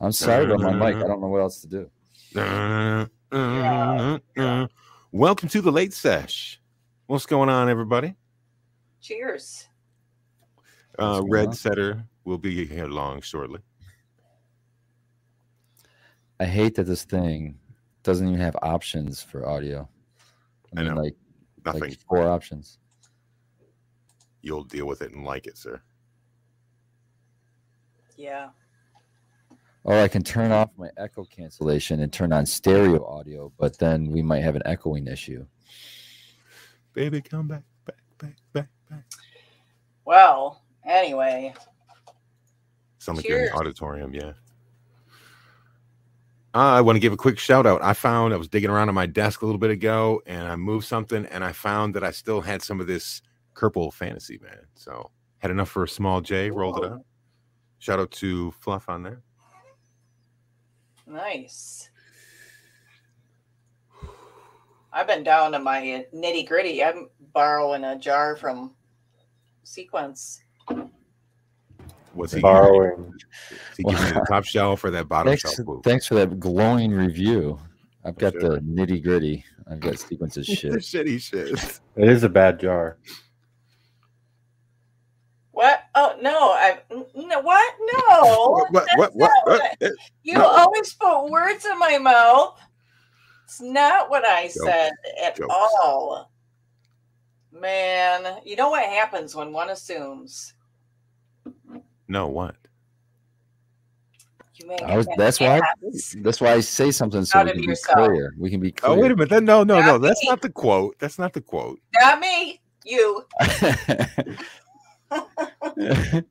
I'm sorry about my mic. I don't know what else to do. Welcome to the late sesh. What's going on, everybody? Cheers. Uh, Red on? Setter will be here long shortly. I hate that this thing doesn't even have options for audio. I I mean, know. like, Nothing. like four options. You'll deal with it and like it, sir. Yeah. Or I can turn off my echo cancellation and turn on stereo audio, but then we might have an echoing issue. Baby, come back, back, back, back, back. Well, anyway, Sound like you're in the auditorium, yeah. Uh, I want to give a quick shout out. I found I was digging around on my desk a little bit ago and I moved something and I found that I still had some of this Kerple fantasy, man. So had enough for a small J, rolled it up. Shout out to Fluff on there. Nice. I've been down to my nitty gritty. I'm borrowing a jar from Sequence. What's he borrowing. Is he giving you the top shelf or that bottom Thanks, shelf? Boo? thanks for that glowing review. I've got Sure. the nitty gritty. I've got sequences the shit. shitty shit. It is a bad jar. What? Oh no! I no what? No. what? What? What? What? what? You No. always put words in my mouth. It's not what I said at Jokes. all. Man, you know what happens when one assumes No, what? I was, that's why. That's why I say something so we can be yourself. clear. We can be Oh, wait a minute. That, no, no, no. Not That's not the quote. That's not the quote. Not me, you.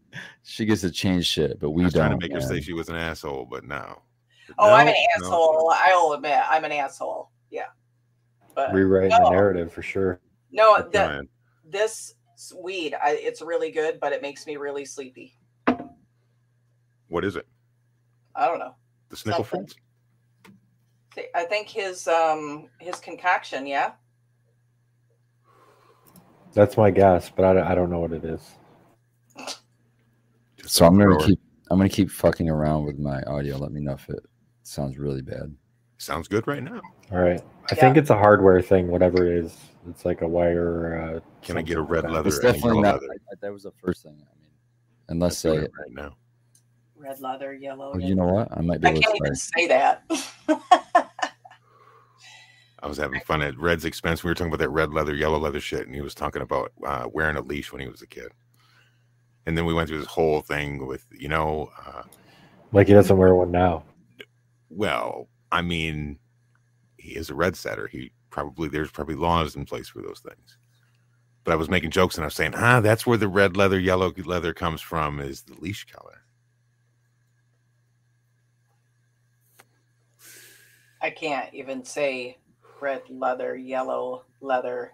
she gets to change shit, but we I was don't. trying to make her say she was an asshole, but no. Oh, I'm No, an no. asshole. I'll admit I'm an asshole. Yeah. But Rewriting no. the narrative for sure. no, I'm the, trying. this weed, I, it's really good, but it makes me really sleepy. What is it? I don't know. The Snickle Something. Fritz? I think his um his concoction, yeah. That's my guess, but I, I don't know what it is. Just So a I'm gonna keep. I'm gonna keep fucking around with my audio. Let me know if it sounds really bad. Sounds good right now. All right. I Yeah. think it's a hardware thing, whatever it is. It's like a wire. Uh, Can I get a red like leather? It's definitely not. leather. I- that was the first thing. I mean, unless I'm doing I. it right now. Red leather, yellow. Oh, you know what? I might be I able can't to even say that. I was having fun at Red's expense. We were talking about that red leather, yellow leather shit, and he was talking about uh, wearing a leash when he was a kid. And then we went through this whole thing with, you know, uh, Like he doesn't wear one now. well, I mean, he is a red setter. He probably there's probably laws in place for those things. But I was making jokes and I was saying, ah, that's where the red leather, yellow leather comes from, is the leash color. I can't even say red leather, yellow leather.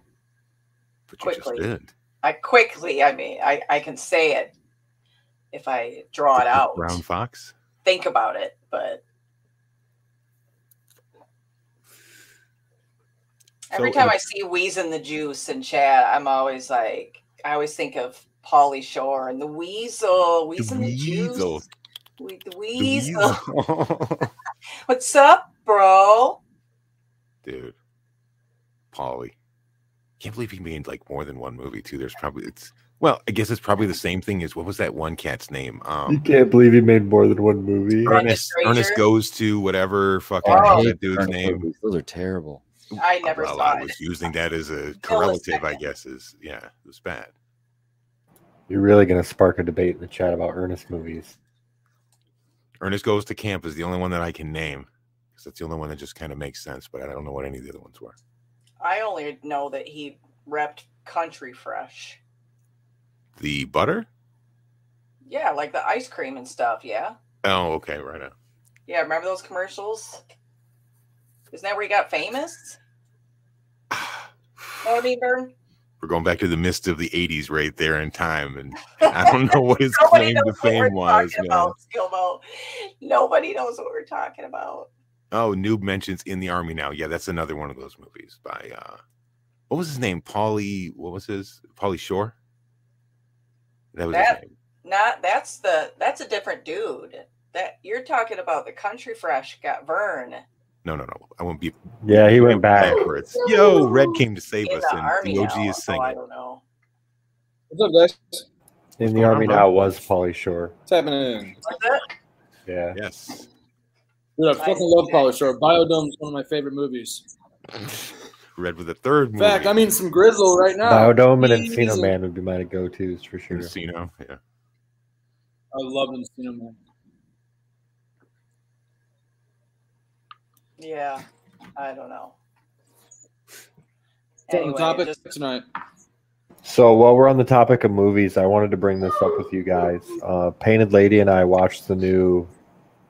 But you Quickly. just did. I quickly, I mean, I, I can say it if I draw it out. Brown fox. Think about it, but every time I see Wheezing the Juice in chat, I'm always like, I always think of Pauly Shore and the Weasel, Wheezing the, weasel. Juice. We, the The Weasel. weasel. What's up, bro? Dude. Pauly. Can't believe he made like more than one movie too. There's probably it's well, I guess it's probably the same thing as what was that one cat's name? Um, You can't believe he made more than one movie. Brendan Ernest Ernest goes to whatever fucking Oh. that dude's Ernest name. movies. Those are terrible. I never well, saw I it. was using that as a a correlative, I guess, is yeah, it was bad. You're really going to spark a debate in the chat about Ernest movies. Ernest goes to camp is the only one that I can name. Because that's the only one that just kind of makes sense, but I don't know what any of the other ones were. I only know that he repped Country Fresh. The butter? Yeah, like the ice cream and stuff. Yeah. Oh, okay, right now. Yeah, remember those commercials? Isn't that where he got famous? Know what I mean? We're going back to the mist of the '80s, right there in time, and I don't know what his claim to fame was. about. Nobody knows what we're talking about. Oh, Noob mentions in the army now. Yeah, that's another one of those movies by uh what was his name? Pauly, what was his Pauly Shore? That was That- Not that's the that's a different dude. that you're talking about the country fresh got Vern No, no, no. I won't be Yeah, he went back. backwards. Yo, Red came to save in us, the and army the OG now, is so I singing. don't know. What's up, guys? In the going on, army now was Pauly Shore. What's happening? Was it? Yeah. Yes. Dude, I fucking love Power Shore. Biodome is one of my favorite movies. Red with the third In movie. fact, I mean some grizzle right now. Biodome and Encino Man would be my go-tos for sure. Encino, yeah. I love Encino Man. Yeah, I don't know. What's on Anyway, topic just- tonight. So while we're on the topic of movies, I wanted to bring this up with you guys. Uh, Painted Lady and I watched the new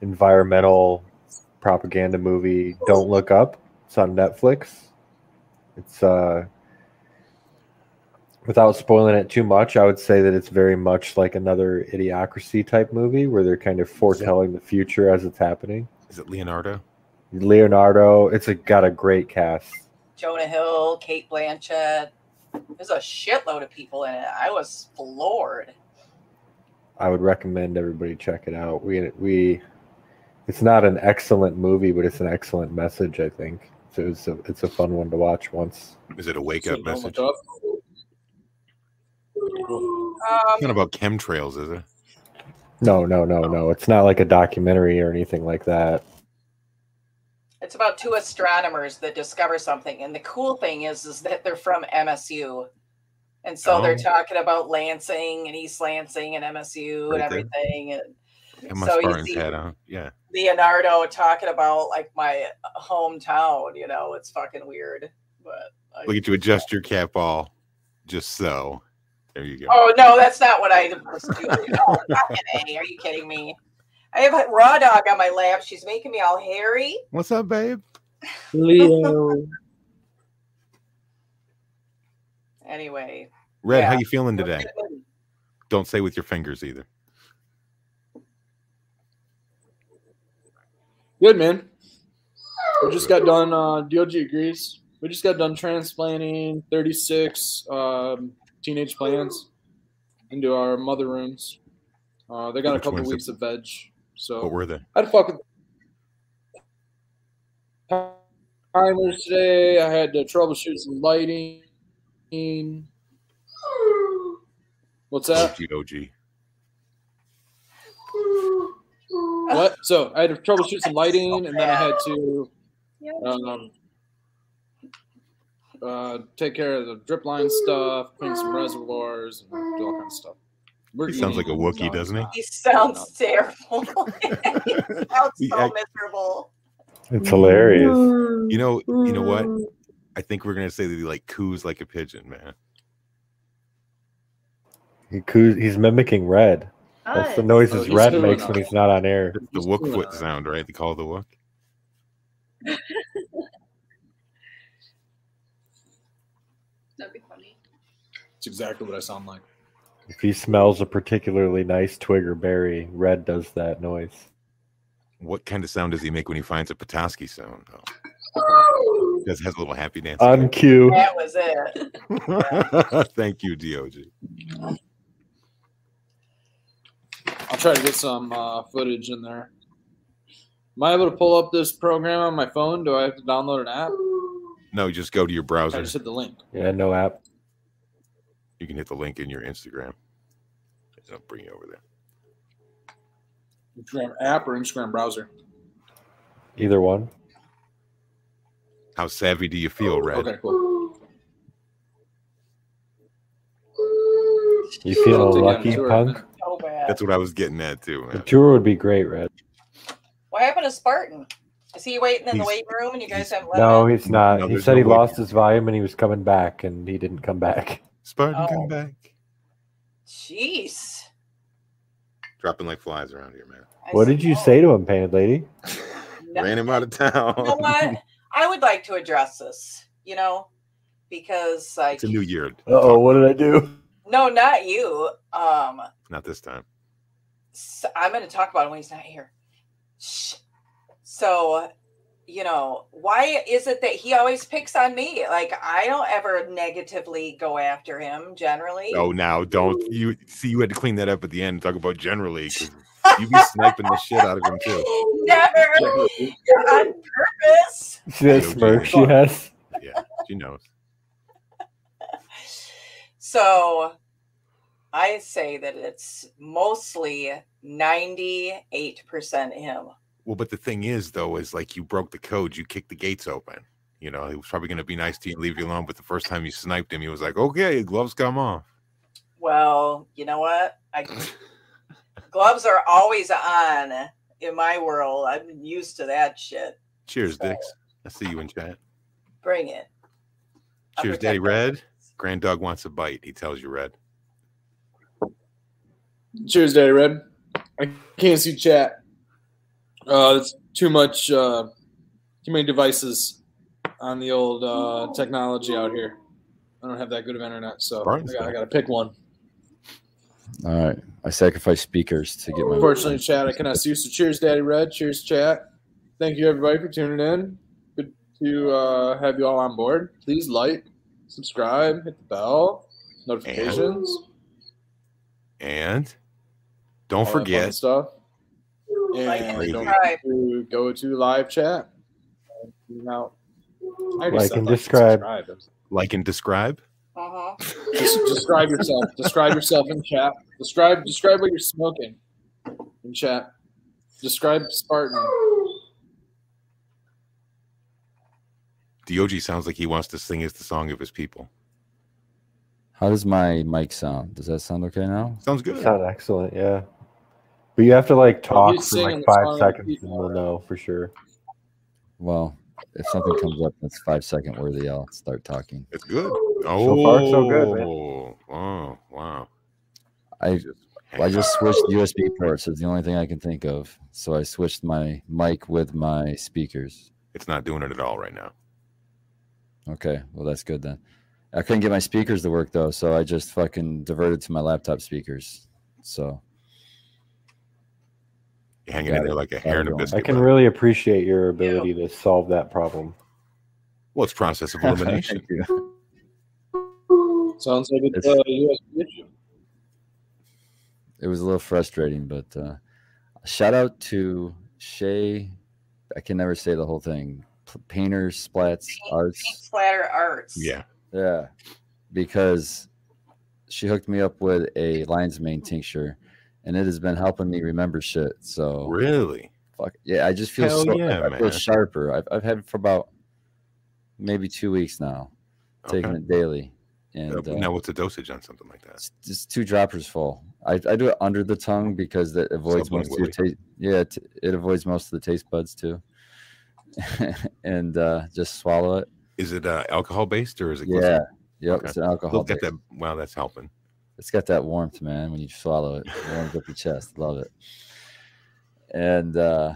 environmental propaganda movie "Don't Look Up." It's on Netflix. It's uh, without spoiling it too much, I would say that it's very much like another idiocracy type movie where they're kind of foretelling the future as it's happening. Is it Leonardo? Leonardo, it's a, got a great cast. Jonah Hill, Cate Blanchett. There's a shitload of people in it. I was floored. I would recommend everybody check it out. We we it's not an excellent movie, but it's an excellent message. I think so. It's a it's a fun one to watch once. Is it a wake up message? look up. It's not Um, about chemtrails, is it? No, no, no, no. It's not like a documentary or anything like that. it's about two astronomers that discover something, and the cool thing is, is that they're from MSU, and so Oh. they're talking about Lansing and East Lansing and MSU and Right there. everything. And Got my So you Spartans see- hat uh-huh, on. Yeah. Leonardo talking about like my hometown. You know, it's fucking weird. But I- Look at you adjust your cap all just so. There you go. Oh no, that's not what I was doing. Oh, fucking A. Are you kidding me? I have a raw dog on my lap. She's making me all hairy. What's up, babe? Leo. Anyway. Red, how you feeling today? Don't say with your fingers either. Good man. We just got done. Uh, DOG agrees. We just got done transplanting 36 um, teenage plants into our mother rooms. Uh, they got a couple weeks of veg. So What were they? I had to fuck with timers today. I had to troubleshoot some lighting. What's that? OG, OG. What? So I had to troubleshoot some lighting, and then I had to um, uh, take care of the drip line stuff, clean some reservoirs, and do all kinds of stuff. We're He sounds like a eating, Wookiee, so doesn't he? He sounds terrible. he sounds so act- miserable. It's hilarious. You know, you know what? I think we're gonna say that he like coos like a pigeon, man. He coos. he's mimicking Red. That's the noises Oh, he's oh, Red makes when he's not on air. The He's wook foot that. sound, right? They call it the wook. That'd be funny. It's exactly what I sound like. If he smells a particularly nice twig or berry, Red does that noise. What kind of sound does he make when he finds a Petoskey sound? Oh. Does has a little happy dance. On cue. That was it. Thank you, Dog. I'll try to get some uh, footage in there. Am I able to pull up this program on my phone? Do I have to download an app? No, just go to your browser. I browser. just hit the link. Yeah, no app. You can hit the link in your Instagram. I'll bring you over there. Instagram app or Instagram browser. Either one. How savvy do you feel, Red? Okay, cool. You feel I'll take it on lucky, tour, punk? Man. That's what I was getting at too, The tour would be great, Red. What happened to Spartan? Is he waiting in the He's- waiting room and you guys haven't No, him he's not. No, he said no he way. lost his volume and he was coming back, and he didn't come back. Spartan, Oh. come back. Jeez. Dropping like flies around here, man. I What did you suppose. say to him, Painted Lady? No- Ran him out of town. You know what? I would like to address this, you know, because like It's a new year. Uh oh, what did I do? No, not you. Um, Not this time. I'm going to talk about it when he's not here. Shh. So, you know, why is it that he always picks on me? Like I don't ever negatively go after him generally. Oh, now don't you see? You had to clean that up at the end. and Talk about generally. You be sniping the shit out of him too. Never on purpose. See that smirk she has? Yeah, she knows. So I say that it's mostly 98% him. Well, but the thing is, though, is like you broke the code, you kicked the gates open. You know, he was probably going to be nice to you and leave you alone. But the first time you sniped him, he was like, "Okay, gloves come off." Well, you know what? I gloves are always on in my world. I'm used to that shit. Cheers, Dix. I see you in chat. Bring it. Cheers, Daddy Red. Kids. Grand Dog wants a bite. He tells you, Red. Cheers, Daddy Red. I can't see chat. Uh, it's too much. Uh, too many devices on the old uh, technology out here. I don't have that good of internet, so I got, I got to pick one. All right. I sacrifice speakers to get my. Unfortunately, chat, I cannot see you. So, cheers, Daddy Red. Cheers, chat. Thank you, everybody, for tuning in. Good to uh, have you all on board. Please like, subscribe, hit the bell, notifications. And don't all forget, stuff. And and don't forget to go to live chat. Now, Like and describe. subscribe. like and describe. Uh-huh. Just describe yourself. Describe yourself in chat. Describe describe what you're smoking in chat. Describe Spartan. Dog sounds like he wants to sing as the song of his people. How does my mic sound? Does that sound okay now? Sounds good. Sound excellent, yeah. But you have to like talk for like five seconds and we'll know for sure. Well, if something comes up that's five second worthy, I'll start talking. It's good. Oh, So far, so good, man. Oh, wow. I Just I just switched USB ports. It's the only thing I can think of. So I switched my mic with my speakers. It's not doing it at all right now. Okay, well that's good then. I couldn't get my speakers to work though, so I just fucking diverted to my laptop speakers. So You're hanging Got in there it. like a hair in a going. biscuit. I can bud. really appreciate your ability to solve that problem. Well, it's process of elimination. Thank you. Sounds like it's It's- a USB issue. it was a little frustrating, but uh, shout out to Shay. I can never say the whole thing. P- Painters, splats, Paint- arts. Paint splatter arts. yeah. Yeah, because she hooked me up with a lion's mane tincture, and it has been helping me remember shit. So Really? fuck yeah, I just feel Hell so, yeah, I, I feel sharper. I've I've had it for about maybe two weeks now, taking it daily, and uh, now, what's the dosage on something like that? it's just two droppers full. I, I do it under the tongue because that avoids most of your Sublingually. taste. Yeah, t- it avoids most of the taste buds too. and uh, just swallow it. Is it uh, alcohol based or is it? Yeah, glycerin? yep. Okay. It's an alcohol. Look at that. Wow, that's helping. It's got that warmth, man. When you swallow it, it warms up your chest. Love it. And uh,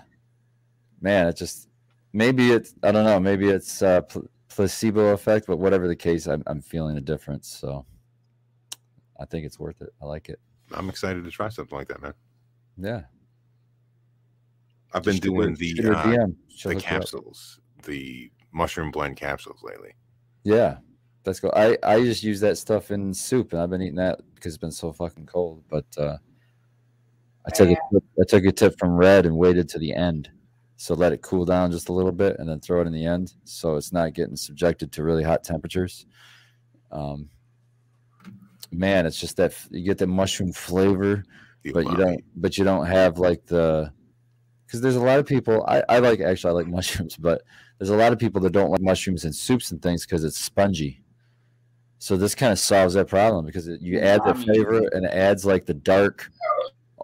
man, it just maybe it's I don't know. Maybe it's uh, pl- placebo effect, but whatever the case, I'm I'm feeling a difference. So I think it's worth it. I like it. I'm excited to try something like that, man. Yeah. I've been Just shoot her- doing the uh, the hook you up. capsules, the mushroom blend capsules lately. Yeah, that's cool. I I just use that stuff in soup, and I've been eating that because it's been so fucking cold. But uh, I took a tip, I took a tip from Red and waited to the end, so let it cool down just a little bit, and then throw it in the end, so it's not getting subjected to really hot temperatures. Um, man, it's just that you get the mushroom flavor, The but you don't but you don't have like the because there's a lot of people I, I like actually I like mushrooms, but there's a lot of people that don't like mushrooms in soups and things because it's spongy. So this kind of solves that problem because it, you add the flavor and it adds like the dark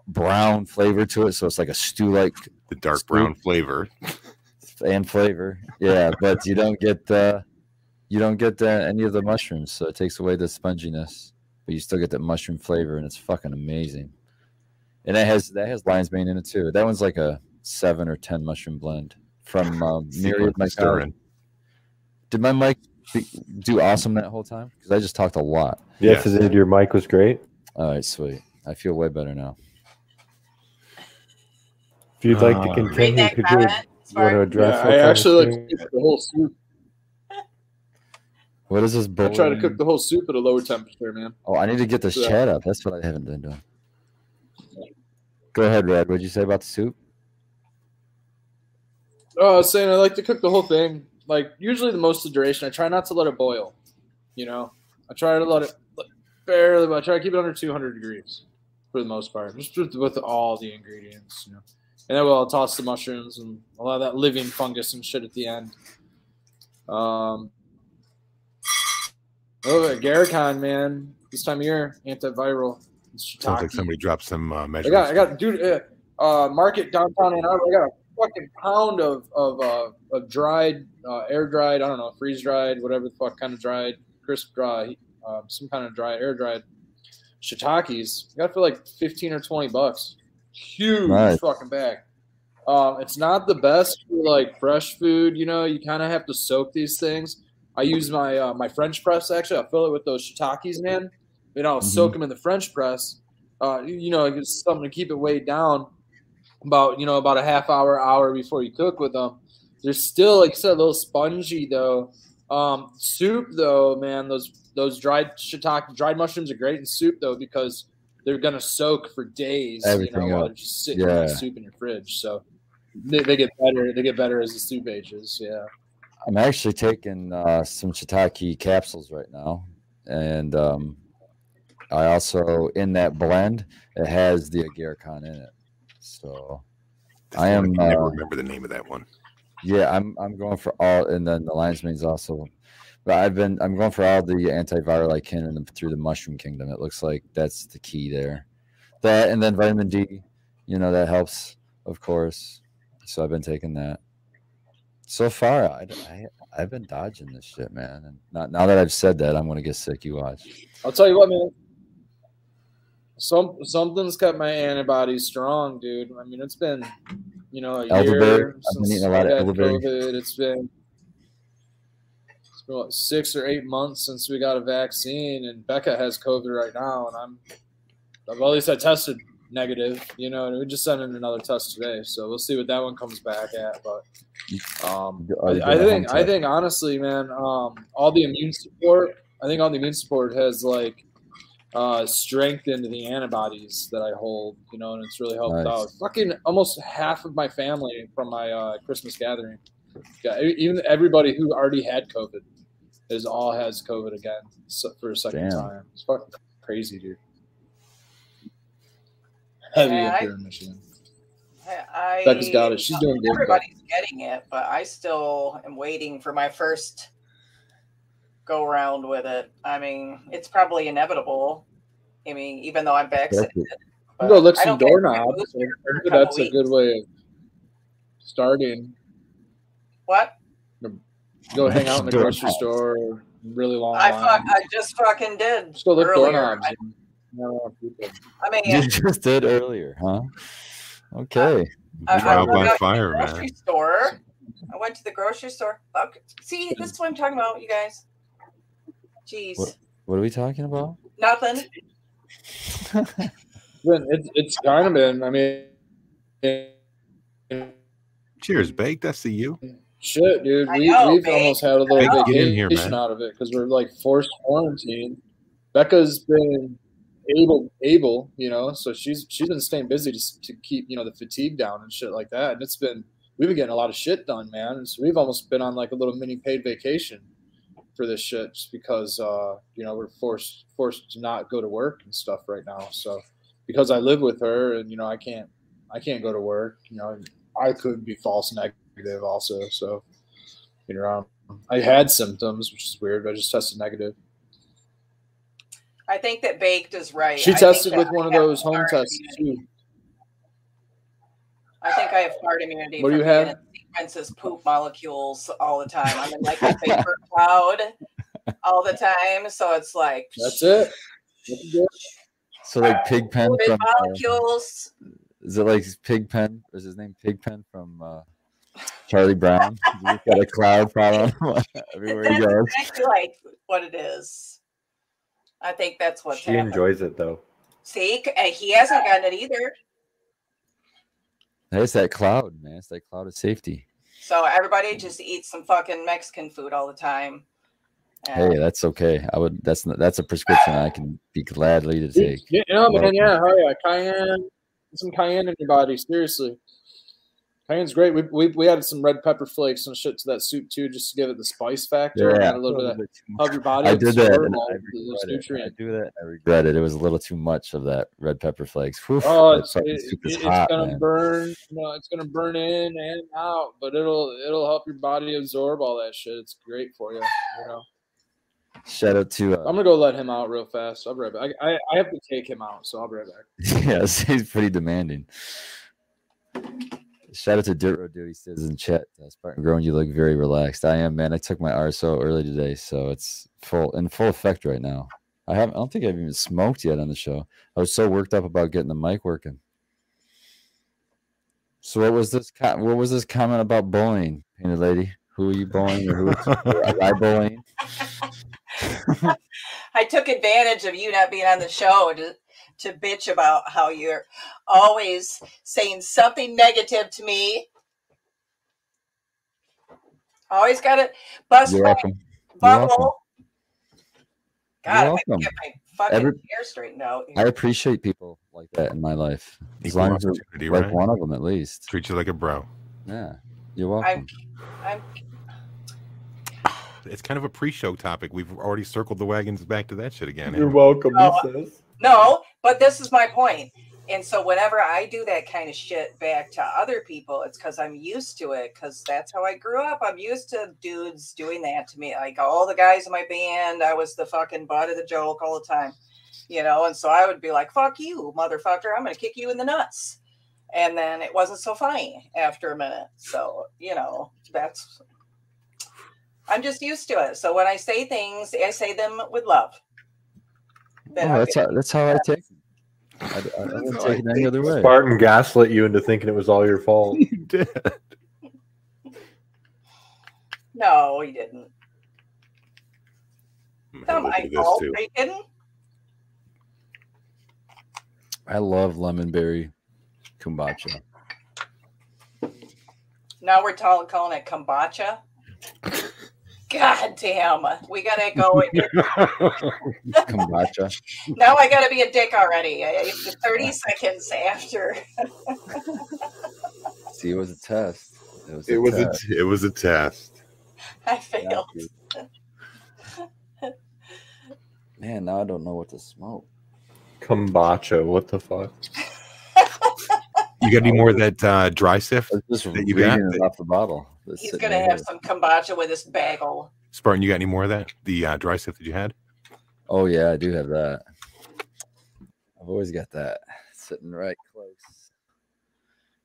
brown flavor to it, so it's like a stew like the dark Sweet. brown flavor. and flavor. Yeah, but you don't get the you don't get the, any of the mushrooms, so it takes away the sponginess, but you still get that mushroom flavor, and it's fucking amazing. And that has that has lion's mane in it too. That one's like a seven or ten mushroom blend from um, Myriad. My. Did my mic be, do awesome that whole time? Because I just talked a lot. Yes, Yes. it. Your mic was great. All right, sweet. I feel way better now. If you'd like to Uh, Read continue, that could you, comment. you want to Smart. address Yeah, I actually like to cook the whole soup. What is this? I try to cook the whole soup at a lower temperature, man. Oh, I need to get this Yeah. chat up. That's what I haven't been doing. Go ahead, Red. What'd you say about the soup? Oh, I was saying I like to cook the whole thing. Like usually the most of the duration. I try not to let it boil. You know, I try to let it barely, but I try to keep it under 200 degrees for the most part, just with, with all the ingredients. You know, and then we'll toss the mushrooms and a lot of that living fungus and shit at the end. Um. Oh, Garicon, man! This time of year, antiviral. Sounds like somebody dropped some uh, I got, I got, dude, uh, uh, market downtown Ann Arbor. I got a fucking pound of of uh, of dried, uh, air dried. I don't know, freeze dried, whatever the fuck kind of dried, crisp dry, uh, some kind of dry, air dried shiitakes. Got it for like fifteen or twenty bucks. Huge Nice. fucking bag. Um, it's not the best for like fresh food. You know, you kind of have to soak these things. I use my uh, my French press actually. I fill it with those shiitakes, man. And I'll soak them in the French press. Uh, you know, it's something to keep it weighed down. About you know about a half hour, hour before you cook with them. They're still like I said, a little spongy though. Um, soup though, man, those those dried shiitake, dried mushrooms are great in soup though because they're gonna soak for days. Everything you know, while they're just sitting in the Yeah. soup in your fridge. So they, they get better. They get better as the soup ages. Yeah. I'm actually taking uh, some shiitake capsules right now, and um, I also in that blend it has the agarikon in it. So I am, can never uh, remember the name of that one. yeah, I'm I'm going for all, and then the lion's mane's also. But I've been I'm going for all the antiviral I can in the, through the mushroom kingdom. It looks like that's the key there. That and then vitamin D, you know that helps, of course. So I've been taking that. So far, I, I I've been dodging this shit, man. And not, now that I've said that, I'm gonna get sick. You watch. I'll tell you what, man. Some something's kept my antibodies strong, dude. I mean, it's been, you know, a Elderberry. year I've been since eating a lot of elderberry. COVID. It's been, it's been what, six or eight months since we got a vaccine, and Becca has COVID right now, and I'm, well, at least I tested negative, you know, and we just sent in another test today, so we'll see what that one comes back at. But um, I, I think I think honestly, man, um, all the immune support. I think all the immune support has like uh, strengthened the antibodies that I hold. You know, and it's really helped Nice. out. Fucking almost half of my family from my uh, Christmas gathering. Yeah, even everybody who already had COVID is all has COVID again so, for a second Damn. time. It's fucking crazy, dude. Heavy Yeah, up I- here in Michigan. I, Becca's got it. She's doing good. Everybody's getting it, but I still am waiting for my first go around with it. I mean, it's probably inevitable. I mean, even though I'm vaccinated. Correct. You but can go lick I some don't get my doorknobs. a Maybe That's a good way of starting. What? Go hang out in the grocery store. Really long I line. fuck, I just fucking did. Just go lick earlier. doorknobs. I, and hang out with people. I mean, You just did earlier, huh? Okay. I, I Trial went by to fire, the grocery man. store. I went to the grocery store. Okay. See, this is what I'm talking about, you guys. Jeez, What? What are we talking about? nothing. Then It's, it's kind of been, I mean, Cheers, baked. I see you. shit, dude. We, know, we've babe. almost had a little I know. Get in here, vacation man. out of it because we're like forced quarantine. Becca's been able, able, you know, so she's she's been staying busy just to keep you know the fatigue down and shit like that. And it's been we've been getting a lot of shit done, man. And so we've almost been on like a little mini paid vacation for this shit just because uh you know we're forced forced to not go to work and stuff right now. So because I live with her and you know I can't I can't go to work, you know, I could be false negative also. So you know um, I had symptoms, which is weird, but I just tested negative. I think that baked is right. She I tested with I one of those home tests immunity. too. I think I have hard immunity. What do you have? Sequences poop molecules all the time. I'm in like a vapor cloud all the time, so it's like That's it. That's it. So like Pigpen fluid from uh, molecules. is it like Pigpen? Is his name Pigpen from uh, Charlie Brown? He's got a cloud problem him everywhere he That's goes. exactly like what it is. I think that's what She happening. enjoys it though. See, uh, he hasn't gotten it either. Hey, it's that cloud, man. It's that cloud of safety. So everybody just eats some fucking Mexican food all the time. Hey, that's okay. I would. That's that's a prescription I can be gladly to take. Yeah, yeah, man, yeah, oh yeah, cayenne, some cayenne in your body. Seriously. Cayenne's great. We, we, we added some red pepper flakes and shit to that soup too, just to give it the spice factor. and add a little bit of bit too help your body. I did that. absorb And all I those regret it. I do that. I regret it. It was a little too much of that red pepper flakes. Whew, Oh, it's, fucking it, it's hot, gonna man. burn. No, it's gonna burn in and out, but it'll it'll help your body absorb all that shit. It's great for you. you know. Shout out to I'm uh, gonna go let him out real fast. I'll be right back. I, I, I have to take him out, so I'll be right back. yes, he's pretty demanding. Shout out to Dirt Road Duty says in chat. Uh, Spartan Grown, you look very relaxed. I am, man. I took my RSO early today, so it's full in full effect right now. I haven't. I don't think I've even smoked yet on the show. I was so worked up about getting the mic working. So what was this? co- What was this comment about bullying, painted lady? Who are you bullying, or who was I bullying? I took advantage of you not being on the show to to bitch about how you're always saying something negative to me. Always got it. bust You're my welcome. You're welcome. bubble. God, if I welcome. can get my fucking Every- hair straightened out. I appreciate people like that in my life. As Equal long as you're like right? one of them at least. Treat you like a bro. Yeah, you're welcome. I'm It's kind of a pre-show topic. We've already circled the wagons back to that shit again. You're welcome, Oh, he says. No, but this is my point. And so whenever I do that kind of shit back to other people, it's because I'm used to it. Because that's how I grew up. I'm used to dudes doing that to me. Like all the guys in my band, I was the fucking butt of the joke all the time, you know. And so I would be like, "Fuck you, motherfucker! I'm gonna kick you in the nuts." And then it wasn't so funny after a minute. So you know, that's. I'm just used to it. So when I say things, I say them with love. Then Oh, that's how, that's how I take it. I, I, I That's wouldn't take it any take other way. Spartan gaslit you into thinking it was all your fault. you? You did. No, he didn't. I'm It's gonna not look my at this fault. Are you kidding? I love lemonberry kombucha. Now we're calling it kombucha. God damn. We gotta go. kombucha. Oh, now I gotta be a dick already. I- It's 30 seconds after. See, it was a test. It was. It was a test. it was a test. I failed. Man, now I don't know what to smoke. Kombucha, what the fuck? You got any more of that uh, dry sift? Just That you got? It off the bottle. That's He's gonna have here. some kombucha with his bagel. Spartan, you got any more of that? The uh, dry sift that you had? Oh yeah, I do have that. I've always got that sitting right close.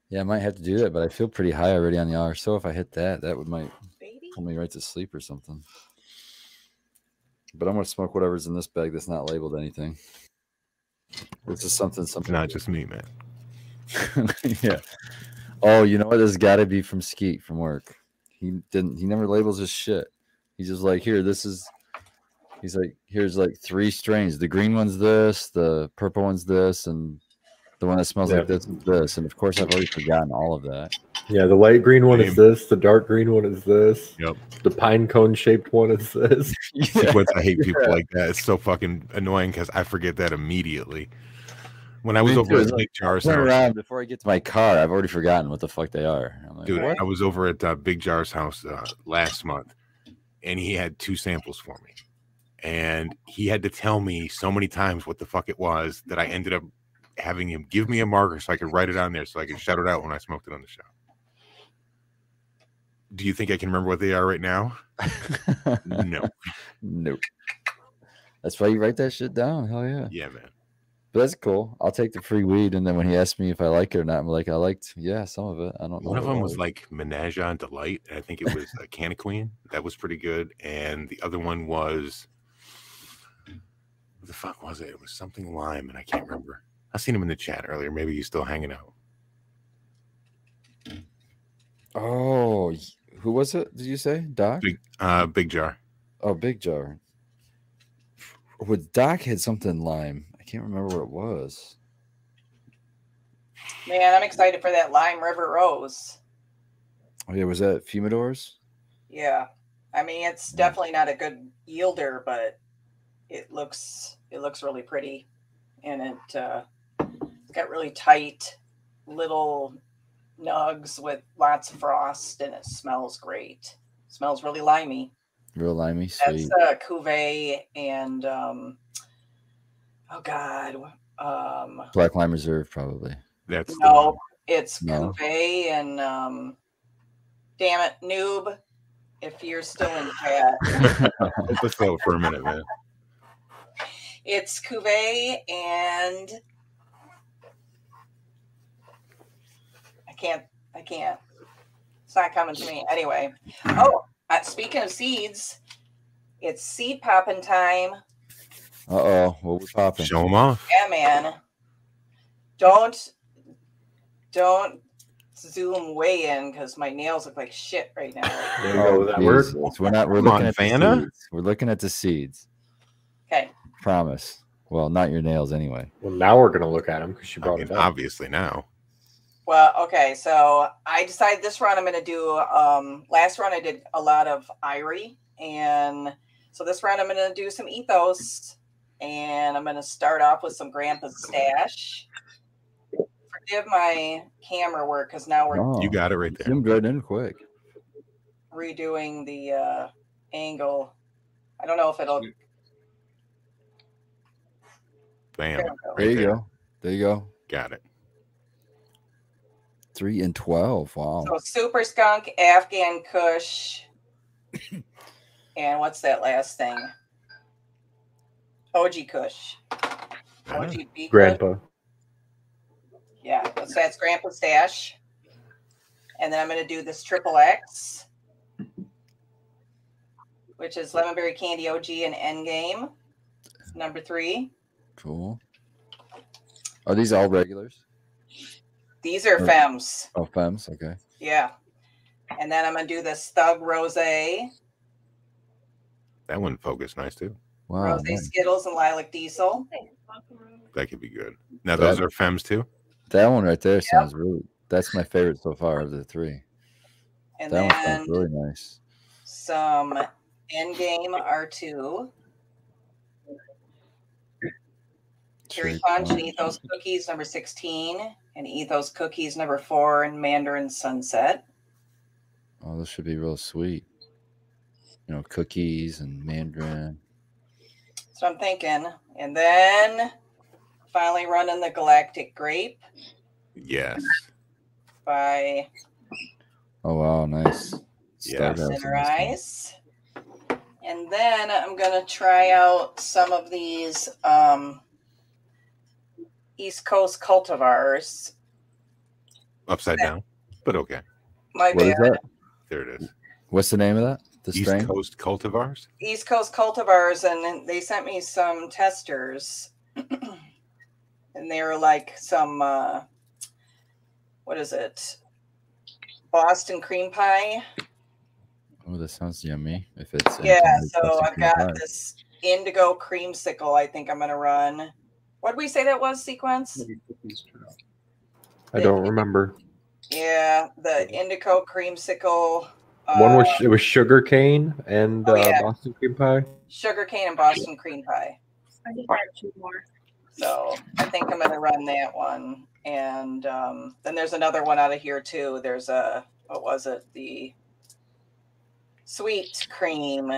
Yeah, I might have to do that, but I feel pretty high already on the hour. So if I hit that, that would might Baby. put me right to sleep or something. But I'm gonna smoke whatever's in this bag that's not labeled anything. This is something It's something. not just me, man. yeah. Oh, you know what? This got to be from Skeet from work. He didn't. He never labels his shit. He's just like, here, this is. He's like, here's like three strains. The green one's this, the purple one's this, and the one that smells Yeah. like this is this. And of course, I've already forgotten all of that. Yeah, the light green one is this, the dark green one is this, Yep. the pine cone shaped one is this. Sequence, I hate people like that. It's so fucking annoying because I forget that immediately. When I was over at Big Jar's Turn house, around before I get to my car. I've already forgotten what the fuck they are. I'm like, dude, what? I was over at uh, Big Jar's house uh, last month, and he had two samples for me, and he had to tell me so many times what the fuck it was that I ended up having him give me a marker so I could write it on there so I could shout it out when I smoked it on the show. Do you think I can remember what they are right now? No. nope. That's why you write that shit down. Hell yeah. Yeah, man. But that's cool. I'll take the free weed, and then when he asked me if I like it or not, I'm like, I liked, yeah, some of it. I don't know. One of them was like Menage on Delight. I think it was a Canna Queen. That was pretty good. And the other one was what the fuck was it? It was something lime, and I can't remember. I seen him in the chat earlier. Maybe he's still hanging out. Oh, who was it? Did you say Doc? Big uh big jar. Oh, Big Jar. With Doc had something lime. I can't remember what it was. Man, I'm excited for that Lime River Rose. Oh yeah, was that Fumidors? Yeah. I mean, it's definitely not a good yielder, but it looks it looks really pretty, and it uh, it's got really tight little nugs with lots of frost, and it smells great. smells really limey. Real limey, That's a uh, cuvee and um, oh god, um, Black Lime Reserve, probably. That's no, one. it's No. cuvee and um, damn it, noob. If you're still in chat, Hold the flow for a minute, man. it's cuvee and I can't, I can't. It's not coming to me anyway. Oh, uh, speaking of seeds, it's seed popping time. Uh oh, what was popping? Show them off. Yeah, man. Don't don't zoom way in because my nails look like shit right now. There you go. Oh, That work? Jesus. We're not. We're Come looking on, at Vanna. the seeds. We're looking at the seeds. Okay. Promise. Well, not your nails anyway. Well, now we're gonna look at them because she I brought mean, it up. obviously now. Well, okay. So I decided this run I'm going to do. Um, last run I did a lot of Irie, and so this round I'm going to do some Ethos, and I'm going to start off with some Grandpa's Stash. Forgive my camera work because now we're Oh, You got it right there. zoomed right in quick. redoing the uh, angle. I don't know if it'll. Bam. There we go. There you there. go. There you go. Got it. Three and twelve. Wow. So Super Skunk, Afghan Kush, and what's that last thing? OG Kush. OG B Grandpa. Yeah, so that's Grandpa Stash. And then I'm going to do this Triple X, which is Lemon Berry Candy OG and Endgame. Number three. Cool. Are these all regulars? These are Sure. Fems. Oh, femmes. Okay. Yeah. And then I'm going to do this Thug Rose, Rose That one focused nice too. Wow. man. Skittles, and Lilac Diesel. That could be good. Now those That- are fems too. That one right there sounds really. That's my favorite so far of the three. And That one then sounds really nice. some Endgame R2. Cherry Cherry Punch and Punch. Ethos Cookies number 16 and Ethos Cookies number 4 and Mandarin Sunset. Oh, this should be real sweet. You know, cookies and mandarin. That's what I'm thinking. And then finally running the Galactic Grape Yes. by Oh wow, nice. Yeah. Starburst Center this And then I'm going to try out some of these um, East Coast cultivars. Upside down. But okay. My What is bad. that? There it is. What's the name of that? The East strain? Coast cultivars. East Coast cultivars, and they sent me some testers, and they were like some uh, what is it? Boston cream pie. Oh, that sounds yummy. If it's Yeah, so I've got pie. this indigo creamsicle. I think I'm gonna run. What did we say that was? Sequence? I don't remember. Yeah, the indigo creamsicle. One was uh, it was sugar cane and Oh, uh, yeah. Boston cream pie. sugar cane and Boston cream pie. I think I two more. So I think I'm gonna run that one. And um, then there's another one out of here too. There's a what was it? The sweet cream,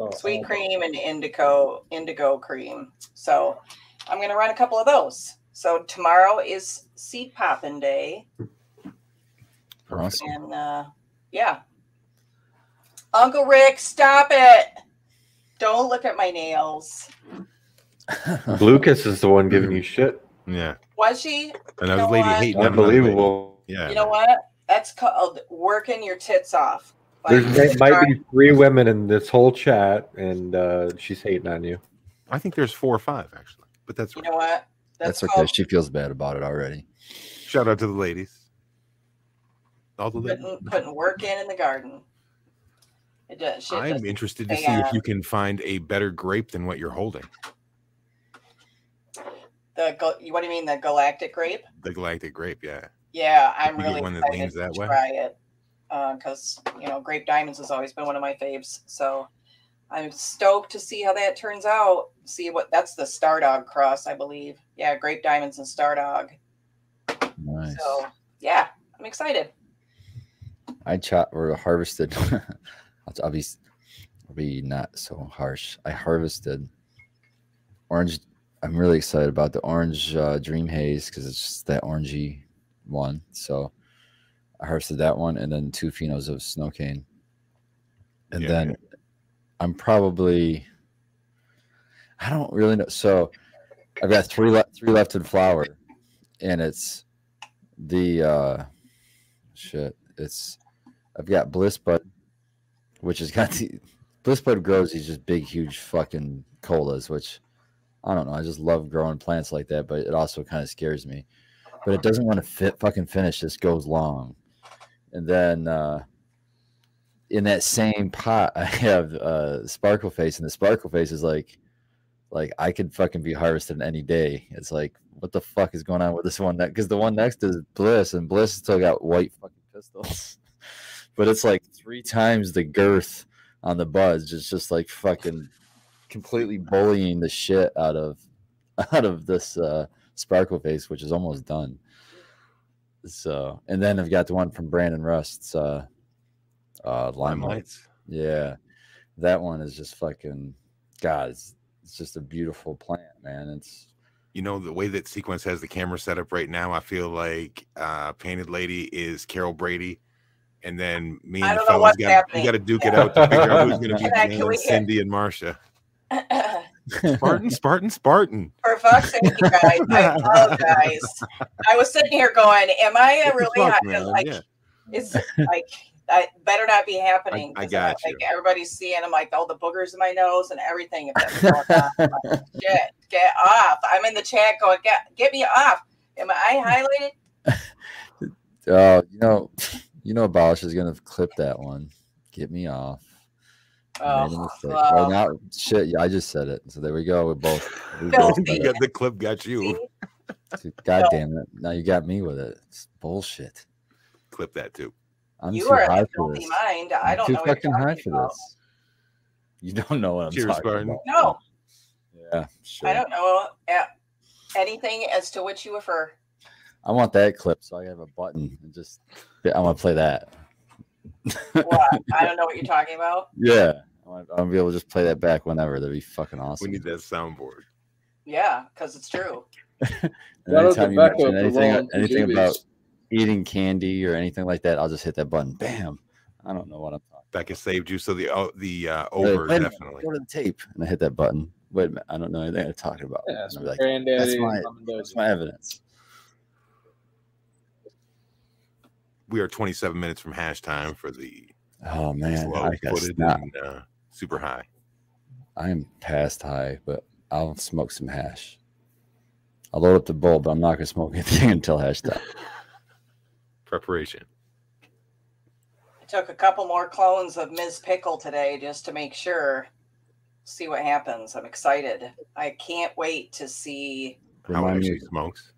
Oh, sweet cream and indigo indigo cream. So I'm gonna run a couple of those. So tomorrow is seed popping day. Awesome. And uh, yeah. Uncle Rick, stop it. Don't look at my nails. Lucas is the one giving you shit. Yeah. Was she? Another know lady what? hating on another lady. Unbelievable. Yeah. You know what? That's called working your tits off. There Like, might be three women in this whole chat, and uh, she's hating on you. I think there's four or five actually. But that's you right. know what? That's okay. called She feels bad about it already. Shout out to the ladies. All the ladies. putting, putting work in in the garden. It does. Shit I'm just- interested to see uh, if you can find a better grape than what you're holding. the gal- what do you mean the galactic grape? The galactic grape, yeah. Yeah, I'm You really one that excited leans that to way? try it because you know grape diamonds has always been one of my faves. So I'm stoked to see how that turns out. See what that's the Stardawg cross, I believe. Yeah, Grape Diamonds and Stardawg. Nice. So yeah, I'm excited. I chop or harvested. I'll, I'll be, I'll be not so harsh. I harvested orange. I'm really excited about the orange uh, Dream Haze because it's just that orangey one. So I harvested that one, and then two phenos of snow cane, and Yeah, then yeah. I'm probably. I don't really know. So I've got three left, three left in flower, and it's the uh shit. It's I've got Bliss Bud, which has got the Bliss Bud grows these just big, huge fucking colas, which I don't know. I just love growing plants like that, but it also kind of scares me. But it doesn't want to fit fucking finish. This goes long, and then uh in that same pot, I have uh Sparkle Face, and the Sparkle Face is like, like I could fucking be harvested any day. It's like, what the fuck is going on with this one? Because the one next is Bliss, and Bliss still got white fucking pistols, but it's like three times the girth on the buds. It's just like fucking completely bullying the shit out of out of this uh Sparkle Face, which is almost done. So, and then I've got the one from Brandon Rust's uh, uh, Limelight. Yeah, that one is just fucking God. It's, it's just a beautiful plant, man. It's You know, the way that Sequence has the camera set up right now, I feel like uh Painted Lady is Carol Brady. And then me and the don't know fellas what's got happening. we got to duke it out to figure out who's going to be Can I- can Diana, we get- Cindy and Marcia. Spartan, Spartan, Spartan. For fuck's sake, you guys, I apologize. I was sitting here going, "Am I uh, What really fuck, hot?" man? Like, Yeah. it's like that better not be happening. I got Like you. everybody's seeing, I'm like all the boogers in my nose and everything. If that's going on, like, shit, get off! I'm in the chat going, "Get get me off!" Am I highlighted? oh, you know, you know, Abolish is gonna clip that one. Get me off. I Oh, mistake. well. Well, now, shit, yeah, I just said it. So there we go. We both. We both Filthy. got the clip got you. See? it. God No. damn it! Now you got me with it. It's bullshit. Clip that too. I'm you too are high in the for filthy this. mind. I I'm don't too know what you're fucking high talking for about. this. You don't know what I'm Cheers, talking Spartan. about. No, Yeah, sure. I don't know uh, anything as to which you refer. I want that clip, so I have a button and just. I want to play that. What? I don't know what you're talking about. Yeah, I'm gonna be able to just play that back whenever. That'd be fucking awesome. We need that soundboard. Yeah, because it's true. And That anytime you mention anything, anything PJBs. about eating candy or anything like that, I'll just hit that button. Bam. I don't know what I'm talking. That could saved you. So the oh, the uh, over wait definitely. Go to the tape, and I hit that button. Wait a minute, I don't know anything I'm talking about. Yeah, that's I'll be my like, that's my- that's my evidence. We are 27 minutes from hash time for the Oh man, slow I got footed snot. and uh, super high. I am past high, but I'll smoke some hash. I'll load up the bowl, but I'm not gonna smoke anything until hash time. Preparation. I took a couple more clones of Ms. Pickle today just to make sure. See what happens. I'm excited. I can't wait to see. How it Remind me, actually smokes.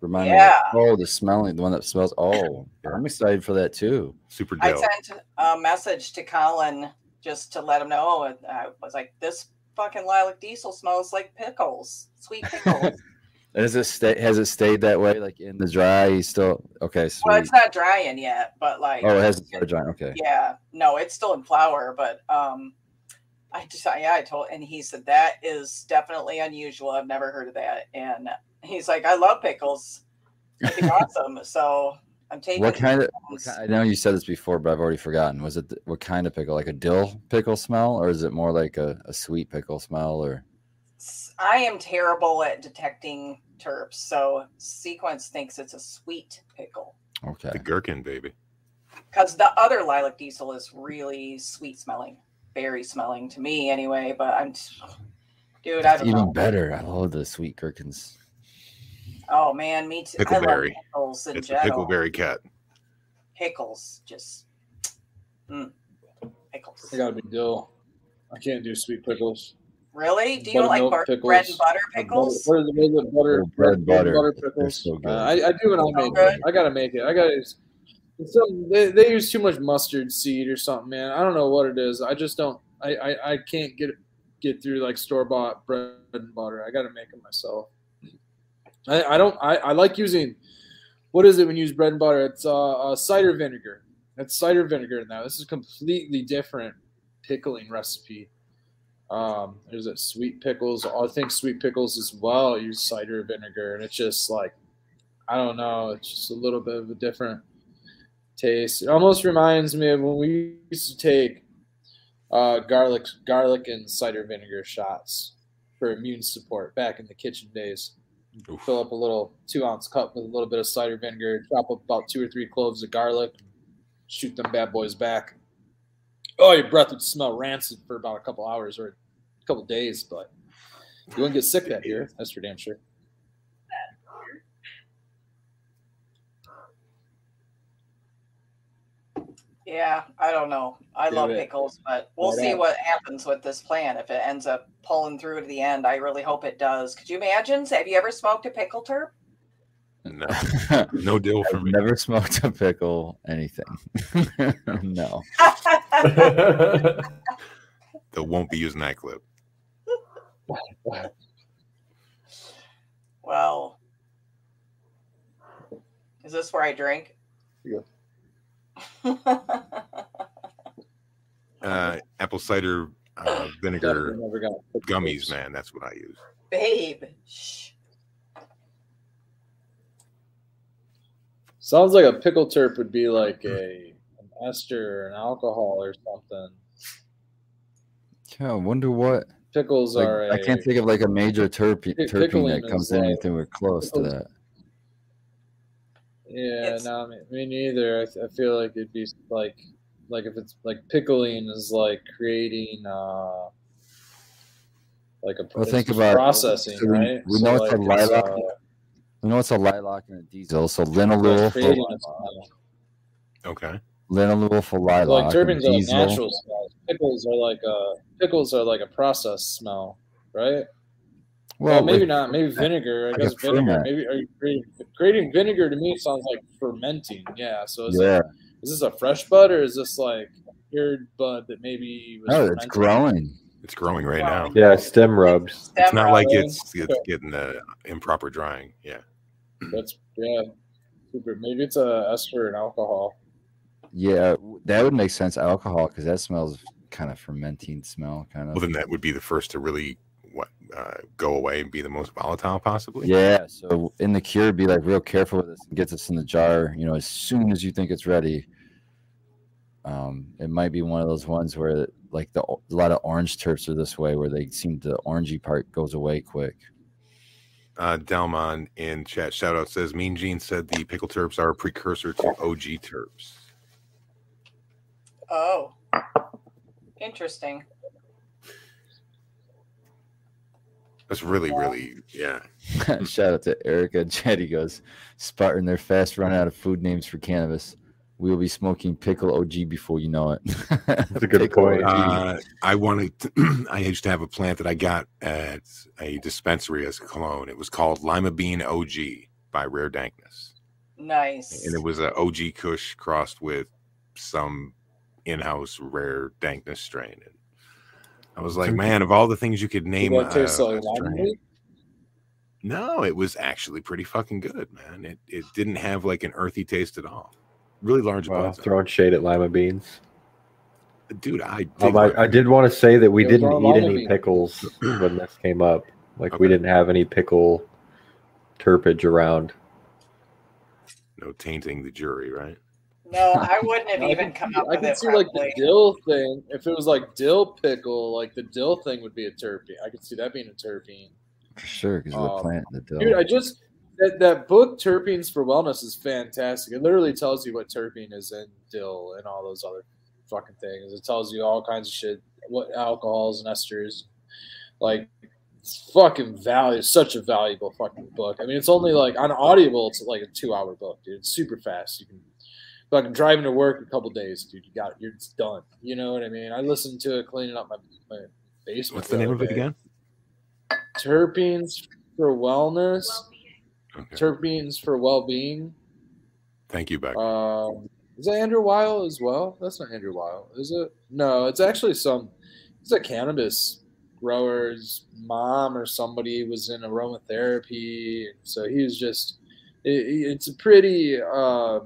Remind Yeah. me. Oh, the smelling, the one that smells. Oh, I'm excited for that too. Super dope. I sent a message to Colin just to let him know. and I was like, "This fucking lilac diesel smells like pickles, sweet pickles." Has it stay? Has it stayed that way? Like in the dry, he's still okay. Sweet. well, it's not drying yet, but like, oh, it hasn't started drying. Okay. yeah, no, it's still in flower, but um, I just yeah, I told, and he said that is definitely unusual. I've never heard of that, and he's like, I love pickles. It'd be awesome. So I'm taking. What kind of? What kind, I know you said this before, but I've already forgotten. Was it th- what kind of pickle? Like a dill pickle smell, or is it more like a, a sweet pickle smell? Or I am terrible at detecting terps, so Sequence thinks it's a sweet pickle okay, The gherkin, baby. because the other lilac diesel is really sweet smelling, berry smelling to me anyway. But I'm, dude, I It's don't even know. better. I love the sweet gherkins. Oh man, me too. I love Pickleberry. pickles in It's a general. pickleberry cat. Pickles, just mm, pickles. I gotta be dill. I can't do sweet pickles. Really? Do you like bar- bread and pickles. butter Butter- pickles? What is it? What is it? Butter, Oh, bread butter. They're pickles. so good. Uh, I, I do and I'll make good. it. I gotta make it. I gotta. it's Some they, they use too much mustard seed or something, man. I don't know what it is. I just don't. I, I I can't get get through like store bought bread and butter. I got to make it myself. I, I don't. I, I like using. What is it when you use bread and butter? It's uh, uh cider vinegar. It's cider vinegar now. This is completely different pickling recipe. Um, there's a sweet pickles. I think sweet pickles as well use cider vinegar, and it's just like I don't know. It's just a little bit of a different taste. It almost reminds me of when we used to take uh, garlic, garlic and cider vinegar shots for immune support back in the kitchen days. Oof. Fill up a little two ounce cup with a little bit of cider vinegar. Chop up about two or three cloves of garlic. Shoot them bad boys back. Oh, your breath would smell rancid for about a couple hours or a couple days, but you wouldn't get sick that year. That's for damn sure. Yeah, I don't know. I Do love it. pickles, but we'll Right see on. what happens with this plan. If it ends up pulling through to the end, I really hope it does. Could you imagine? Have you ever smoked a pickle terp? No, no deal for I've me. never smoked a pickle anything. no. They won't be using that clip. well, is this where I drink? Yeah. Uh, apple cider uh, vinegar Definitely never got gummies, man. That's what I use. Babe. Shh. Sounds like a pickle terp would be like a an ester or an alcohol or something. Yeah, I wonder what. Pickles Like, are. A, I can't think of like a major terpe- Pick- terpene that comes is in like- anything we're close to that. Yeah, It's- no, me, me neither. I, I feel like it'd be like, like if it's like pickling is like creating, uh, like a Well, think about- processing, so we- right? we know it's a lilac uh, We know it's a lilac and a diesel, so it's linalool for creating. Okay. linalool for So, lilac. like and terpenes are like diesel. natural smells. Pickles are like a pickles are like a processed smell, right? Well, Well, maybe like, not. Maybe vinegar. I like a guess vinegar. ferment. Maybe are you creating, creating vinegar to me sounds like fermenting. Yeah. So is, Yeah, is this a fresh bud or is this like a cured bud that maybe was no, it's growing. It's growing right now. yeah, stem rubs. It's not like Stem it's it's getting the improper drying. Yeah. That's yeah, super. Maybe it's a ester and alcohol. Yeah, that would make sense. Alcohol, because that smells kind of fermenting smell, kind of. Well, then that would be the first to really what uh, go away and be the most volatile, possibly. Yeah, so in the cure, be like real careful with this and get this in the jar. You know, as soon as you think it's ready. Um, it might be one of those ones where like the a lot of orange terps are this way, where they seem the orangey part goes away quick. Uh, Delmon in chat shout out says Mean Gene said the pickle terps are a precursor to OG terps. Oh, interesting. That's really, really, yeah. Shout out to Erica. Jetty goes, Spartan, they're fast running out of food names for cannabis. We will be smoking pickle OG before you know it. That's a good point. Uh, I wanted, to, I used to have a plant that I got at a dispensary as a cologne. It was called Lima Bean OG by Rare Dankness. Nice. And it was an OG Kush crossed with some in-house rare dankness strain. And I was like, man, of all the things you could name, Does uh, like a lime strain- leaf? no, it was actually pretty fucking good, man. It it didn't have like an earthy taste at all. Really large Wow, amounts. throwing shade at lima beans. Dude, I dig Um, I, I did want to say that we It didn't eat any beans. pickles when this came up. Like we didn't have any pickle terpage around. no tainting the jury, right? No, I wouldn't have I even can come see- up I with can it. see like the dill thing. If it was like dill pickle, like the dill thing would be a terpene. I could see that being a terpene. For sure, because of the Um, plant, the dill. Dude, I just that, that book Terpenes for Wellness is fantastic. It literally tells you what terpene is in dill and all those other fucking things. It tells you all kinds of shit, what alcohols and esters. Like it's fucking value such a valuable fucking book. I mean it's only like on Audible, it's like a two hour book, dude. It's super fast. You can fucking driving to work a couple days, dude. You got you're done. You know what I mean? I listened to it cleaning up my, my basement. What's the name of it again? Terpenes for Wellness Okay. terpenes for well-being. Thank you, Beck. Um, is that Andrew Weil as well? That's not Andrew Weil, is it? No, it's actually some it's a cannabis grower's mom or somebody was in aromatherapy, so he was just. It, it's a pretty, uh,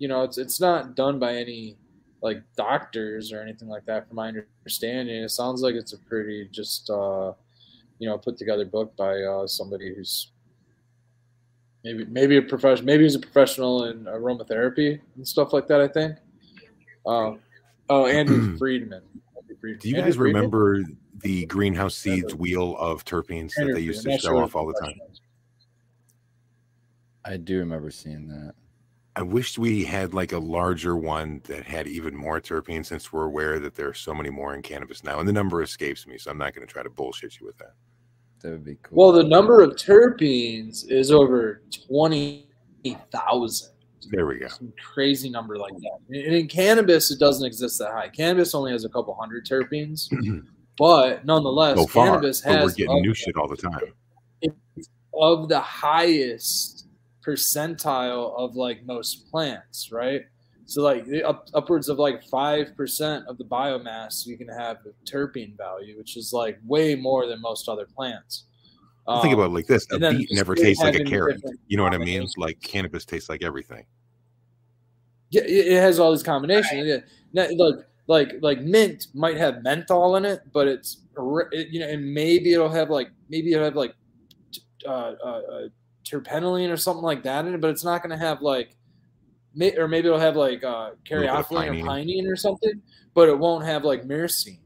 you know, it's it's not done by any like doctors or anything like that. From my understanding, it sounds like it's a pretty just, uh, you know, put together book by uh, somebody who's maybe maybe a professional, maybe he's a professional in aromatherapy and stuff like that. I think. Uh, oh, Andrew Freedman. Andy Freedman. Do you Andy guys Freedman? remember the greenhouse seeds wheel of terpenes that they used Freedman. to show off all the time? I do remember seeing that. I wish we had like a larger one that had even more terpenes since we're aware that there are so many more in cannabis now. And the number escapes me, so I'm not going to try to bullshit you with that. That would be cool. Well, the number of terpenes is over twenty thousand. There we go. Some crazy number like that. And in cannabis, it doesn't exist that high. Cannabis only has a couple hundred terpenes, but nonetheless, So far, cannabis but we're has getting new shit all the time. of the highest percentile of like most plants, right? So like up, upwards of like five percent of the biomass you can have a terpene value, which is like way more than most other plants. Think Um, about it like this: a beet never tastes like a carrot. You know what I mean? Like cannabis tastes like everything. Yeah, it, it has all these combinations. Yeah. Now, like like like mint might have menthol in it, but it's it, you know, and maybe it'll have like maybe it'll have like uh, uh, uh, terpinolene or something like that in it, but it's not going to have like may, or maybe it'll have like uh, caryophyllene or pinene. or something, but it won't have like myrcene.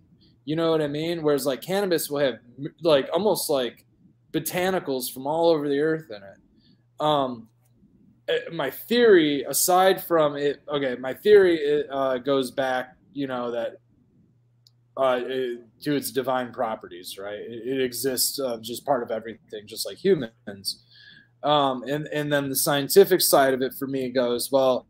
You know what I mean? Whereas like cannabis will have like almost like botanicals from all over the earth in it. Um, uh, my theory, aside from it, okay, my theory uh, goes back, you know, that uh, it- to its divine properties, right? It, it exists uh, just part of everything, just like humans. Um, and and then the scientific side of it for me goes well,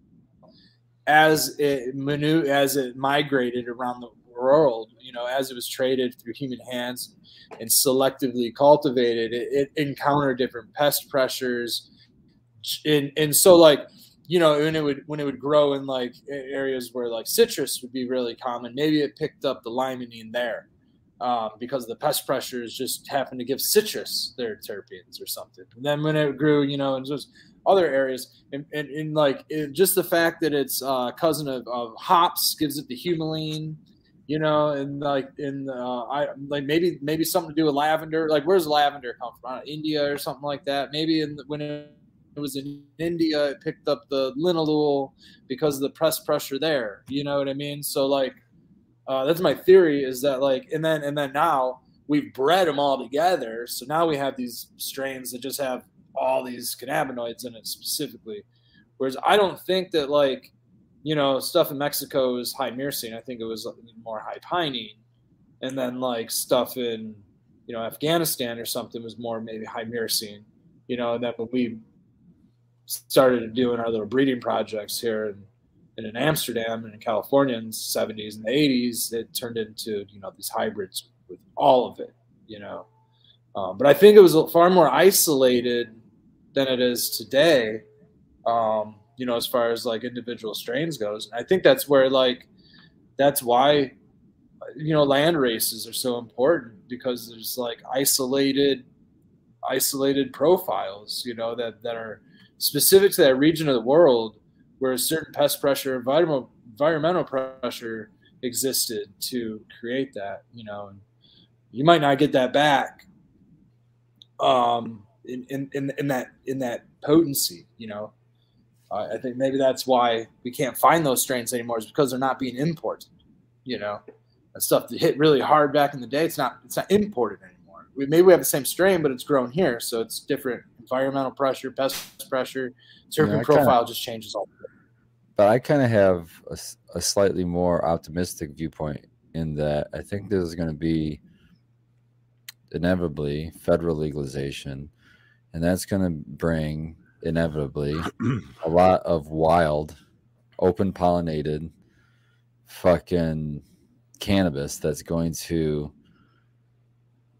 as it manu- as it migrated around the world, you know, as it was traded through human hands and selectively cultivated, it, it encountered different pest pressures, and and so like you know when it would when it would grow in like areas where like citrus would be really common, maybe it picked up the limonene there. Um, because the pest pressures just happened to give citrus their terpenes or something. And then when it grew, you know, in just other areas, and, and, and like it, just the fact that it's uh, cousin of, of hops gives it the humulene, you know, and like in uh, I like maybe maybe something to do with lavender. Like where's lavender come from? Know, India or something like that. Maybe in the, when it, it was in India, it picked up the linalool because of the press pressure there. You know what I mean? So like uh, that's my theory is that like and then and then now we've bred them all together. So now we have these strains that just have all these cannabinoids in it specifically. Whereas i don't think that like you know stuff in mexico is high myrcene i think it was more high pinene and then like stuff in you know afghanistan or something was more maybe high myrcene you know and then when we started doing our little breeding projects here and and in Amsterdam and in California in the 70s and the 80s, it turned into you know these hybrids with all of it, you know. Um, but I think it was far more isolated than it is today, um, you know, as far as like individual strains goes. And I think that's where like that's why you know land races are so important because there's like isolated isolated profiles, you know, that that are specific to that region of the world where a certain pest pressure, environmental environmental pressure existed to create that, you know, and you might not get that back um, in, in, in, in that in that potency, you know. Uh, I think maybe that's why we can't find those strains anymore, is because they're not being imported, you know. That stuff that hit really hard back in the day, it's not it's not imported anymore. We maybe we have the same strain, but it's grown here, so it's different environmental pressure, pest pressure, terpene Yeah, I kinda- profile just changes all. but I kind of have a slightly more optimistic viewpoint in that I think there's going to be inevitably federal legalization, and that's going to bring inevitably a lot of wild, open pollinated, fucking cannabis that's going to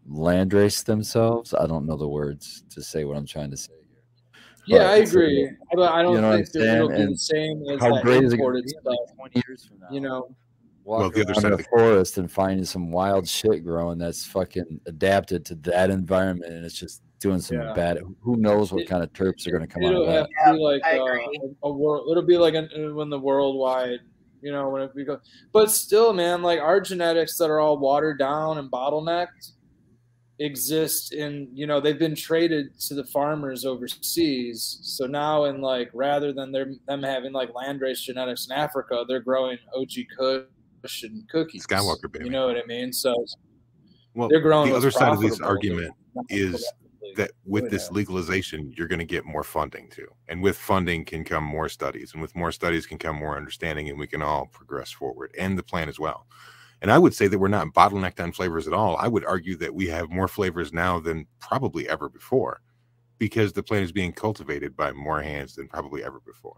landrace themselves. I don't know the words to say what I'm trying to say here. Yeah, But I it's, uh, agree. But I don't you know think I'm that it'll saying? be the same as How that great is it going to be stuff. like 20 years from now? You know, walk Well, the other side in of the the- forest and finding some wild shit growing that's fucking adapted to that environment, and it's just doing some Yeah. bad. Who knows what It- kind of terps are going to come out It'll of have that? to be like I uh, a, a world. It'll be like an, uh, when the worldwide, you know, when it we go. But still, man, like our genetics that are all watered down and bottlenecked exist in you know they've been traded to the farmers overseas so now in like rather than them them having like landrace genetics in africa they're growing og kush and cookies Skywalker, baby. you know what i mean so Well, they're growing the other side of this argument is that with this legalization, you're going to get more funding too. And with funding can come more studies. And with more studies can come more understanding, and we can all progress forward and the plan as well. And I would say that we're not bottlenecked on flavors at all. I would argue that we have more flavors now than probably ever before because the plant is being cultivated by more hands than probably ever before.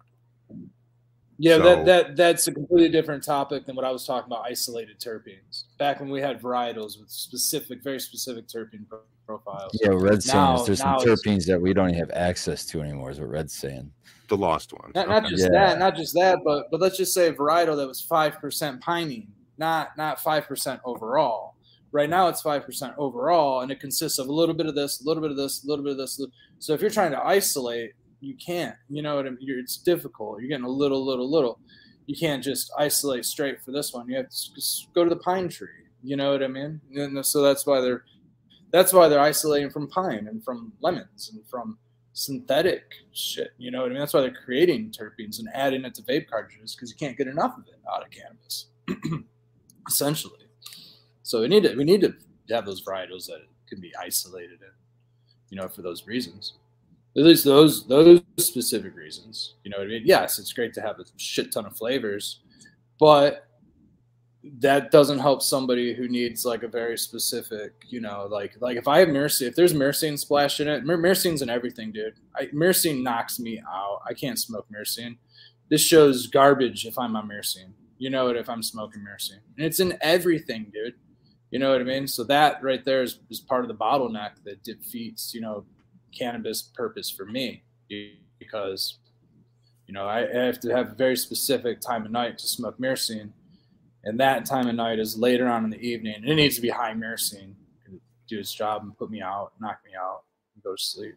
Yeah, So- that that that's a completely different topic than what I was talking about. Isolated terpenes. Back when we had varietals with specific, very specific terpene pro- profiles. Yeah, Red's saying Now- is there's some now it's- terpenes that we don't even have access to anymore. Is what Red's saying. The lost one. Not, not just Yeah. that, not just that, but but let's just say a varietal that was five percent pinene, not not five percent overall. Right now, it's five percent overall, and it consists of a little bit of this, a little bit of this, a little bit of this. So if you're trying to isolate, you can't. You know what I mean? It's difficult. You're getting a little, little, little. You can't just isolate straight for this one. You have to go to the pine tree. You know what I mean? And so that's why they're that's why they're isolating from pine and from lemons and from synthetic shit. You know what I mean? That's why they're creating terpenes and adding it to vape cartridges because you can't get enough of it out of cannabis, essentially. So we need to we need to have those varietals that can be isolated and you know for those reasons. At least those those specific reasons. You know what I mean? Yes, it's great to have a shit ton of flavors, but that doesn't help somebody who needs like a very specific, you know, like like if I have myrcene, if there's myrcene splashed in it, myr- myrcene's in everything, dude. I, myrcene knocks me out. I can't smoke myrcene. This shows garbage if I'm on myrcene. You know it if I'm smoking myrcene, and it's in everything, dude. You know what I mean? So that right there is, is part of the bottleneck that defeats, you know, cannabis purpose for me because, you know, I, I have to have a very specific time of night to smoke myrcene and that time of night is later on in the evening. And it needs to be high myrcene to do its job and put me out, knock me out, and go to sleep.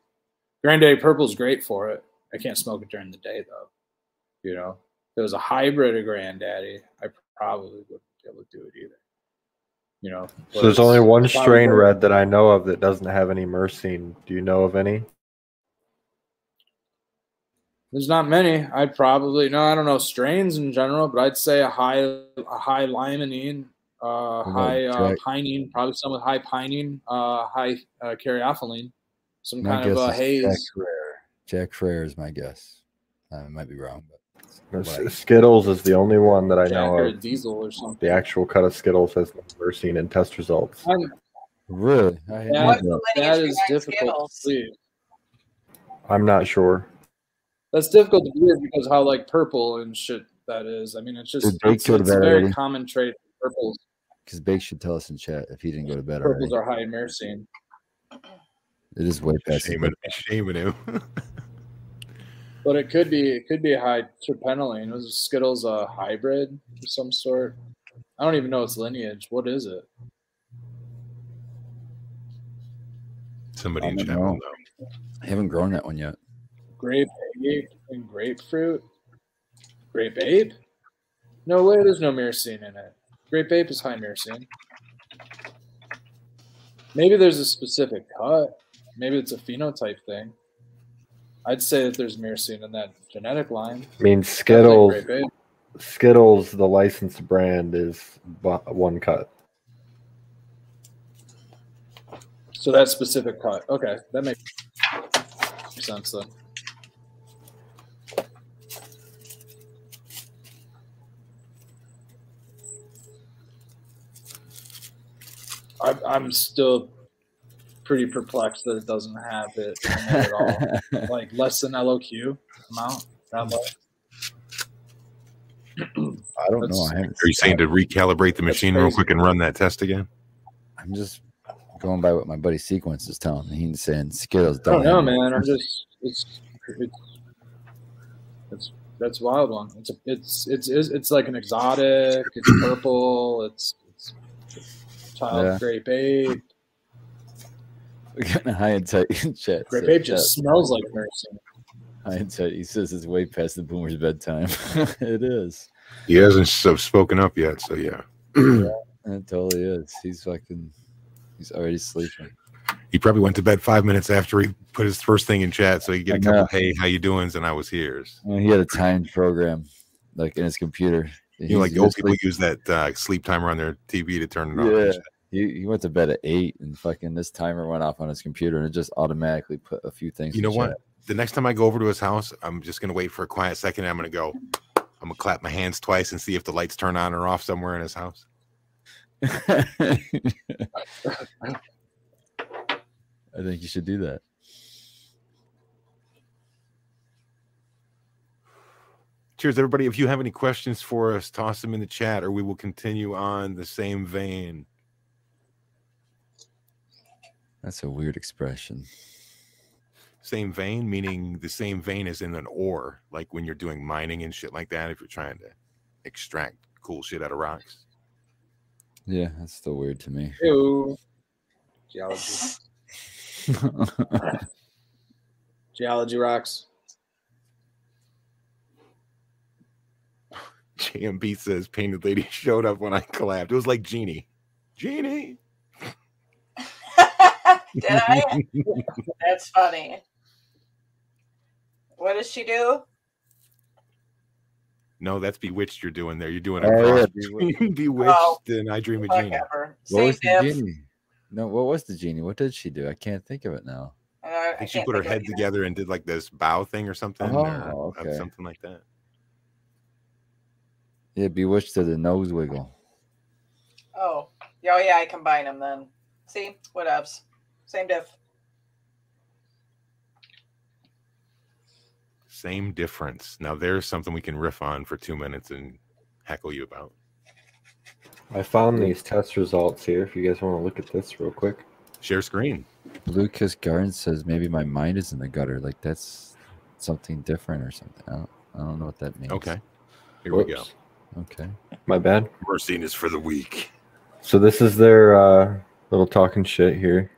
Granddaddy Purple is great for it. I can't smoke it during the day though. You know, it was a hybrid of Granddaddy, I probably wouldn't be able to do it either. You know, So there's only one strain red that I know of that doesn't have any myrcene. Do you know of any? There's not many. I'd probably no, I don't know strains in general, but I'd say a high a high limonene, uh, high uh, pinene, probably some with high pinene, uh, high uh, caryophyllene, some My kind of uh, is haze. Jack Herer. Jack Herer is my guess. I might be wrong, but S- Right. Skittles is the only one that I Jack know or of. diesel or something. The actual cut of Skittles has no myrcene in test results. I'm- really, I had no What's idea. the that lineage is behind difficult to Skittles? believe. I'm not sure. That's difficult to believe because how like purple and shit that is. I mean, it's just Dude, it's, it's a very already. common trait. For purples because Bake should tell us in chat if he didn't go to bed already. purples are high in myrcene. It is way past. his Shaming, bedtime. shaming him. But it could be it could be a high terpinolene. Was Skittles a hybrid of some sort? I don't even know its lineage. What is it? Somebody in don't chat will know. know. I haven't grown that one yet. Grape ape and grapefruit? Grape ape? No way, there's no myrcene in it. Grape ape is high myrcene. Maybe there's a specific cut. Maybe it's a phenotype thing. I'd say that there's myrcene in that genetic line. I mean, Skittles. Skittles, the licensed brand, is one cut. So that specific cut. Okay, that makes sense then. I'm still pretty perplexed that it doesn't have it at all. like less than LOQ amount. That low. I don't know. I haven't. Are you saying to recalibrate the machine real quick and run that test again? I'm just going by what my buddy Sequence is telling me. He's saying Skittles don't don't. know, man. I'm just it's it's it's That's wild one. It's a, it's it's it's, it's like an exotic. It's purple. It's, it's child Yeah. grape ape. We're getting high and tight in chat. Grape so ape just smells like mercy. High and tight. He says it's way past the boomer's bedtime. it is. He hasn't so spoken up yet, so yeah. It totally is. He's fucking. He's already sleeping. He probably went to bed five minutes after he put his first thing in chat, so he get a couple know. "Hey, how you doing?" and I was here. I mean, he had a timed program, like in his computer. You know, like old people like- use that uh, sleep timer on their TV to turn it on. He, he went to bed at eight, and fucking this timer went off on his computer, and it just automatically put a few things. You know what? chat. The next time I go over to his house, I'm just gonna wait for a quiet second. And I'm gonna go. I'm gonna clap my hands twice and see if the lights turn on or off somewhere in his house. I think you should do that. Cheers, everybody. If you have any questions for us, toss them in the chat, or we will continue on the same vein. That's a weird expression. Same vein, meaning the same vein as in an ore, like when you're doing mining and shit like that. If you're trying to extract cool shit out of rocks. Yeah, that's still weird to me. Ew. Geology. Geology rocks. JMB says Painted Lady showed up when I collabed. It was like Genie. Genie. Did I? That's funny. What does she do? No, that's Bewitched you're doing there. You're doing a Oh, yeah, cross Bewitched. between Bewitched Oh, and I Dream of Jeannie. Whatever. what was the genie? No, what was the genie? What did she do? I can't think of it now. Uh, I I think she put her head together and did like this bow thing or something. Oh, or uh, okay. something like that. Yeah, bewitched to the nose wiggle. Oh, yeah, oh, yeah, I combine them then. See, what whatevs. Same diff. Same difference. Now there's something we can riff on for two minutes and heckle you about. I found these test results here. If you guys want to look at this real quick. Share screen. Lucas Kiss Garden says maybe my mind is in the gutter. Like that's something different or something. I don't, I don't know what that means. Okay. Here we go. Okay. My bad. Mercy is for the weak. So this is their uh, little talking shit here.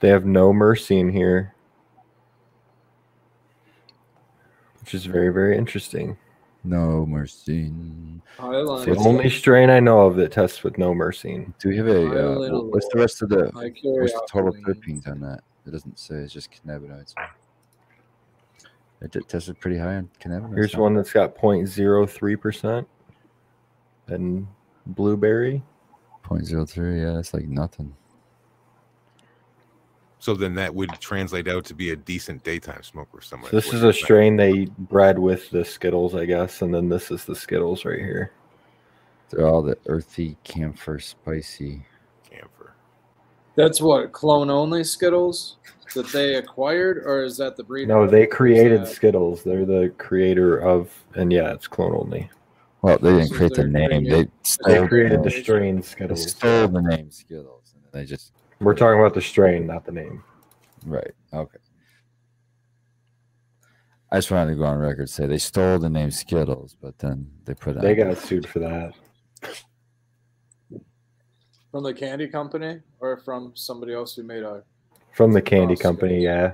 They have no mercy in here, which is very very interesting. No mercy. Highline. The only strain I know of that tests with no mercy. Do we have a? Uh, what's the rest of the? What's the total terpenes on that? It doesn't say. It's just cannabinoids. It did- tested pretty high on cannabinoids. Here's one that's got 0.03 percent, and blueberry. Point zero three. Yeah, that's like nothing. So then that would translate out to be a decent daytime smoker somewhere. So this is a strain they bred with the Skittles, I guess, and then this is the Skittles right here. They're all the earthy, camphor, spicy. Camphor. That's what clone only Skittles that they acquired, or is that the breed? No, they created Skittles. They're the creator of, and yeah, it's clone only. Well, they didn't So create the name. They They created the strain Skittles. they stole the name Skittles, and they just We're talking about the strain, not the name. right. Okay. I just wanted to go on record and say they stole the name Skittles, but then they put it. They got sued for that. from the candy company or from somebody else who made a. From the candy Oh, company, yeah.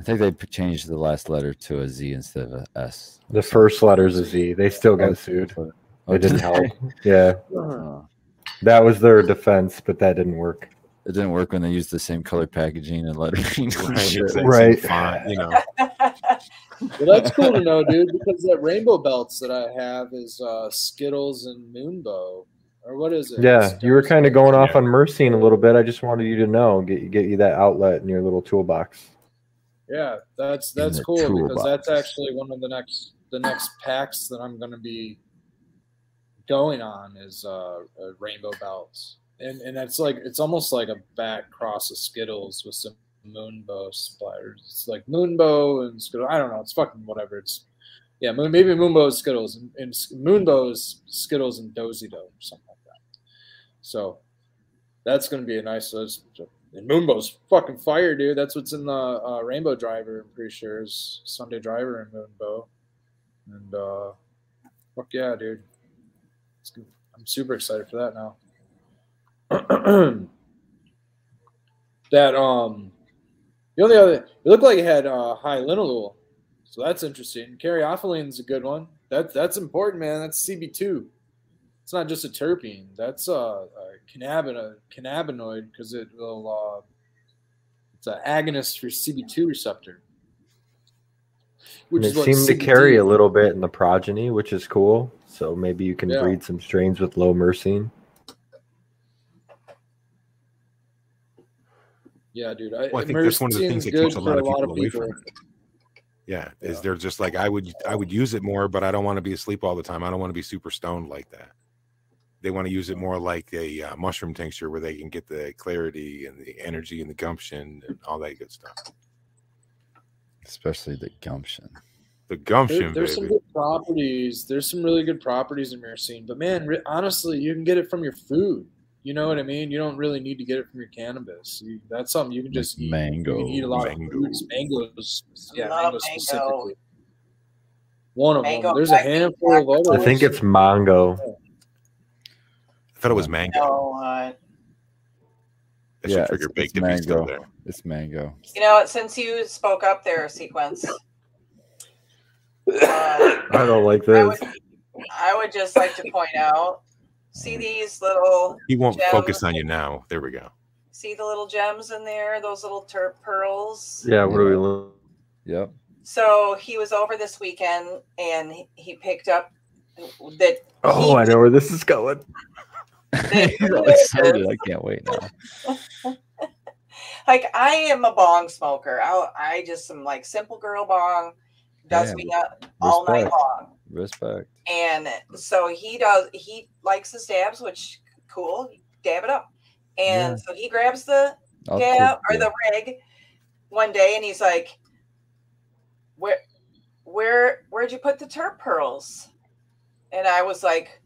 I think they changed the last letter to a Z instead of a S. The first letter's a Z. They still Oh, got sued. Oh, It didn't help. they? Yeah. Oh. That was their defense, but that didn't work. It didn't work when they used the same color packaging and lettering. Right, shit. Right. font, you know. Well, that's cool to know, dude, because that rainbow belts that I have is uh, Skittles and Moonbow, or what is it? Yeah, you were kind of going off Yeah. on myrcene a little bit. I just wanted you to know, get get you that outlet in your little toolbox. Yeah, that's that's the cool because that's actually one of the next the next packs that I'm going to be going on is uh, uh, rainbow belts, and and it's like it's almost like a back cross of Skittles with some Moonbow splatters. It's like Moonbow and Skittles. I don't know. It's fucking whatever. It's yeah, maybe Moonbow is Skittles and, and Moonbow is Skittles and Dozy Do or something like that. So that's to be a nice. it's- And Moonbow's fucking fire, dude. That's what's in the uh, Rainbow Driver. I'm pretty sure is Sunday Driver and Moonbow. And uh, fuck yeah, dude. I'm super excited for that now. that um, the only other it looked like it had uh, high linalool, so that's interesting. Caryophyllene is a good one. That's that's important, man. That's CB two. It's not just a terpene. That's a, a cannabinoid, cannabinoid because it will. Uh, it's an agonist for CB2 receptor. Which they is what seem to carry a little bit in the progeny, which is cool. So maybe you can Yeah. breed some strains with low myrcene. Yeah, dude. I, Well, I think that's one of the things that keeps a good lot of people away from it. Yeah, is Yeah. they're just like I would I would use it more, but I don't want to be asleep all the time. I don't want to be super stoned like that. They want to use it more like a uh, mushroom tincture where they can get the clarity and the energy and the gumption and all that good stuff. Especially the gumption. The There- gumption, there's some good properties. There's some really good properties in myrcene, but man, re- honestly, you can get it from your food. You know what I mean? You don't really need to get it from your cannabis. You, that's something you can just eat. mango. You can eat a lot mango. of fruits, mangoes. Yeah, Love mangoes mango. specifically. One of Mango them. There's a black bean, handful of black others. I think it's mango. I thought it was mango. No, uh, That Yeah, should trigger it's- baked it's if he's still mango. there. It's mango. you know, since you spoke up there, sequence, uh, I don't like I would, this. I would just like to point out, see these little, He won't Gem. focus on you now. There we go. see the little gems in there, those little terp pearls. Yeah, what do we look? Yep. So he was over this weekend and he- he picked up that. Oh, I know where this is going. He's all excited. I can't wait now. Like I am a bong smoker. I I just am like simple girl bong, does Damn. me up all night long. Respect. And so he does. He likes his dabs, which cool. Dab it up. And Yeah. so he grabs the I'll dab or the rig one day, and he's like, "Where, where, where'd you put the terp pearls?" And I was like,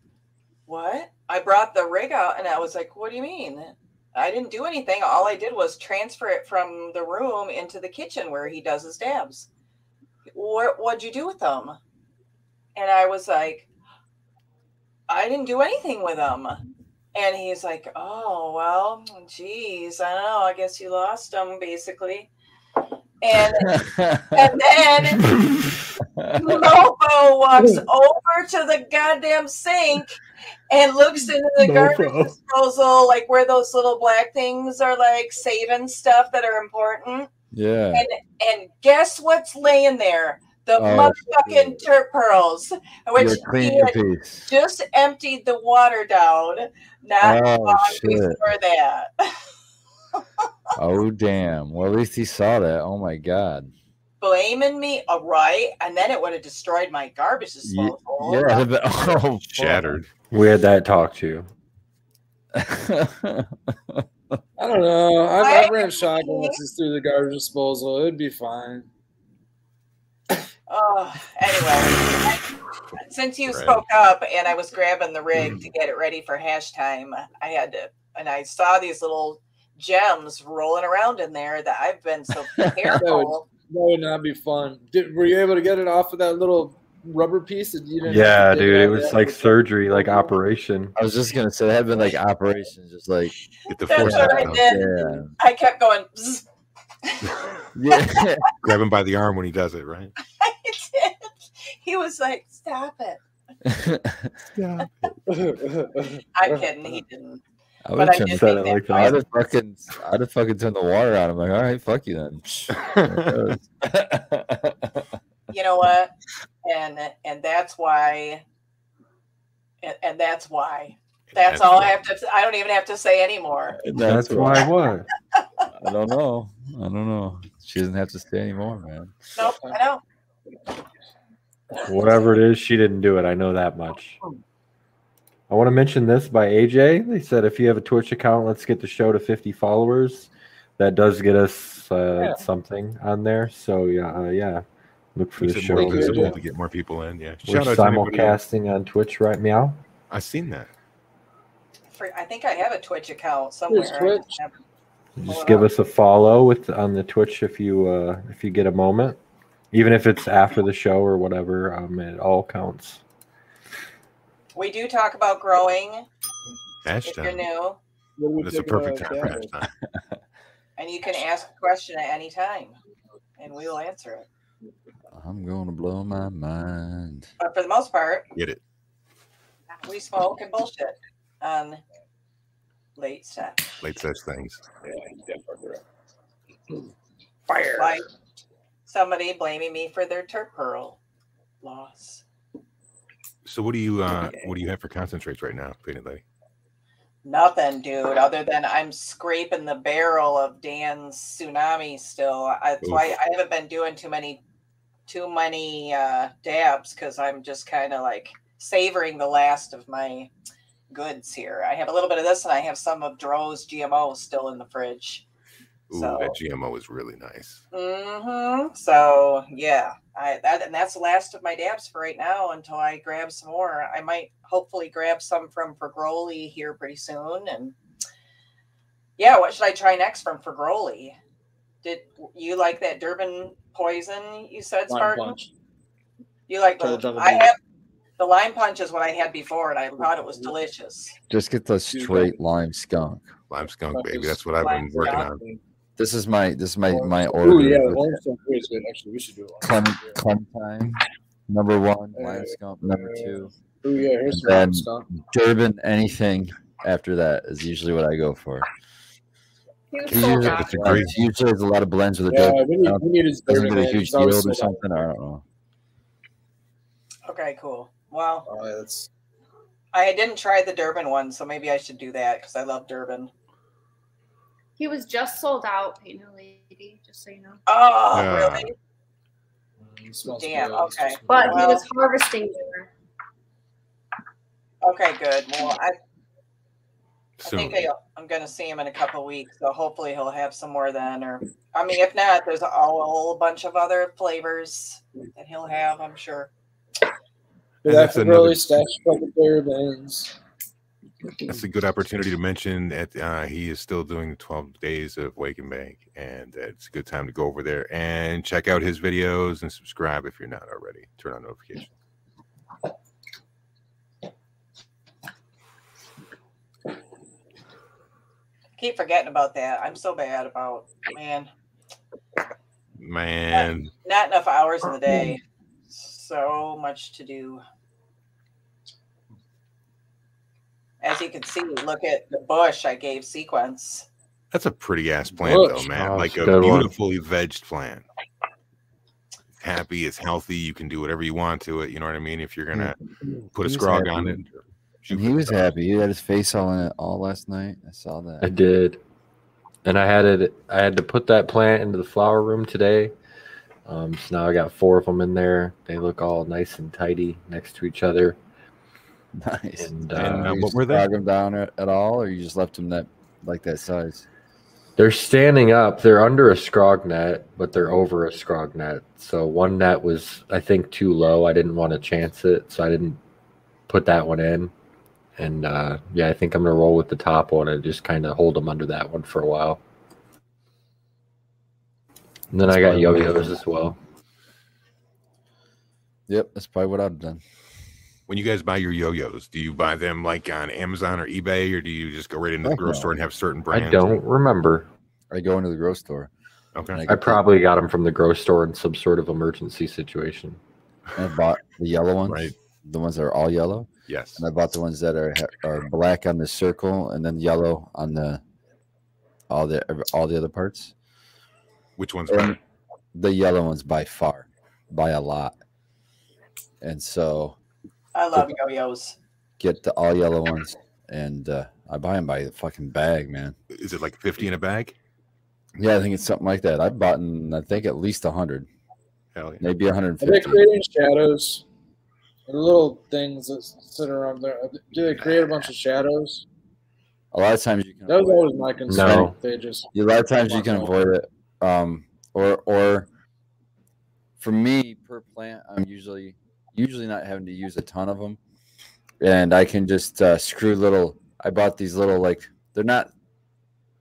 "What?" I brought the rig out, and I was like, "What do you mean?" I didn't do anything. All I did was transfer it from the room into the kitchen where he does his dabs. What what'd you do with them? And I was like, I didn't do anything with them. And he's like, Oh, well, geez, I don't know. I guess you lost them basically. And and then Mofo walks over to the goddamn sink and looks into the garbage Mofo. disposal, like where those little black things are like saving stuff that are important. yeah. And and guess what's laying there? The Oh, motherfucking terp pearls, which he had just emptied the water down. Not Oh long shit. before that. Oh damn. Well, at least he saw that. Oh my god. Blaming me, all right, and then it would have destroyed my garbage Ye- disposal. Yeah. but- Oh. Shattered. We had that talk too. I don't know. I've, I- I've ran shotguns through the garbage disposal. It'd be fine. Oh, anyway, since you Right. spoke up and I was grabbing the rig mm. to get it ready for hash time, I had to, and I saw these little gems rolling around in there that I've been so careful. That would not be fun. Did, were you able to get it off of that little rubber piece? That you didn't Yeah, have to get dude, it out was that? like surgery, like operation. I was just gonna say that had been like operations, just like Get the That's force what I did. yeah, I kept going. "Bzz." Yeah. Grab him by the arm when he does it, right? I did. He was like, "Stop it." Yeah. I'm kidding. He didn't. I But would I turn. did Said make it like I'd have fucking, I'd have fucking turned the water on. I'm like, all right, fuck you then. you know what and and that's why and, and that's why that's all i have to i don't even have to say anymore And That's why I what? I don't know. I don't know. She doesn't have to stay anymore, man. nope i don't Whatever it is, she didn't do it. I know that much. I want to mention this by AJ. They said if you have a Twitch account, let's get the show to 50 followers. That does get us uh, Yeah. something on there. So yeah, uh, yeah. Look for We the show. more Thank Yeah. to get more people in. Yeah. We're Shout out to anybody simulcasting on Twitch right now. I've seen that. For, i think i have a twitch account somewhere Twitch? Just give us a follow with on the Twitch if you uh, if you get a moment, even if it's after the show or whatever. Um, it all counts. We do talk about growing Hash if you're new, What are a perfect time for dab hash at? time. and you can ask a question at any time, and we will answer it. I'm gonna blow my mind. But for the most part, Get it. we smoke and bullshit on late stuff. Late such things. Yeah, definitely. Like somebody blaming me for their terp pearl loss. So what do you uh what do you have for concentrates right now, Painted Lady? Nothing, dude, other than I'm scraping the barrel of Dan's tsunami still. I- That's why I haven't been doing too many too many uh dabs because I'm just kind of like savoring the last of my goods here. I have a little bit of this and I have some of Dro's GMO still in the fridge. Ooh, So- that GMO is really nice. Mm-hmm. So yeah, I that and that's the last of my dabs for right now until I grab some more. I might hopefully grab some from Fergroli here pretty soon. And yeah, what should I try next from Fergroli? Did you like that Durban poison you said, Lime Spartan? punch. You like Try the the I have the lime punch is what I had before and I thought it was delicious. Just get the straight lime skunk. Lime skunk, baby. That's what I've been working on. This is my this is my my Ooh, order. yeah, with lime skunk is good. Actually, we should do it. Clement, Clementine, number one, Uh, lime skunk, number two, Ooh, yeah, here's some And lime skunk. Durban. Anything after that is usually what I go for. He was It's sold usually. It's a great- usually there's a lot of blends with a Yeah, Durban. we need, I we need his Doesn't get a huge He's always yield or something. I don't know. Okay, cool. Well, Oh, yeah, that's I didn't try the Durban one, so maybe I should do that because I love Durban. He was just sold out, Painted Lady, just so you know. Oh, Yeah. really? Mm, it Damn, good. Okay. But Well- he was harvesting there. Okay, good. Well, I, I think I, I'm going to see him in a couple weeks, so hopefully he'll have some more then. Or, I mean, if not, there's a whole bunch of other flavors that he'll have, I'm sure. But And that's that's another- really stash couple bourbons. That's a good opportunity to mention that uh, he is still doing the 12 days of Wake and Bake, and it's a good time to go over there and check out his videos and subscribe if you're not already. Turn on notifications. Keep forgetting about that. I'm so bad about, man, Man, not enough hours in the day. So much to do. As you can see, look at the bush I gave sequence. that's a pretty ass plant, though, man. Oh, like a a good one. beautifully vegged plant. It's happy, it's healthy. You can do whatever you want to it. You know what I mean? If you're gonna put a He was scrog on it, shoot he was happy. He had his face all in it all last night. I saw that. I did, and I had it. I had to put that plant into the flower room today. Um, so now I got four of them in there. They look all nice and tidy next to each other. Nice. And, And, uh, uh, what were they? Drag them down at, at all, or you just left them that like that size? They're standing up. They're under a scrog net, but they're over a scrog net. So one net was, I think, too low. I didn't want to chance it, so I didn't put that one in. And uh, yeah, I think I'm gonna roll with the top one and just kind of hold them under that one for a while. And then I got yo-yos as well. Yep, that's probably what I've done. When you guys buy your yo-yos, do you buy them like on Amazon or eBay, or do you just go right into the grocery store and have certain brands? I don't remember. I go into the grocery store. Okay. and I probably got them from the grocery store in some sort of emergency situation. I bought the yellow ones, Right. the ones that are all yellow, Yes. and I bought the ones that are are black on the circle and then yellow on the all the all the other parts. Which one's And better? the yellow ones by far, by a lot. And so I love yo-yos. get the all yellow ones, and uh, I buy them by the fucking bag, man. Is it like 50 in a bag? Yeah, I think it's something like that. I've bought in, I think at least hundred, Hell yeah. maybe Are they 150. creating shadows? The little things that sit around there. Do they create a bunch of shadows? A lot of times you can That was avoid, always my concern. No. They just a lot of times you can avoid it. Um, or or for me per plant, I'm usually usually not having to use a ton of them, and I can just uh, screw little. I bought these little like they're not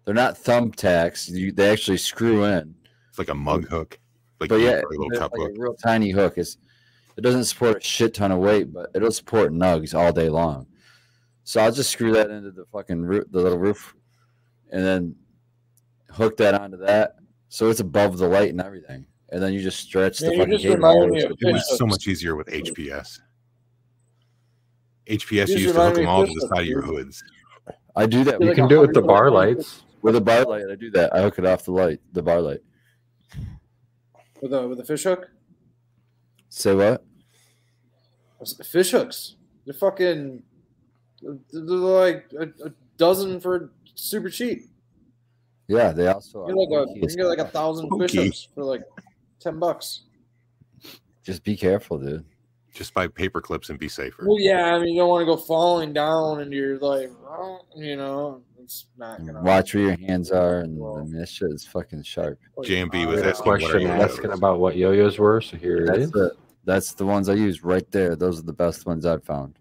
They're not thumbtacks. You, they actually screw in. It's like a mug hook. Like but yeah, a little cup like hook. a real tiny hook. It's it doesn't support a shit ton of weight, but it'll support nugs all day long. So I'll just screw that into the fucking roof, the little roof, and then hook that onto that, so it's above the light and everything. And then you just stretch Man, the fucking just cable reminded all me way of to It was so much easier with HPS. HPS you used to hook them all to the side of your hoods. I do that You like can a do it with the bar lights. with a bar light. I do that. I hook it off the light, the bar light. with a with a fish hook. Say what? Fish hooks. They're fucking. They're like a, a dozen for super cheap. Yeah, they also You are get like a you get like a fuck. thousand fish hooks for like ten bucks. Just be careful, dude. Just buy paper clips and be safer. Well, yeah, I mean you don't want to go falling down and you're like, oh, you know, it's not gonna. Watch where your hands are, and I mean, that shit is fucking sharp. Oh, JMB We was had a asking question your asking about what yo-yos were, so here That's is. the that's the ones I use right there. Those are the best ones I've found.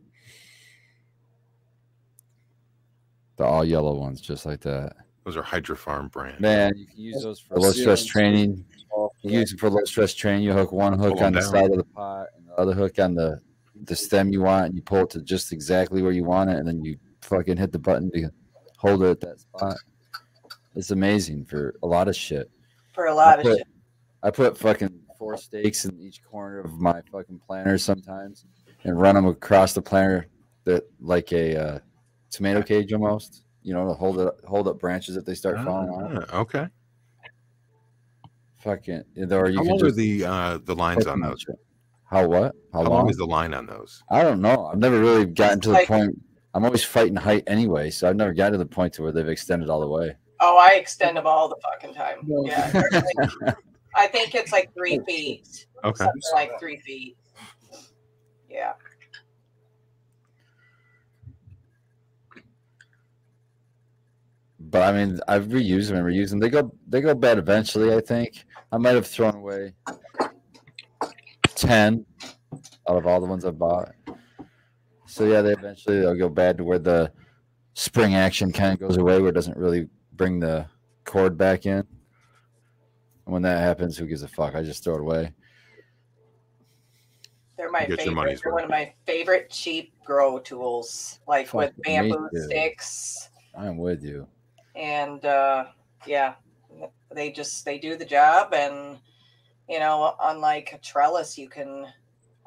The all yellow ones, just like that. Those are Hydrofarm brand. Man, you can use those for I've low seen stress training. You use it for low stress training. You hook one hook on the down. side of the pot and the other hook on the the stem you want, and you pull it to just exactly where you want it, and then you fucking hit the button to hold it at that spot. It's amazing for a lot of shit. for a lot of put- shit. I put fucking four stakes in each corner of my fucking planter sometimes, and run them across the planter that like a uh, tomato cage almost. You know, to hold it hold up branches if they start falling off. Ah, okay. Fucking, or you How can long are the uh, the lines on those? How what? How, How long? long is the line on those? I don't know. I've never really gotten to the Like- point. I'm always fighting height anyway, so I've never gotten to the point to where they've extended all the way. Oh, I extend them all the fucking time. No. Yeah, I think it's like three feet, Okay. something like three feet. Yeah, But I mean, I've reused them and reused them. They go they go bad eventually. I think I might have thrown away ten out of all the ones I bought. So yeah, they eventually they'll go bad to where the spring action kind of goes away, where it doesn't really bring the cord back in. And when that happens, who gives a fuck? I just throw it away. they're my get your favorite. money's They're worth. one of my favorite cheap grow tools, like with Fuck, me bamboo sticks. I'm with you. And uh, yeah, they just they do the job. And you know, unlike a trellis, you can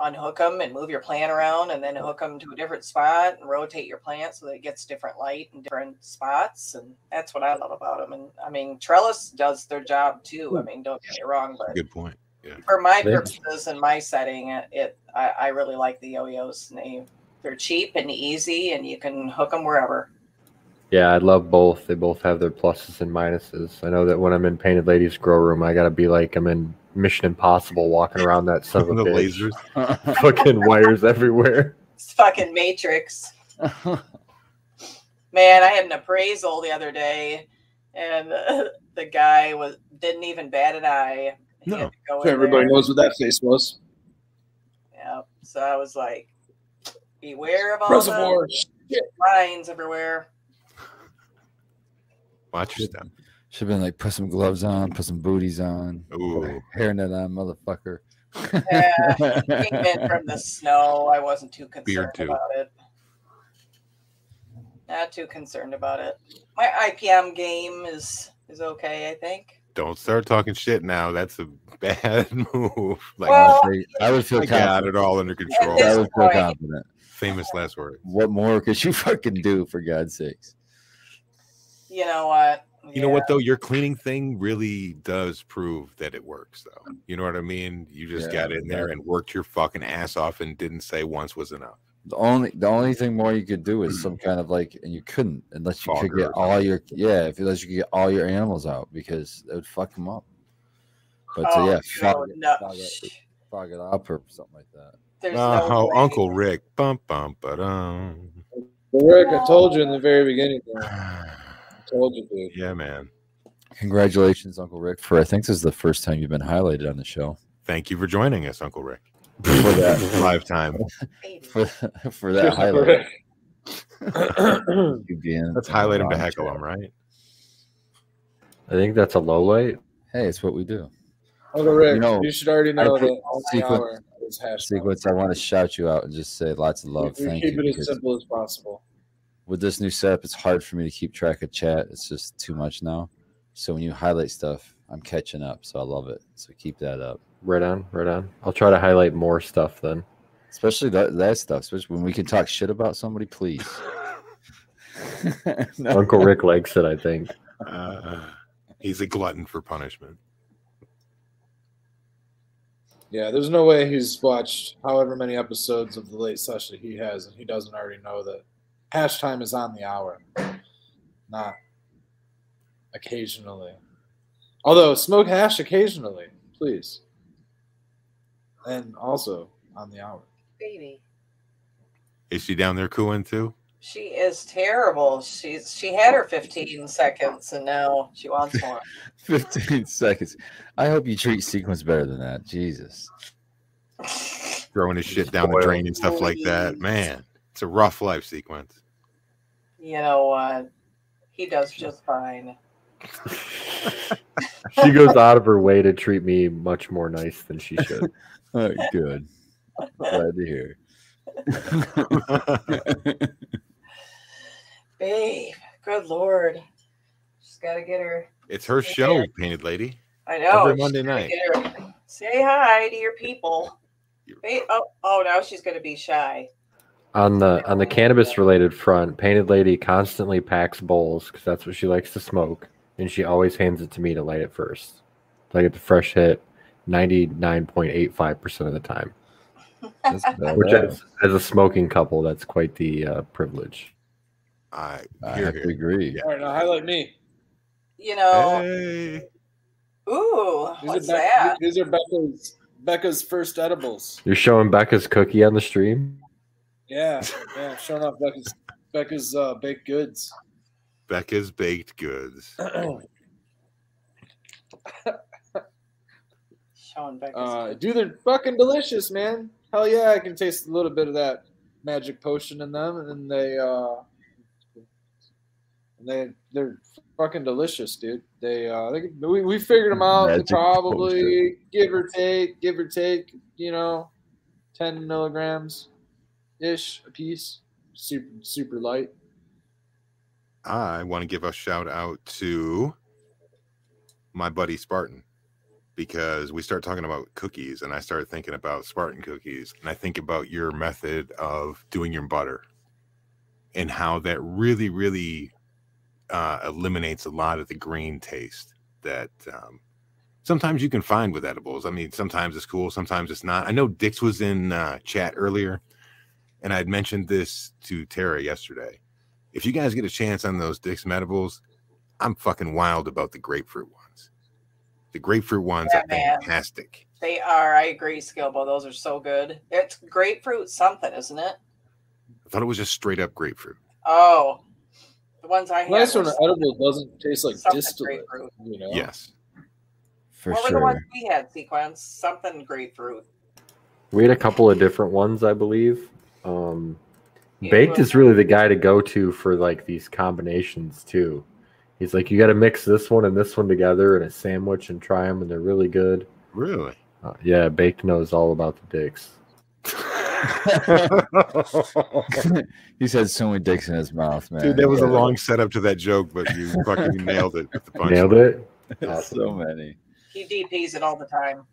unhook them and move your plant around, and then hook them to a different spot and rotate your plant so that it gets different light in different spots. And that's what I love about them. And I mean, trellis does their job too. I mean, don't get me wrong, but Good point. Yeah. for my purposes and my setting, it, it I, I really like the yo-yos. And they they're cheap and easy, and you can hook them wherever. Yeah, I love both. They both have their pluses and minuses. I know that when I'm in Painted Ladies Grow Room, I gotta be like I'm in Mission Impossible, walking around that son of a the bitch. lasers. Fucking wires everywhere. It's fucking Matrix. Man, I had an appraisal the other day, and uh, the guy was didn't even bat an eye. He No. So everybody there. knows what that face was. Yeah. So I was like, beware of all Reservoir. the lines everywhere. Watch your step. Should have been like, put some gloves on, put some booties on, put a Ooh. hairnet on, motherfucker. Yeah, Came in from the snow. I wasn't too concerned Beard, too. about it. Not too concerned about it. My IPM game is is okay, I think. Don't start talking shit now. That's a bad move. Like Well, I would feel I got confident. it all under control. I would feel confident. Famous last word. What more could you fucking do for God's sakes? You know what? You know what though? Your cleaning thing really does prove that it works though. You know what I mean? You just Yeah, got in there yeah. and worked your fucking ass off and didn't say once was enough. The only the only thing more you could do is some kind of like, and you couldn't unless you could get all your yeah, if unless you could get all your animals out because it would fuck them up. But Oh, yeah, no, fog, it, no. fog, it, fog it up or something like that. There's Oh, no. Uncle Rick. Bum bum but um. Rick, I told you in the very beginning. Man. I told you, dude. Yeah, man. Congratulations, Uncle Rick, for I think this is the first time you've been highlighted on the show. Thank you for joining us, Uncle Rick. For that Live time. for, for that highlight. Rick. You Let's highlight him to on heckle chat. him, right? I think that's a low light. Hey, it's what we do. Uncle Rick, You know, you should already know I that think the sequence- hour is Sequence, I want to shout you out and just say lots of love. We, we Thank keep you. it as simple as possible. With this new setup, it's hard for me to keep track of chat. It's just too much now. So when you highlight stuff, I'm catching up. So I love it. So keep that up. Right on, right on. I'll try to highlight more stuff then. Especially that, that stuff. Especially when we can talk shit about somebody, please. No. Uncle Rick likes it, I think. Uh, he's a glutton for punishment. Yeah, there's no way he's watched however many episodes of the late session he has, and he doesn't already know that hash time is on the hour, not occasionally. Although smoke hash occasionally, please, and also on the hour. Baby. Is she down there cooing too? She is terrible. She's she had her 15 seconds and now she wants more. 15 seconds. I hope you treat sequence better than that. Jesus. Throwing his shit down the drain and stuff like that. Man, it's a rough life sequence. You know what? He does just fine. She goes out of her way to treat me much more nice than she should. Oh, good. Glad to hear. Babe, good lord. She's gotta get her. it's her show, Painted Lady. I know. Every Monday night. her- Say hi to your people. Babe, oh, oh, now she's gonna be shy. On the on the cannabis related front, Painted Lady constantly packs bowls because that's what she likes to smoke, and she always hands it to me to light it first. So I get the fresh hit ninety nine point eight five percent of the time. Which as, as a smoking couple, that's quite the uh, privilege. I I hear, have to agree. Yeah. All right, now highlight me. You know, Hey. ooh, These what's are Beck- that? These are Becca's Becca's first edibles. You're showing Becca's cookie on the stream. Yeah, yeah, showing off Becca's Becca's uh, baked goods. Becca's baked goods. Showing Becca's Uh, dude, they're fucking delicious, man. Hell yeah, I can taste a little bit of that magic potion in them, and they uh, and they they're fucking delicious, dude. They uh, they, we we figured them out. Magic probably give or take, give or take, you know, ten milligrams ish a piece. Super super light. I want to give a shout out to my buddy Spartan because we start talking about cookies and I started thinking about Spartan cookies and I think about your method of doing your butter and how that really, really uh, eliminates a lot of the green taste that um, sometimes you can find with edibles. I mean, sometimes it's cool, sometimes it's not. I know Dix was in uh, chat earlier and I'd mentioned this to Tara yesterday if you guys get a chance on those Dix Medibles, I'm fucking wild about the grapefruit ones. The grapefruit ones Yeah, are man. fantastic. They are. I agree, Skilbo. Those are so good. It's grapefruit something, isn't it? I thought it was just straight up grapefruit. Oh, the ones I had. Nice were when an edible doesn't taste like distillate. You know. Yes. For what were the ones we had? Sequence something grapefruit. We had a couple of different ones, I believe. Um, Yeah, Baked well- is really the guy to go to for like these combinations too. He's like, you got to mix this one and this one together in a sandwich and try them, and they're really good. Really? Uh, yeah, Baked knows all about the dicks. He's had so many dicks in his mouth, man. Dude, that was a long setup to that joke, but you fucking nailed it with the punch. Nailed it. so many. He DPs it all the time.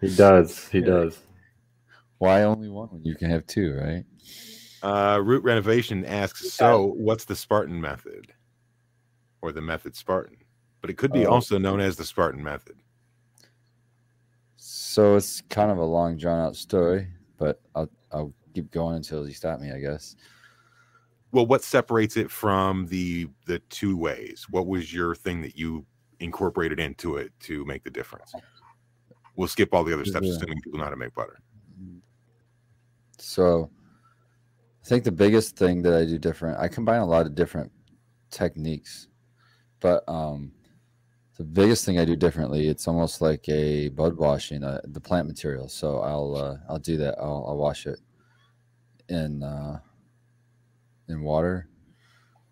He does. He Yeah. does. Why only one when you can have two, right? Uh, Root Renovation asks, so what's the Spartan method? Or the method Spartan? But it could be Oh. also known as the Spartan method. So it's kind of a long, drawn out story, but I'll I'll keep going until you stop me, I guess. Well, what separates it from the the two ways? What was your thing that you incorporated into it to make the difference? We'll skip all the other steps, Yeah. assuming people know how to make butter. So I think the biggest thing that I do different, I combine a lot of different techniques, but um, the biggest thing I do differently, it's almost like a bud washing, uh, the plant material. So I'll uh, I'll do that. I'll, I'll wash it in uh, in water.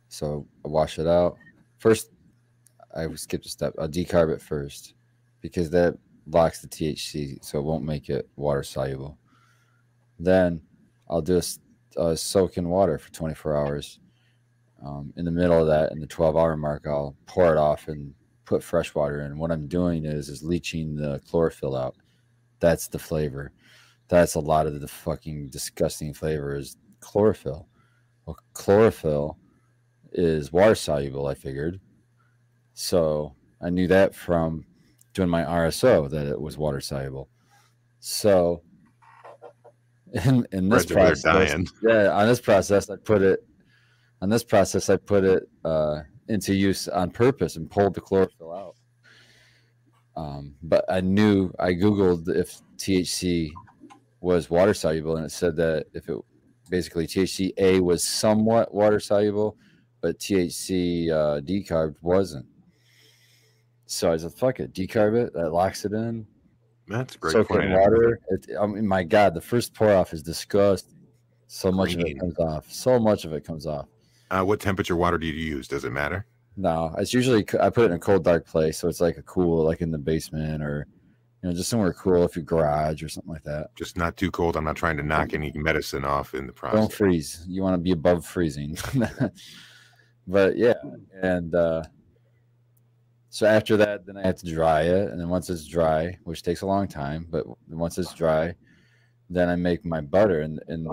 So I wash it out first. I skipped a step. I'll decarb it first because that locks the THC, so it won't make it water soluble. Then I'll do a, a soak in water for 24 hours. Um, in the middle of that, in the 12 hour mark, I'll pour it off and put fresh water in. What I'm doing is is leaching the chlorophyll out. That's the flavor. That's a lot of the fucking disgusting flavor is chlorophyll. Well, chlorophyll is water soluble. I figured, so I knew that from doing my RSO that it was water soluble. So in in this process, yeah, on this process, I put it on this process, I put it uh, into use on purpose and pulled the chlorophyll out. Um, but I knew I googled if THC was water soluble, and it said that if it basically THC A was somewhat water soluble, but THC uh, decarb wasn't. So I said, "Fuck it, decarb it. That locks it in. That's great Soak it in water. It, I mean, my God, the first pour off is disgusting. So much of it comes off. So much of it comes off. Uh, what temperature water do you use? Does it matter? No, it's usually I put it in a cold, dark place, so it's like a cool, like in the basement or you know, just somewhere cool, if your garage or something like that. Just not too cold. I'm not trying to knock any medicine off in the process. Don't freeze. You want to be above freezing. but yeah, and uh, so after that, then I have to dry it, and then once it's dry, which takes a long time, but once it's dry, then I make my butter, and and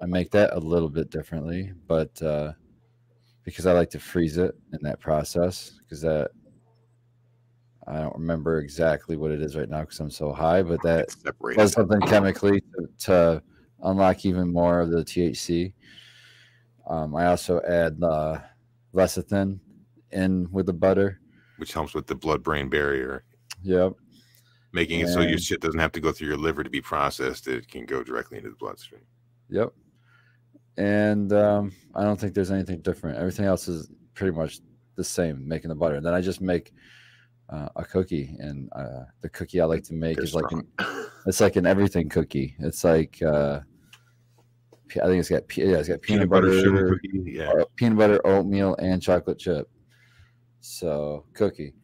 I make that a little bit differently, but uh, because I like to freeze it in that process, because that I don't remember exactly what it is right now because I'm so high, but that does something chemically to, to unlock even more of the THC. Um, I also add uh, lecithin in with the butter. Which helps with the blood-brain barrier, Yep. making it so your shit doesn't have to go through your liver to be processed. It can go directly into the bloodstream. Yep. And um, I don't think there's anything different. Everything else is pretty much the same, making the butter. And then I just make uh, a cookie, and uh, the cookie I like to make They're is like an, it's like an everything cookie. It's like uh, I think it's got yeah, it's got peanut, peanut butter butter, sugar cookie. Yeah, peanut butter, oatmeal, and chocolate chip. So cookie,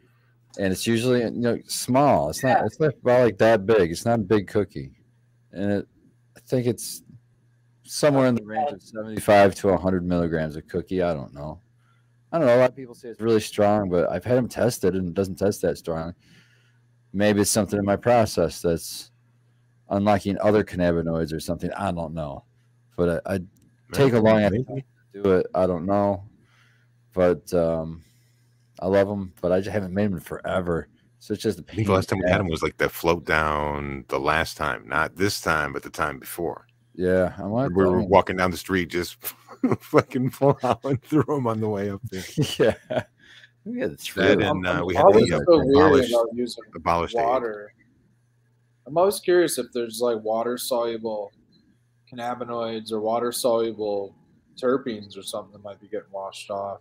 and it's usually you know small. It's not. It's not about like that big. It's not a big cookie, and it, I think it's somewhere in the range of seventy-five to hundred milligrams of cookie. I don't know. I don't know. A lot of people say it's really strong, but I've had them tested and it doesn't test that strong. Maybe it's something in my process that's unlocking other cannabinoids or something. I don't know, but I, I take a long time to do it. I don't know, but um, I love them. But I just haven't made them in forever, so it's just a I pain. the last time we had him was like the float down the last time, not this time, but the time before. Yeah, I want. We were walking down the street, just fucking and throw him on the way up there. yeah, we had. That and uh, we had the uh, so abolished, abolished aid. water. I'm always curious if there's like water soluble cannabinoids or water soluble terpenes or something that might be getting washed off,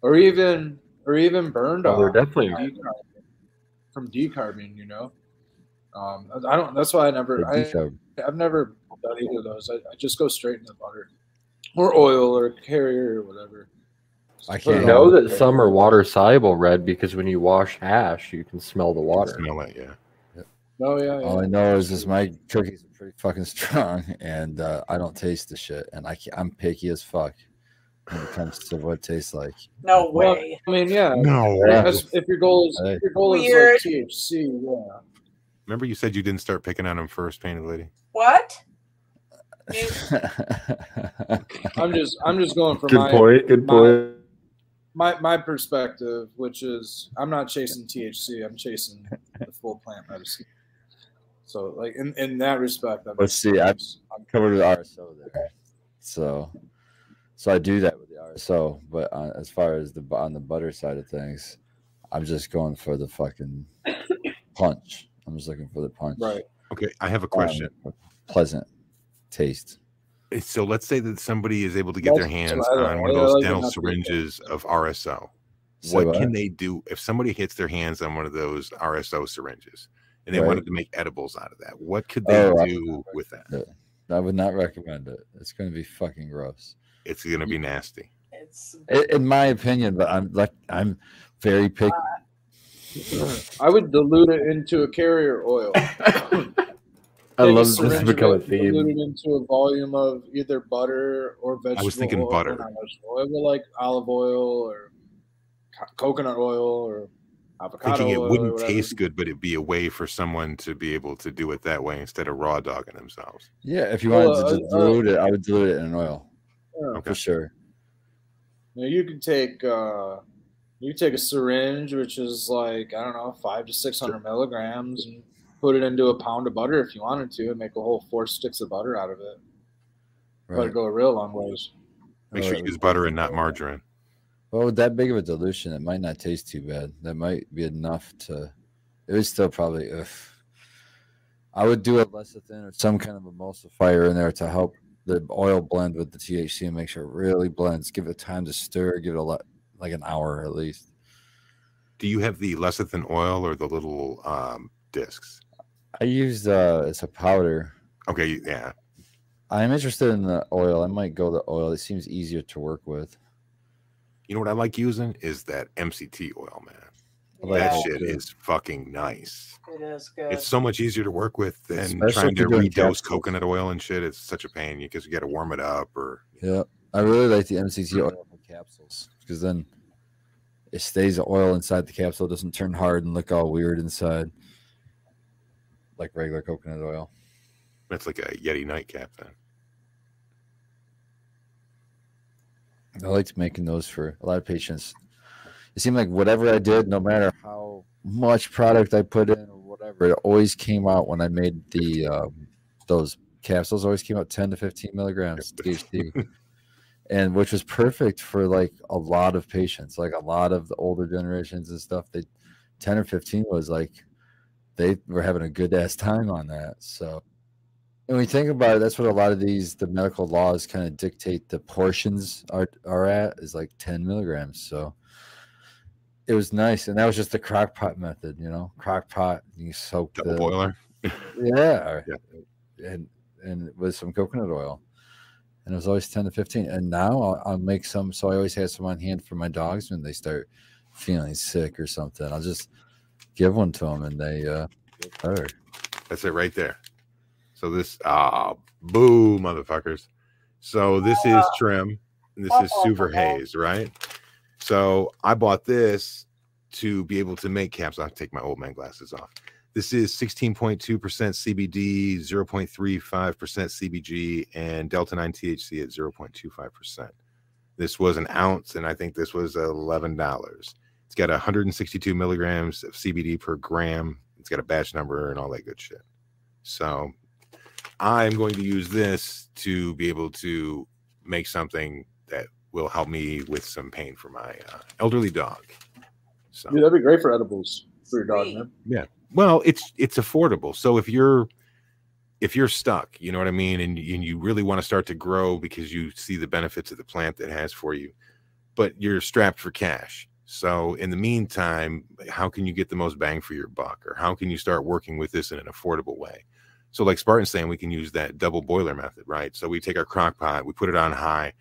or even or even burned Oh, off. they're definitely from decarbing, from decarbing. You know, um, I don't. That's why I never. I, I've never done either of those. I, I just go straight into butter, or oil, or carrier, or whatever. I Just put can't know on. that some are water soluble, red, because when you wash hash, you can smell the water. Smell it, yeah. Oh yeah, yeah. All I know is this: my cookies are pretty fucking strong, and uh, I don't taste the shit, and I can't, I'm picky as fuck when it comes to what it tastes like. No Well, way. I mean, yeah. No. Yeah. As- if your goal is if your goal is Weird. like THC, yeah. Remember you said you didn't start picking on him first, painted lady? What? I'm just I'm just going from Good my point. Good my- point. my my perspective, which is I'm not chasing THC, I'm chasing the full plant medicine. So like in, in that respect, I'm Let's see, I'm, I'm covered with RSO there, so so I do that with the RSO. But uh, as far as the on the butter side of things, I'm just going for the fucking punch. I'm just looking for the punch. right. Okay, I have a Um, question. pleasant taste. So let's say that somebody is able to get their hands I on one of those dental syringes of RSO. So what what? can they do if somebody hits their hands on one of those RSO syringes and they Right. wanted to make edibles out of that? What could they Oh, do with that? I would not recommend it. It's going to be fucking gross. It's going to be nasty. It's It's in my opinion. But I'm like I'm very picky. I would dilute it into a carrier oil. I love this syringe has of become a it, dilute theme. it into a volume of either butter or vegetable. I was thinking oil, butter. Oil, like olive oil or co- coconut oil or avocado Thinking it oil wouldn't taste good, but it'd be a way for someone to be able to do it that way instead of raw dogging themselves. Yeah, if you Well, wanted to uh, just uh, dilute it, I would dilute it in an oil Yeah. Okay. for sure. Now you can take uh, you could take a syringe, which is like I don't know, five to six hundred milligrams, and put it into a pound of butter if you wanted to, and make a whole four sticks of butter out of it. But Right. it go a real long ways. Make sure you use butter and not margarine. Well, with that big of a dilution, it might not taste too bad. That might be enough to. It was still probably. Ugh. I would do a lecithin or some kind of emulsifier in there to help the oil blend with the THC and make sure it really blends. Give it time to stir. Give it a lot, like an hour at least. Do you have the lecithin oil or the little um, discs? I used uh, it's a powder. Okay, yeah. I'm interested in the oil. I might go the oil. It seems easier to work with. You know what I like using is that MCT oil, man. I like that that shit is fucking nice. it is good. It's so much easier to work with than Especially trying to you're redose capsules. coconut oil and shit. It's such a pain because you got to warm it up or Yeah, I really like the MCT oil for capsules because then it stays the oil inside the capsule. It doesn't turn hard and look all weird inside, like regular coconut oil. That's like a Yeti nightcap then. I liked making those for a lot of patients. It seemed like whatever I did, no matter how much product I put in or whatever, it always came out when I made the um, those capsules. Always came out ten to fifteen milligrams THC, and which was perfect for like a lot of patients, like a lot of the older generations and stuff. They ten or fifteen was like they were having a good ass time on that. So and when you think about it, that's what a lot of these the medical laws kind of dictate the portions are are at is like 10 milligrams. So it was nice. And that was just the crock pot method, you know, crock pot, you soak Double the boiler. yeah, Yeah. and and with some coconut oil. And it was always 10 to 15. And now I'll, I'll make some. So I always have some on hand for my dogs when they start feeling sick or something. I'll just give one to them and they uh, get better. That's it right there. So this ah boo motherfuckers. So this is trim. and This is super haze, right? So I bought this to be able to make caps. I'll take my old man glasses off. This is 16.2% CBD, 0.35% CBG, and Delta 9 THC at 0.25%. This was an ounce, and I think this was $11. It's got 162 milligrams of CBD per gram. It's got a batch number and all that good shit. So I'm going to use this to be able to make something that will help me with some pain for my uh, elderly dog. So Dude, that'd be great for edibles for your dog, Sweet. man. well, it's it's affordable. So if you're if you're stuck, you know what I mean, and, and you really want to start to grow because you see the benefits of the plant that has for you, but you're strapped for cash. So in the meantime, how can you get the most bang for your buck, or how can you start working with this in an affordable way? So like Spartan's saying, we can use that double boiler method, right? So we take our crock pot, we put it on high,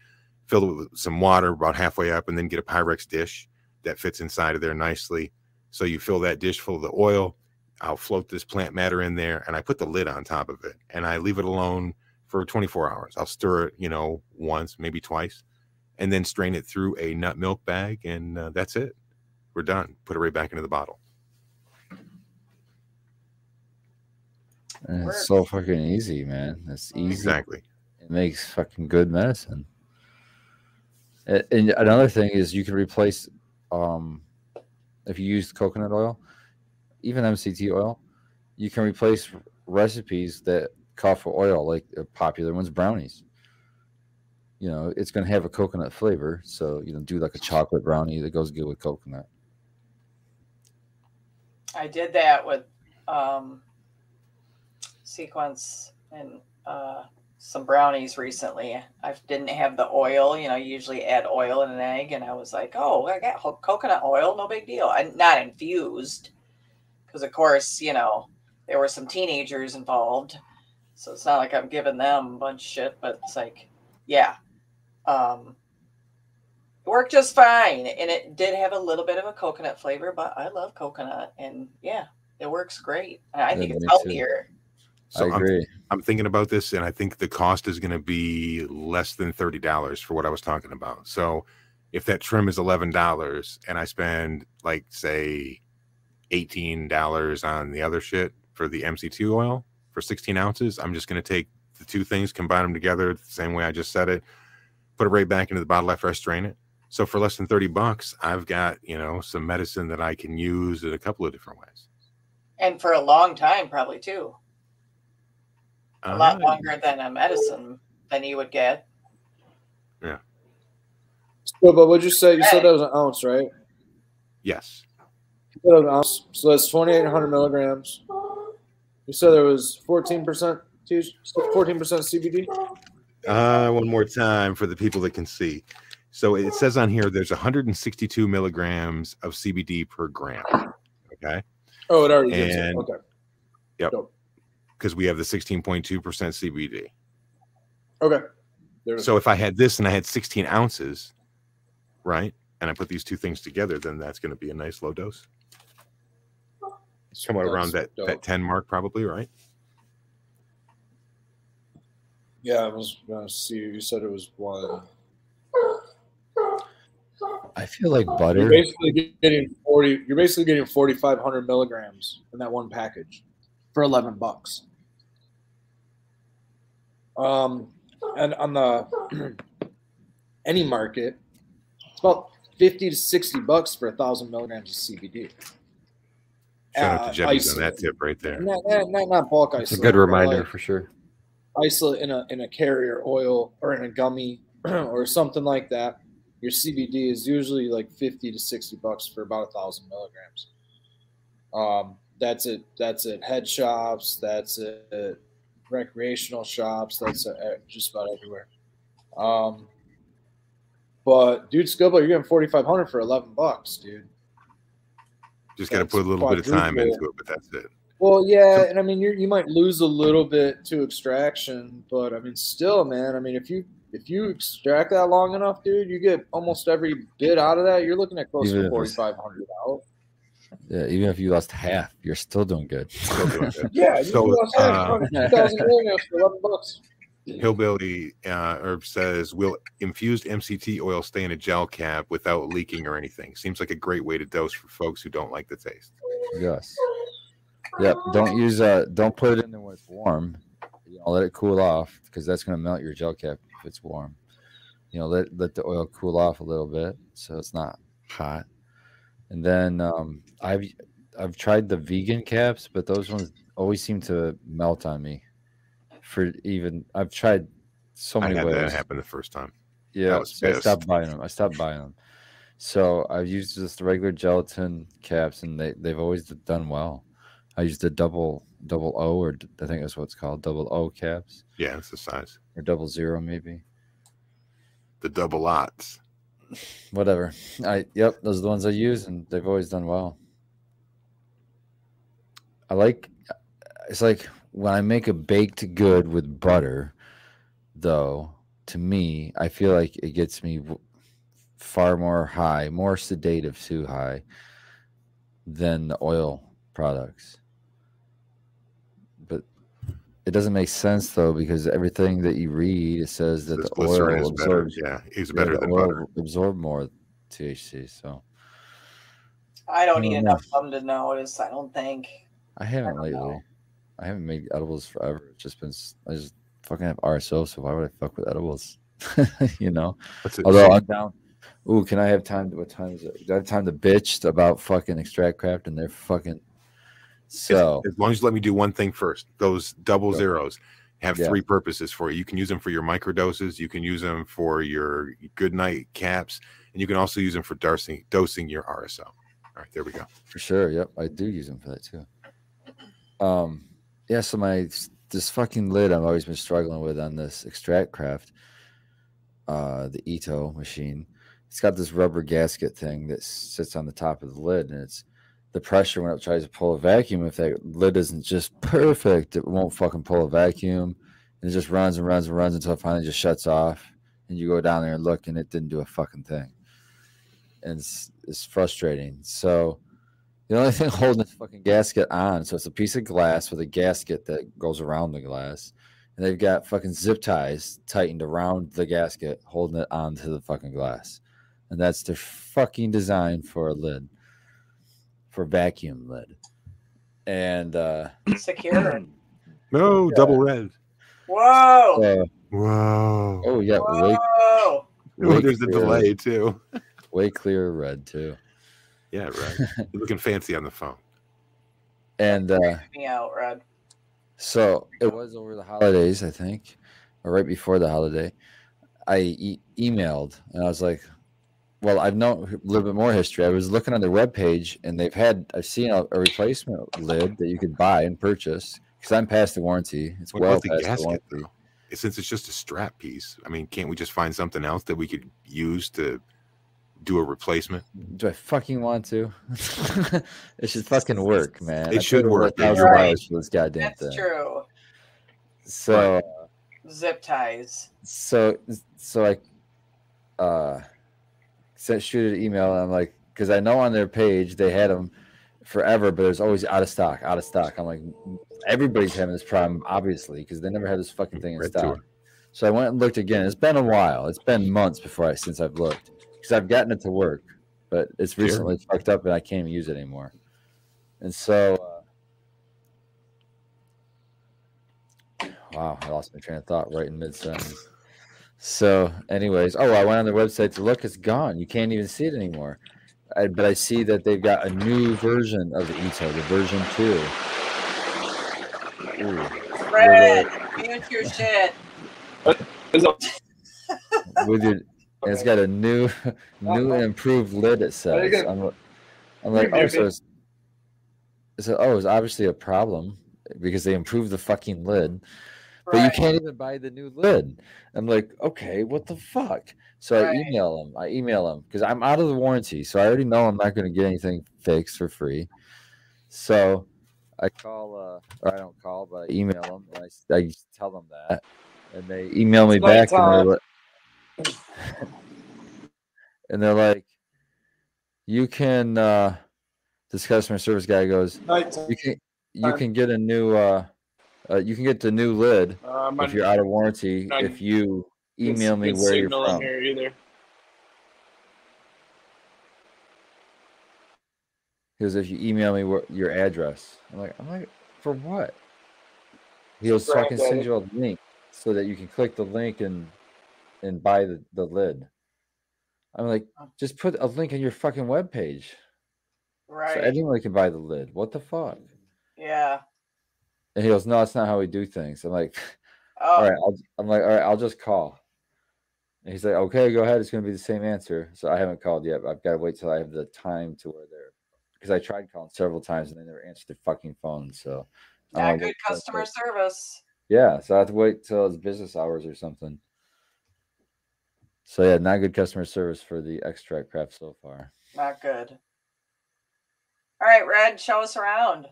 fill it with some water about halfway up, and then get a Pyrex dish that fits inside of there nicely. So you fill that dish full of the oil. I'll float this plant matter in there, and I put the lid on top of it, and I leave it alone for 24 hours. I'll stir it, you know, once, maybe twice, and then strain it through a nut milk bag, and uh, that's it. We're done. Put it right back into the bottle. And it's so fucking easy, man. It's easy. Exactly. It makes fucking good medicine. And another thing is you can replace, um, if you use coconut oil, even MCT oil, you can replace recipes that call for oil, like the popular ones, brownies. You know, it's going to have a coconut flavor, so you know, do like a chocolate brownie that goes good with coconut. I did that with um, sequence and uh, some brownies recently. I didn't have the oil. You know, you usually add oil in an egg, and I was like, "Oh, I got ho- coconut oil, no big deal." And not infused, because of course, you know, there were some teenagers involved, so it's not like I'm giving them a bunch of shit. But it's like, yeah, um, worked just fine, and it did have a little bit of a coconut flavor, but I love coconut, and yeah, it works great. And I Yeah, think it's healthier. too. Healthier. So I I'm, agree. I'm thinking about this, and I think the cost is going to be less than thirty dollars for what I was talking about. So, if that trim is eleven dollars, and I spend like say eighteen dollars on the other shit for the MCT oil for sixteen ounces, I'm just going to take the two things, combine them together the same way I just said it, put it right back into the bottle after I strain it. So for less than thirty bucks, I've got you know some medicine that I can use in a couple of different ways. And for a long time, probably too. A lot Uh, longer than a medicine than you would get. Yeah. So, but what'd you say? You said that was an ounce, right? Yes. You said an ounce. So that's 2,800 milligrams. You said there was 14%, 14% CBD? Uh, one more time for the people that can see. So it says on here there's 162 milligrams of CBD per gram. Okay. Oh, it already gives it. And- Okay. Because we have the 16.2% CBD. Okay. There's So if I had this and I had 16 ounces, right? And I put these two things together, then that's going to be a nice low dose. Somewhere around that, dope. that 10 mark, probably, right? Yeah, I was going to see. You said it was one. I feel like butter. You're basically getting 40. You're basically getting 4,500 milligrams in that one package for 11 bucks. Um, and on the any market, it's about 50 to 60 bucks for a thousand milligrams of CBD. Shout out Uh, to Jebbies on that tip right there. Not, not, not, not bulk isolate. It's a good reminder like for sure. isolate in a in a carrier oil or in a gummy or something like that. Your CBD is usually like 50 to 60 bucks for about a thousand milligrams. Um, that's it. That's at head shops. That's at recreational shops. That's at just about everywhere. Um, but dude, Scobo, you're getting 4,500 for 11 bucks, dude. Just got to put a little bit of time quadruple. into it, but that's it. Well, yeah, and I mean, you you might lose a little bit to extraction, but I mean, still, man. I mean, if you if you extract that long enough, dude, you get almost every bit out of that. You're looking at close Even to if forty it's- five hundred dollars. Yeah, even if you lost half, you're still doing good. Still doing good. Yeah, you So, lost uh, two thousand milligrams bucks. Hillbilly uh, Herb says, "Will infused MCT oil stay in a gel cap without leaking or anything? Seems like a great way to dose for folks who don't like the taste." yes. Yep. Don't use uh don't put it in there when it's warm. You know, let it cool off because that's gonna melt your gel cap if it's warm. You know, let let the oil cool off a little bit so it's not hot. And then um I've I've tried the vegan caps, but those ones always seem to melt on me. For even I've tried so many I had ways. that happen the first time. Yeah, so I stopped buying them. I stopped buying them. So I've used just the regular gelatin caps, and they they've always done well. I used the double double O, or I think that's what it's called, double O caps, Yeah, it's the size. or double zero maybe. The double lots. Whatever. I yep, those are the ones I use, and they've always done well. I like. It's like when I make a baked good with butter, though. To me, I feel like it gets me far more high, more sedative too high than the oil products. But it doesn't make sense though because everything that you read it says that This the oil is better. absorbs Yeah, it's yeah, better the than oil butter. absorb more THC. So I don't I need don't enough of them to notice. I don't think. I haven't don't lately. know. I haven't made edibles forever. It's just been I just fucking have RSO. So why would I fuck with edibles? you know. What's it? Although I'm down. Ooh, can I have time? To, what time is it? Do I have time to bitch about fucking ExtractCraft and they're fucking. So as long as you let me do one thing first, those double zeros have Yeah. three purposes for you. You can use them for your microdoses, you can use them for your good night caps, and you can also use them for dosing dosing your RSO. All right, there we go. For sure. Yep. I do use them for that too. Um, yeah. So my this fucking lid I've always been struggling with on this ExtractCraft, uh, the Ito machine. It's got this rubber gasket thing that sits on the top of the lid, and it's the pressure when it tries to pull a vacuum. If that lid isn't just perfect, it won't fucking pull a vacuum. And it just runs and runs and runs until it finally just shuts off. And you go down there and look, and it didn't do a fucking thing. and it's, it's frustrating. So the only thing holding the fucking gasket on, so it's a piece of glass with a gasket that goes around the glass, and they've got fucking zip ties tightened around the gasket, holding it onto the fucking glass, and that's their fucking design for a lid, for vacuum lid, and uh, Secure. No, double red. Whoa. uh Whoa. oh yeah, way, Whoa. Oh, there's a clearer- delay too. way clearer red too, Yeah, right. You're looking fancy on the phone. and. uh Me out, Red. So it was over the holidays, I think, or right before the holiday. I e- emailed and I was like, "Well, I've known a little bit more history. I was looking on their webpage and they've had I've seen a, a replacement lid that you could buy and purchase because I'm past the warranty. It's What well about the past the gasket warranty. though? Since it's just a strap piece, I mean, can't we just find something else that we could use to do a replacement? Do I fucking want to? it should fucking work, man. It I should work, A thousand right. for this goddamn That's thing. true. So. Zip ties. so so I uh sent shoot an email and I'm like because I know on their page they had them forever but there's always out of stock out of stock I'm like everybody's having this problem obviously because they never had this fucking thing in Red tour. stock so I went and looked again it's been a while it's been months before I since I've looked because I've gotten it to work but it's Sure. recently fucked up and I can't even use it anymore and so uh, Wow, I lost my train of thought right in mid sentence. So, anyways, oh, I went on their website to look. It's gone. You can't even see it anymore. I, but I see that they've got a new version of the Ito, the version two. Ooh, Red. Mute your shit. Is it- with your, and it's got a new, new and improved lid. It says. I'm, I'm like, oh, so it's, it's oh, it's obviously a problem because they improved the fucking lid. But you can't even buy the new lid. I'm like, okay, what the fuck? So I email them. I email them because I'm out of the warranty, so I already know I'm not going to get anything fixed for free. So I call, uh, or I don't call, but I email them and I, s- I tell them that, and they email me It's back, and they're, like, and they're like, you can. uh This customer service guy goes, you can you can get a new uh, uh you can get the new lid Uh, if you're out of warranty if you email me where you're from. here either. He goes, if you email me where, your address. I'm like, I'm like, for what? He goes, so I can send you a link so that you can click the link and and buy the, the lid. I'm like, just put a link on your fucking webpage. Right. So anyone can buy the lid. What the fuck? yeah. And he goes, No, that's not how we do things. I'm like, Oh, all right, I'll, I'm like, all right, I'll just call. And he's like, okay, go ahead. It's going to be the same answer. So I haven't called yet. But I've got to wait till I have the time to where they're, because I tried calling several times and they never answered their fucking phone. So not good customer service. Yeah, so I have to wait till it's business hours or something. So yeah, not good customer service for the ExtractCraft so far. Not good. All right, Red, show us around.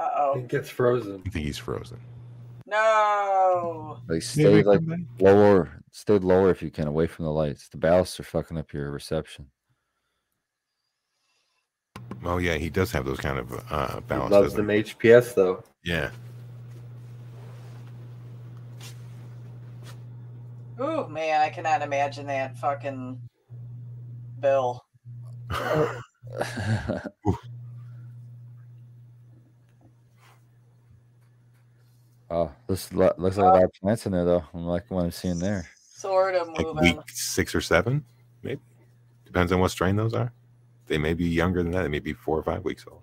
Uh oh. It gets frozen. I think he's frozen. No. Like stay like lower, stay lower if you can, away from the lights. The ballasts are fucking up your reception. Oh yeah, he does have those kind of uh He loves doesn't them HPS though. Yeah. Ooh, man, I cannot imagine that fucking bill. oh, this lo- looks like a lot of plants in there though. I'm like what I'm seeing there. Sort of Like moving. week six or seven, maybe. Depends on what strain those are. They may be younger than that. They may be four or five weeks old.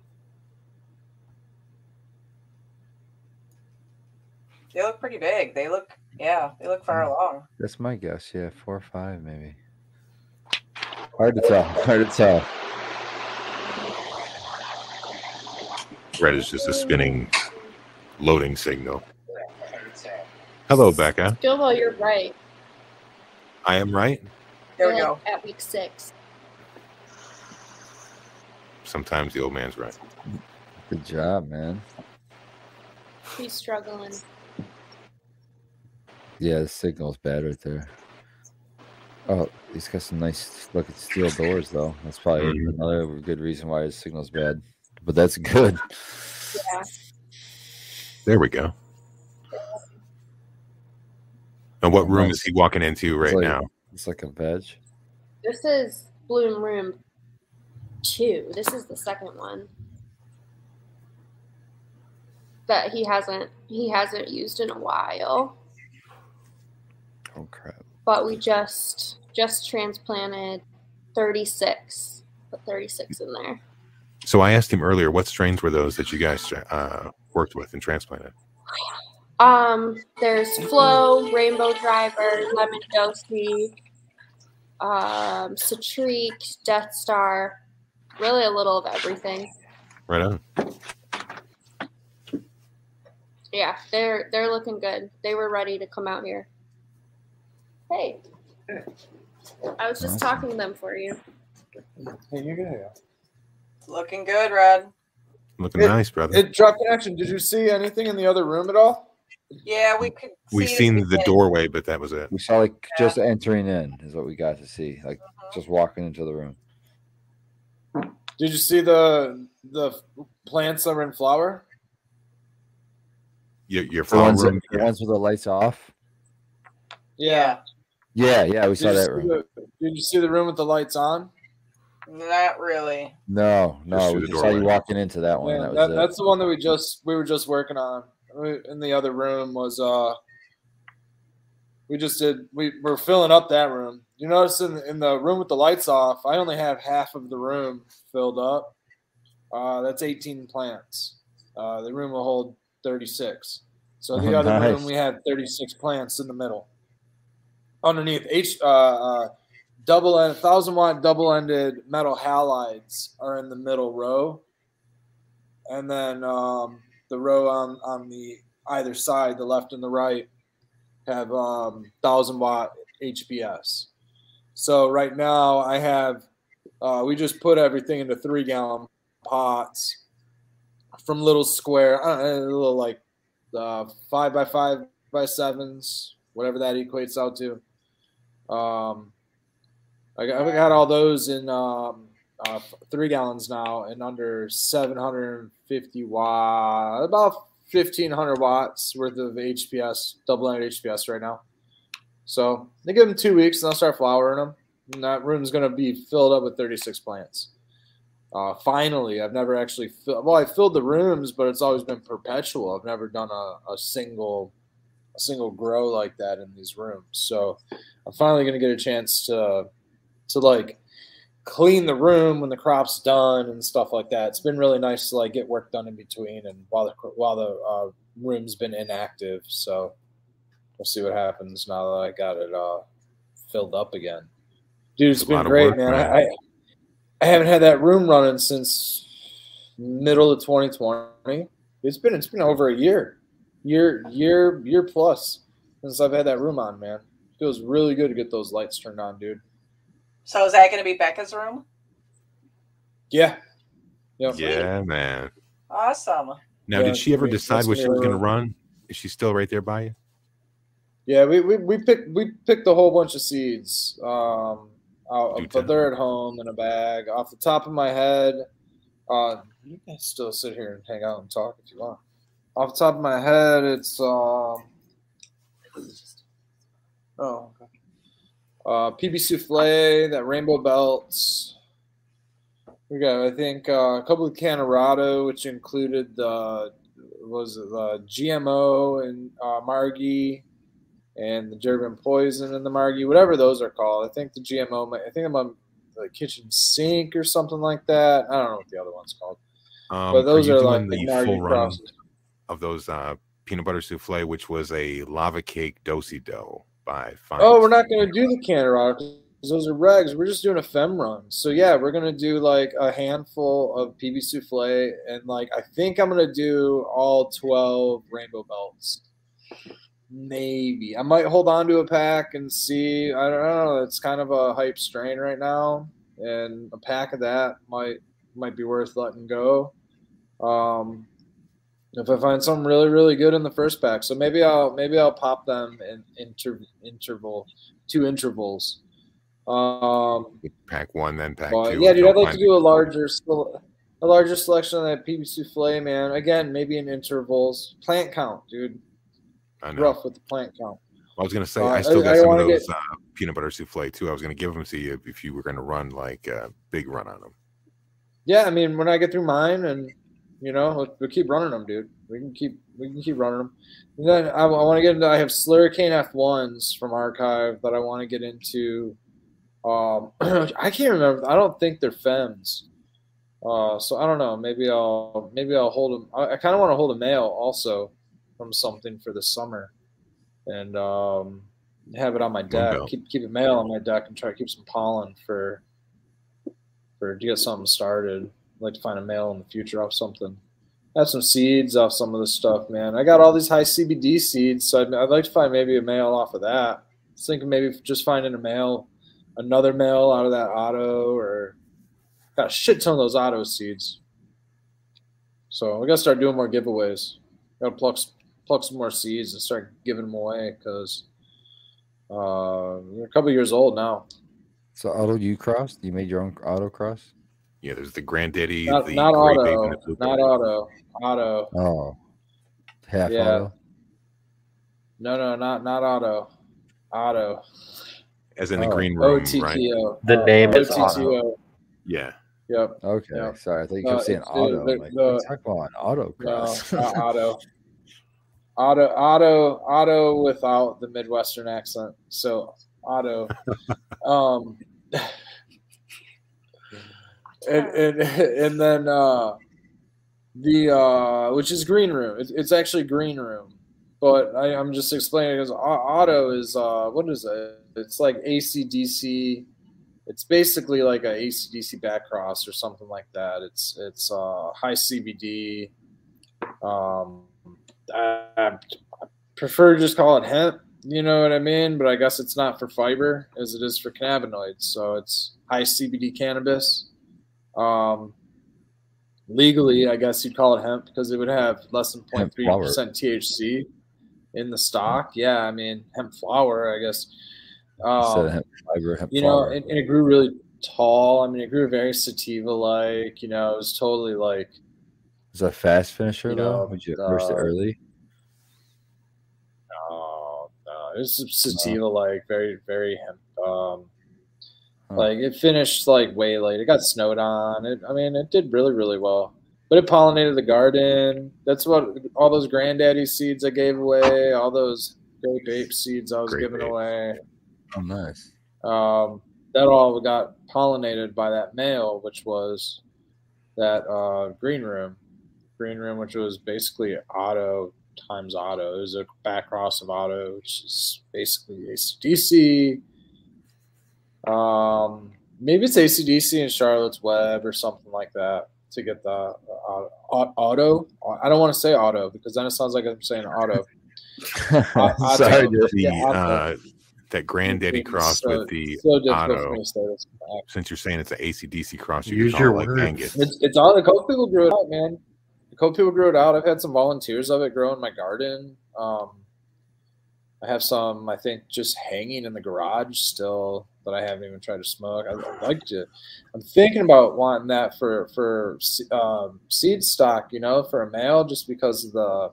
They look pretty big. They look, yeah, they look far mm. along. That's my guess. Yeah, four or five maybe. Hard to tell. Hard to tell. Red is just a spinning loading signal. Hello, Becca. Gilbo, you're right. I am right. There we go. At week six. Sometimes the old man's right. Good job, man. He's struggling. Yeah, the signal's bad right there. Oh, he's got some nice looking steel doors though. That's probably Mhm. another good reason why his signal's bad. But that's good. Yeah. There we go. And what room is he walking into right like- now? It's like a veg. This is Bloom Room two. This is the second one that he hasn't he hasn't used in a while. Oh crap. But we just just transplanted thirty six. Put thirty six in there. So I asked him earlier, what strains were those that you guys uh, worked with and transplanted? Um, there's Flow, Rainbow Driver, Lemon Dosey, um, Citrique, Death Star, really a little of everything. Right on. Yeah, they're they're looking good. They were ready to come out here. Hey. I was just talking to them for you. Hey, you're gonna Looking good, Red. Looking It- nice, brother. It dropped action. Did you see anything in the other room at all? Yeah, we could. we see seen the did. doorway, but that was it. We saw like just entering in is what we got to see. Like mm-hmm. just walking into the room. Did you see the the plants that were in flower? Your, your The flower ones, that, room. the ones with the lights off. Yeah, Yeah, yeah, we Did saw that room. the, did you see the room with the lights on? not really. No, no, Just we just saw you walking into that one. Yeah, that was that, that's the one that we just we were just working on. In the other room was uh we just did we were filling up that room. You notice in in the room with the lights off, I only have half of the room filled up. Uh, that's 18 plants. Uh, the room will hold 36. So the Oh, other nice. room we had 36 plants in the middle. Underneath H uh, uh double end thousand watt double ended metal halides are in the middle row. And then um, the row on, on the either side, the left and the right, have um, thousand watt HPS. So right now I have uh, we just put everything into three gallon pots from little square, uh, little like uh, five by five by sevens, whatever that equates out to. Um, I got, I got all those in um, uh, three gallons now and under 750 watt, about 1500 watts worth of HPS, double ended HPS right now. So they give them two weeks and I'll start flowering them. And that room's going to be filled up with 36 plants. Uh, finally, I've never actually filled, well, I filled the rooms, but it's always been perpetual. I've never done a, a single, a single grow like that in these rooms. So I'm finally going to get a chance to, to like clean the room when the crop's done and stuff like that. It's been really nice to like get work done in between and while the while the uh, room's been inactive. So we'll see what happens now that I got it uh, filled up again. Dude, it's been great, work, man. man. I, I I haven't had that room running since middle of 2020. It's been it's been over a year, year year year plus since I've had that room on, man. feels really good to get those lights turned on, dude. So is that going to be Becca's room? Yeah. Yep. Yeah, man. Awesome. Now, Yeah, did she ever we- decide that's what she was going to run? Is she still right there by you? Yeah, we, we, we picked we picked a whole bunch of seeds. Um, out, Do but tell. they're at home in a bag. Off the top of my head, uh, you can still sit here and hang out and talk if you want. Off the top of my head, it's um, oh, okay. Uh, PB souffle, that rainbow belts. We got, I think, uh, a couple of Cannarado, which included the was it the GMO and uh, Margie and the German poison and the Margie, whatever those are called. I think the GMO, I think I'm on the kitchen sink or something like that. I don't know what the other one's called, Um, but those are, doing like the the full run of those uh, peanut butter souffle, which was a lava cake dosi dough by Fine. Oh, we're not going to do the Canada because those are regs. We're just doing a fem run. So yeah, we're going to do like a handful of PB souffle, and like I think I'm going to do all 12 rainbow belts. Maybe I might hold on to a pack and see. I don't know. It's kind of a hype strain right now, and a pack of that might might be worth letting go. Um, if I find something really really good in the first pack. So maybe I'll maybe I'll pop them in inter, interval two intervals. Um, Pack one, then pack but two. yeah, dude, I'd like to do a larger a larger selection of that PB souffle, man. Again, maybe in intervals. Plant count, dude. I know. Rough with the plant count. I was gonna say Uh, I still got I some of those get- uh, peanut butter souffle too. I was gonna give them to you if you were gonna run like a big run on them. Yeah, I mean, when I get through mine, and you know, we we'll keep running them, dude. We can keep we can keep running them. And then I, want to get into. I have Slurricane F ones from Archive that I want to get into. Um, I can't remember. I don't think they're fems. Uh, so I don't know. Maybe I'll maybe I'll hold them. I, I kind of want to hold a male also from something for the summer, and um, have it on my deck. Keep keep it male on my deck and try to keep some pollen for for to get something started. Like to find a male in the future off something. Have some seeds off some of this stuff, man. I got all these high CBD seeds, so I'd, I'd like to find maybe a male off of that. I was thinking maybe just finding a male, another male out of that auto, or got a shit ton of those auto seeds. So we gotta start doing more giveaways. Gotta pluck pluck some more seeds and start giving them away because uh, we're a couple years old now. So auto you crossed? You made your own auto cross? Yeah, there's the granddaddy, Not, the not Great auto, and the not auto, auto. Oh. Half Yeah. auto. No, no, not not auto, auto. as in the Oh. green room, right? The Uh, name is OTTO. Yeah, Yep. Okay. Yeah. Sorry. I think you No, kept saying it's the- auto. the- I'm like, the- what are you talking about an auto No, cross? not auto. Auto, auto, auto without the Midwestern accent. So auto. um, and, and and then uh, the uh, which is green room. It's, it's actually green room, but I, I'm just explaining because auto is uh, what is it? It's like ACDC. It's basically like a ACDC back cross or something like that. It's it's uh, high CBD. Um, I, I prefer to just call it hemp. You know what I mean? But I guess it's not for fiber as it is for cannabinoids. So it's high CBD cannabis. Um, legally, I guess you'd call it hemp because it would have less than Hemp 0.3 flower. percent THC in the stock. Yeah, I mean hemp flower. I guess. Instead Um, of hemp fiber, hemp you know, and, and it grew really tall. I mean, it grew very sativa like. You know, it was totally like Is a fast finisher you though? know, Would you burst it uh, early? Oh no, it was sativa like very very hemp. Um, Huh. like it finished like way late. It got snowed on. It, I mean, it did really really well. But it pollinated the garden. That's what all those granddaddy seeds I gave away. All those grape ape seeds I was Grape giving away. Oh, nice. Um, that all got pollinated by that male, which was that uh, green room. Green room, which was basically auto times auto. It was a back cross of auto, which is basically ACDC. Um, maybe it's ACDC and Charlotte's Web or something like that to get the uh, auto. I don't want to say auto because then it sounds like I'm saying auto. auto. Sorry, dude. the Yeah, auto. uh, that granddaddy It's cross so- with the so auto. for me to say this. Since you're saying it's an ACDC cross, you Use your it like words. Angus. It's, it's all the coke people grew it out, man. The coke people grew it out. I've had some volunteers of it grow in my garden. Um, I have some, I think, just hanging in the garage still that I haven't even tried to smoke. I, I'd like to. I'm thinking about wanting that for for um, seed stock, you know, for a male, just because of the.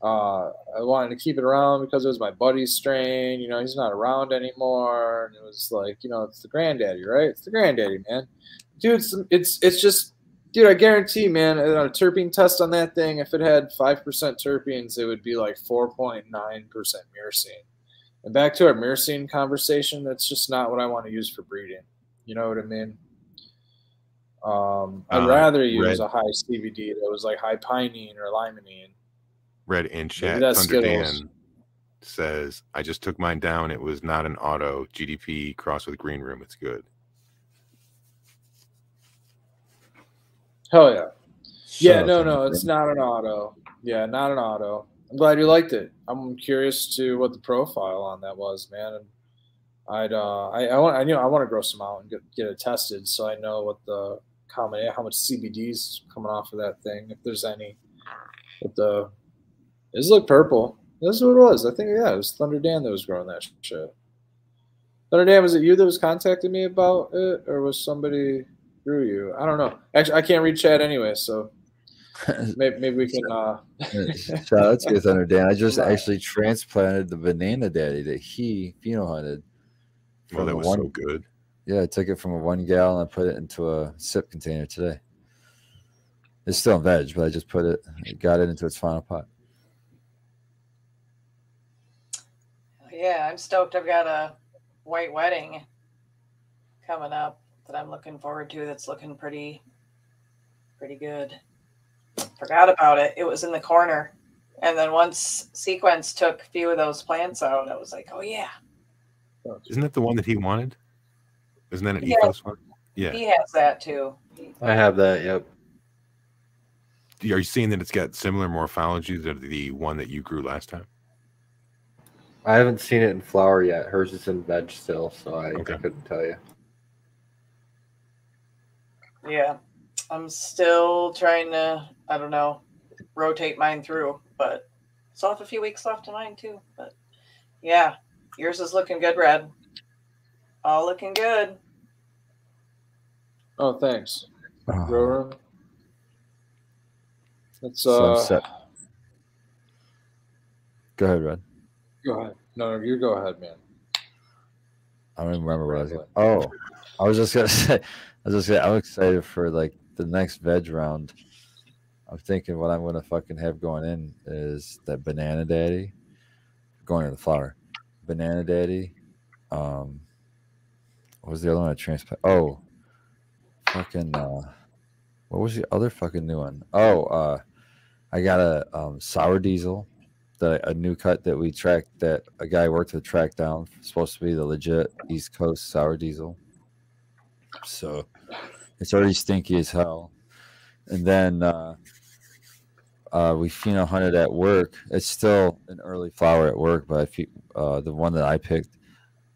Uh, I wanted to keep it around because it was my buddy's strain. You know, he's not around anymore, and it was like, you know, it's the granddaddy, right? It's the granddaddy, man dude, it's, it's it's just, dude. I guarantee, man, on a terpene test on that thing, if it had five percent terpenes, it would be like four point nine percent myrcene. And back to our myrcene conversation, that's just not what I want to use for breeding. You know what I mean? Um, I'd Uh, rather use red. a high CBD that was like high pinene or limonene. Red in chat, Thunder Skittles. Dan says, I just took mine down. It was not an auto GDP cross with green room. It's good. Hell yeah. Yeah, no, no, it's not an auto. Yeah, not an auto. I'm glad you liked it. I'm curious to what the profile on that was, man. And I'd, uh, I, I want, I know, I want to grow some out and get, get it tested so I know what the common, how much CBD's coming off of that thing, if there's any. But the his look purple. This is what it was. I think yeah, it was Thunder Dan that was growing that shit. Thunder Dan, was it you that was contacting me about it, or was somebody through you? I don't know. Actually, I can't read chat anyway, so maybe, maybe we can. Uh, Shout out to you, Thunder Dan. I just actually transplanted the banana daddy that he pheno hunted. Well, that from was one- so good. Yeah, I took it from a one gallon. I put it into a sip container today. It's still in veg, but I just put it, got it into its final pot. Yeah, I'm stoked. I've got a white wedding coming up that I'm looking forward to. That's looking pretty, pretty good. Forgot about it. It was in the corner, and then once Sequence took a few of those plants out, I was like, oh yeah, Isn't that the one that he wanted? Isn't that an Yeah. ethos one? Yeah. he has that too. I have that. Yep. Are you seeing that it's got similar morphology to the one that you grew last time? I haven't seen it in flower yet. Hers is in veg still, so I, Okay. I couldn't tell you. Yeah, I'm still trying to. I don't know, rotate mine through, but still have a few weeks left in mine too. But yeah, yours is looking good, Red. All looking good. oh, thanks, Oh, grow room. Let's uh, sunset. Go ahead, Red. go ahead. No, no, you go ahead, man. I don't even remember what I was. Gonna, oh, I was just gonna say. I was just gonna, I'm excited for like the next veg round. I'm thinking what I'm gonna fucking have going in is that banana daddy, going to the flower, banana daddy. Um, what was the other one I transplant? Oh, fucking. Uh, what was the other fucking new one? Oh, uh, I got a um, sour diesel the a new cut that we tracked that a guy worked to track down supposed to be the legit East Coast sour diesel. So it's already stinky as hell. And then uh, uh, we pheno hunted at work. It's still an early flower at work, but I uh, the one that I picked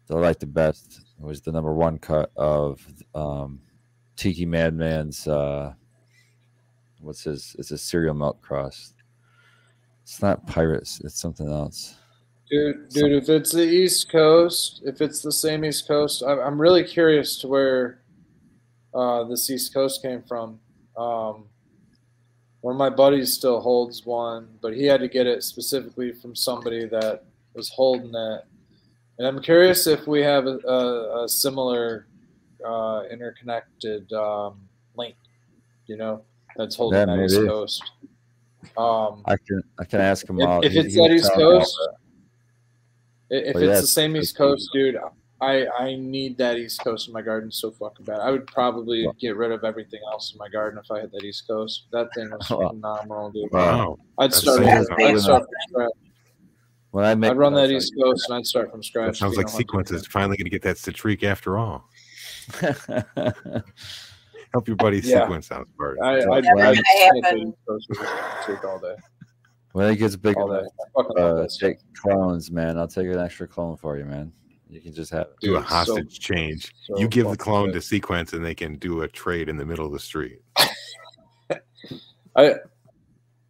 that I liked the best was the number one cut of um, Tiki Madman's. Uh, what's his? It's a cereal milk cross. It's not pirates. It's something else. Dude, dude, if it's the East Coast, if it's the same East Coast, I'm, I'm really curious to where uh, this East Coast came from. Um, one of my buddies still holds one, but he had to get it specifically from somebody that was holding it. And I'm curious if we have a, a, a similar uh, interconnected um, link, you know, that's holding that East maybe. Coast. Um, I can I can ask him if, out. if it's he that East Coast, if Oh, it's the same East Coast, dude, I I need that East Coast in my garden so fucking bad. I would probably Wow. get rid of everything else in my garden if I had that East Coast. That thing was Wow. phenomenal, dude. Wow. I'd That's start. so I'd start from scratch. when I make I'd run that I- East Coast and I'd start from That scratch. sounds like know, sequence is finally going to get that Citrique after all. Help your buddy Yeah. sequence out, Bart. I, I'd, Never I'd gonna snip East Coast with this chick all day, when it gets big enough, I fucking love uh, take clones, man. I'll take an extra clone for you, man. You can just have do a Dude, so- hostage change. so you give the clone good. to sequence, and they can do a trade in the middle of the street. I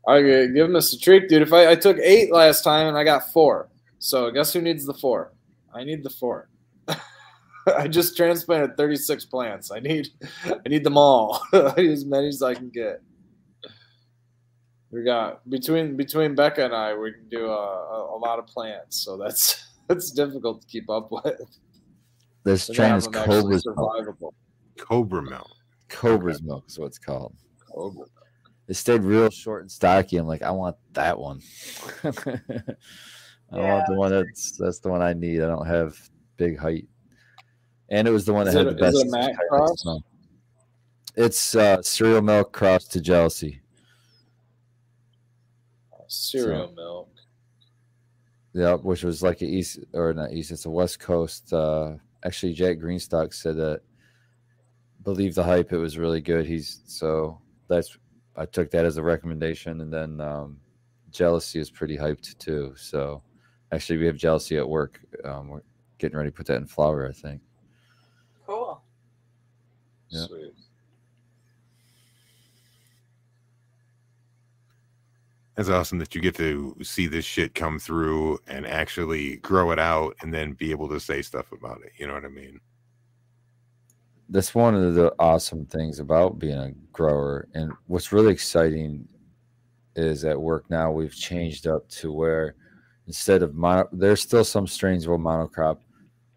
I uh, give him a streak, dude. If I, I took eight last time and I got four, so guess who needs the four? I need the four. I just transplanted 36 plants. I need I need them all. I need as many as I can get. We got between between Becca and I, we can do a, a, a lot of plants, so that's that's difficult to keep up with. This To strain is them actually Cobra's milk. Cobra milk. Cobra's milk is what it's called. Cobra. It stayed real short and stocky. I'm like, I want that one. I want the one that's that's the one I need. I don't have big height. And it was the one Is that it had a- the is best. it a cross? smell. It's uh, cereal milk crossed to jealousy. Cereal milk. Yeah, which was like a east or not east. It's a west coast. Uh, actually, Jack Greenstock said that. Believe the hype. It was really good. He's so that's I took that as a recommendation, and then um, jealousy is pretty hyped too. So actually, we have jealousy at work. Um, we're getting ready to put that in flower. I think. Cool. Yeah. Sweet. It's awesome that you get to see this shit come through and actually grow it out and then be able to say stuff about it. You know what I mean? that's one of the awesome things about being a grower. And what's really exciting is at work now we've changed up to where instead of mono, there's still some strains will monocrop,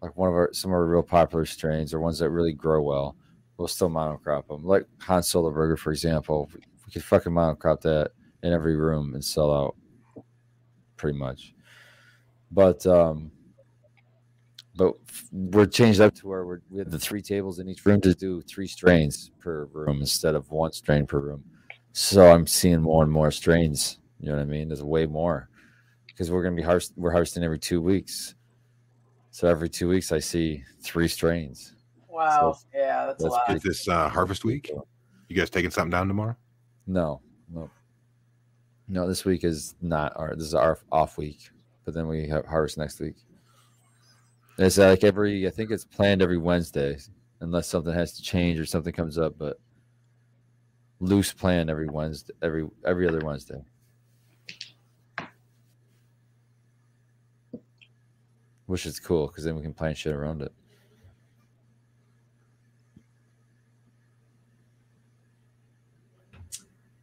like one of our some of our real popular strains or ones that really grow well. We'll still monocrop them, like Han Solo Burger, for example. We could fucking monocrop that in every room and sell out, pretty much. But um, but we're changed up to where we're, we have the three tables in each room to do three strains per room instead of one strain per room. So I'm seeing more and more strains. You know what I mean? There's way more because we're gonna be harvest we're harvesting every two weeks. So every two weeks I see three strains. Wow. So yeah, that's, a lot. Is this uh, harvest week? You guys taking something down tomorrow? No, no, no. This week is not our. This is our off week, but then we have harvest next week. It's like every. I think it's planned every Wednesday, unless something has to change or something comes up. But loose plan every Wednesday, every every other Wednesday. Which is cool because then we can plan shit around it.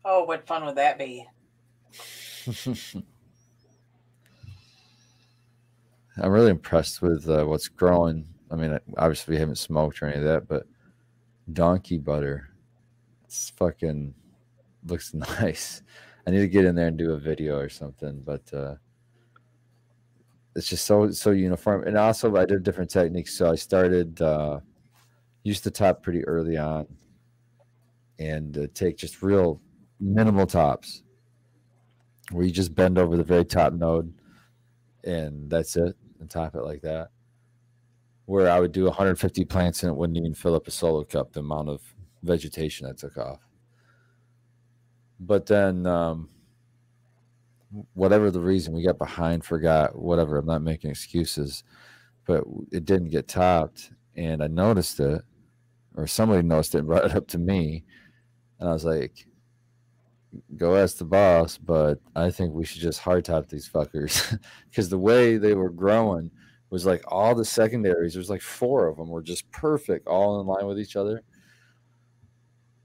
Oh, what fun would that be? I'm really impressed with uh, what's growing. I mean, obviously we haven't smoked or any of that, but donkey butter, it's fucking looks nice. I need to get in there and do a video or something, but uh, it's just so so uniform. And also, I did different techniques. So I started uh, used the top pretty early on, and uh, take just real minimal tops, where you just bend over the very top node, and that's it, and top it like that. Where I would do 150 plants and it wouldn't even fill up a solo cup, the amount of vegetation I took off. But then, um, whatever the reason, we got behind, forgot, whatever. I'm not making excuses, but it didn't get topped, and I noticed it, or somebody noticed it and brought it up to me, and I was like, "Go ask the boss," but I think we should just hard top these fuckers because the way they were growing was like all the secondaries. There's like four of them were just perfect, all in line with each other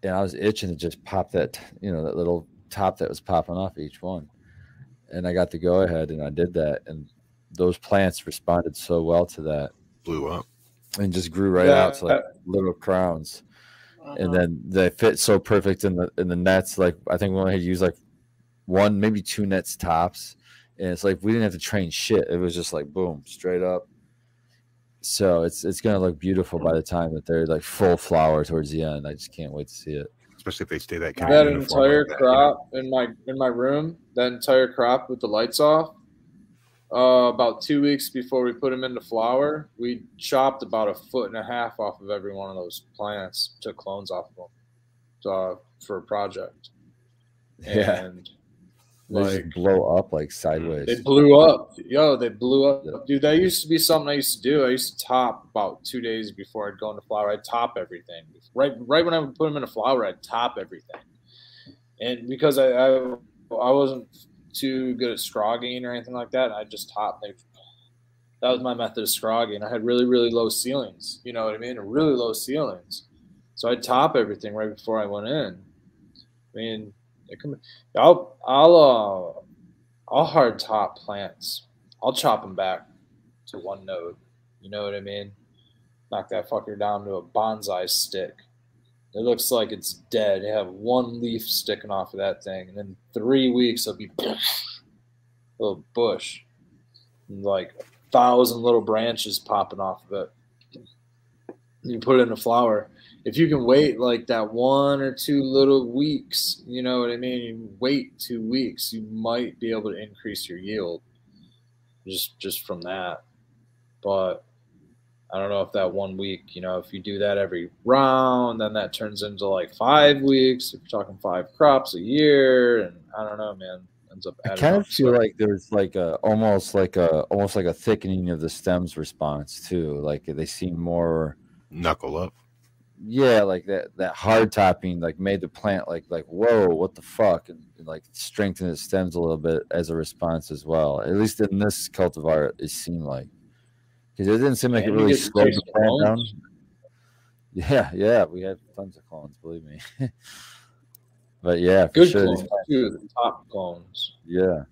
and I was itching to just pop that, you know, that little top that was popping off each one. And I got to go ahead and I did that. And those plants responded so well to that Blew up. and just grew right Yeah, out to like little crowns. And Uh-huh. then they fit so perfect in the in the nets. Like I think we only had to use like one, maybe two nets tops. And it's like we didn't have to train shit. It was just like boom, straight up. So it's it's gonna look beautiful by the time that they're like full flower towards the end. I just can't wait to see it. Especially if they stay that kind that of uniform entire like that, you know? crop in my in my room, that entire crop with the lights off. Uh, about two weeks before we put them into flower, we chopped about a foot and a half off of every one of those plants, took clones off of them, uh, for a project. Yeah. And They like blow up like sideways. they blew up, yo. They blew up, Yeah. dude. That used to be something I used to do. I used to top about two days before I'd go into flower. I'd top everything right, right when I would put them in a flower. I'd top everything, and because I I, I wasn't too good at scrogging or anything like that, I just top. They, that was my method of scrogging. I had really really low ceilings. You know what I mean? Really low ceilings. So I'd top everything right before I went in. I mean, come. I'll I'll uh I'll hard top plants. I'll chop them back to one node. You know what I mean? Knock that fucker down to a bonsai stick. It looks like it's dead. You have one leaf sticking off of that thing, and in three weeks it'll be little bush, and like a thousand little branches popping off of it. You put it in a flower. If you can wait like that one or two little weeks, you know what I mean. You wait two weeks, you might be able to increase your yield just just from that. But I don't know if that one week, you know, if you do that every round, then that turns into like five weeks. If you're talking five crops a year, and I don't know, man, ends up. I kind of feel So- like there's like a almost like a almost like a thickening of the stems response too. Like they seem more Knuckle up. yeah, like that that hard topping like made the plant like like whoa, what the fuck, and, and, like strengthen its stems a little bit as a response as well. At least in this cultivar, it seemed like because it didn't seem like And it really slowed the plant down. Yeah, yeah, we had tons of clones, believe me. but yeah, for Good sure, these clones too. The top clones. Yeah,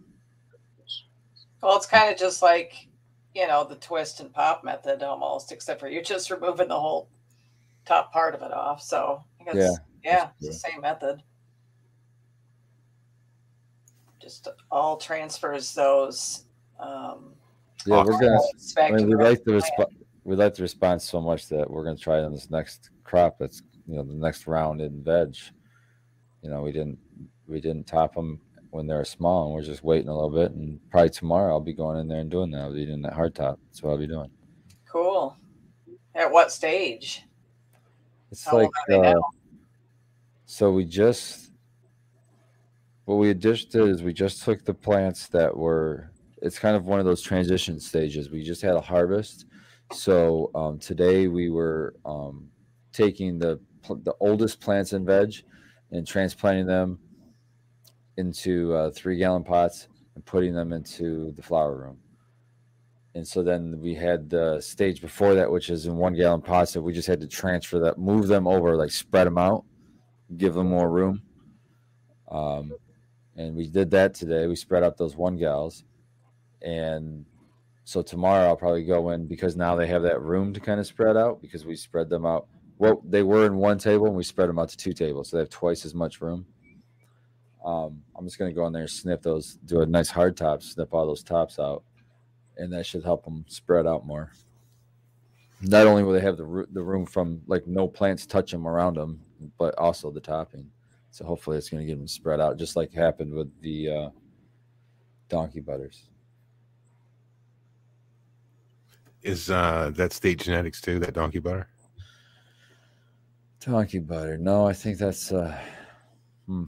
Well, it's kind of just like, you know, the twist and pop method almost, except for you're just removing the whole top part of it off. So I guess, Yeah, yeah, it's the same method. Just all transfers those. Um, yeah, we're gonna. I mean, we like the response. We like the response so much that we're gonna try it on this next crop. That's you know the next round in veg. You know, we didn't we didn't top them when they were small, and we're just waiting a little bit. And probably tomorrow I'll be going in there and doing that. I'll be doing that hard top. That's what I'll be doing. Cool. At what stage? It's How like uh, so we just what we just did is we just took the plants that were it's kind of one of those transition stages. We just had a harvest. So um, today we were um, taking the the oldest plants and veg and transplanting them into uh, three gallon pots and putting them into the flower room. And so then we had the stage before that which is in one gallon pots that we just had to transfer that move them over like spread them out give them more room. Um, and we did that today. We spread out those one gals and so tomorrow i'll probably go in because now they have that room to kind of spread out because we spread them out. Well they were in one table and we spread them out to two tables so they have twice as much room. Um, i'm just to go in there snip those do a nice hard top snip all those tops out and that should help them spread out more. Not only will they have the, the room from like no plants touch them around them but also the topping. So hopefully it's to get them spread out just like happened with the uh, donkey butters Is uh that state genetics too? That donkey butter? Donkey butter. No, I think that's uh hmm.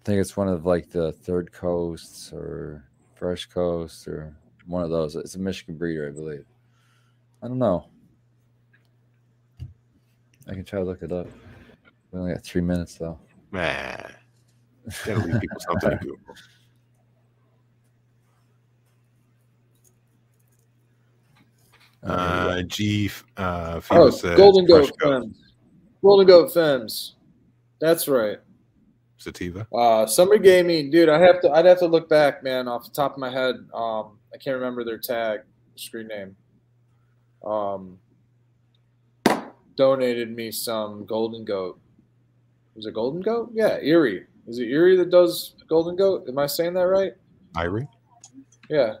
I think it's one of like the third coasts or fresh coast or one of those. It's a Michigan breeder, I believe. I don't know. I can try to look it up. We only got three minutes though. Nah. Gotta leave people something to do. Uh, G. Uh, Oh, Golden Goat Femmes. Golden Goat Femmes. That's right. sativa. Uh, somebody gave me, dude. I have to. I'd have to look back, man, off the top of my head. Um, I can't remember their tag, screen name. Um, donated me some Golden Goat. Was it Golden Goat? Yeah, Erie. Is it Erie that does Golden Goat? Am I saying that right? Irie. Yeah,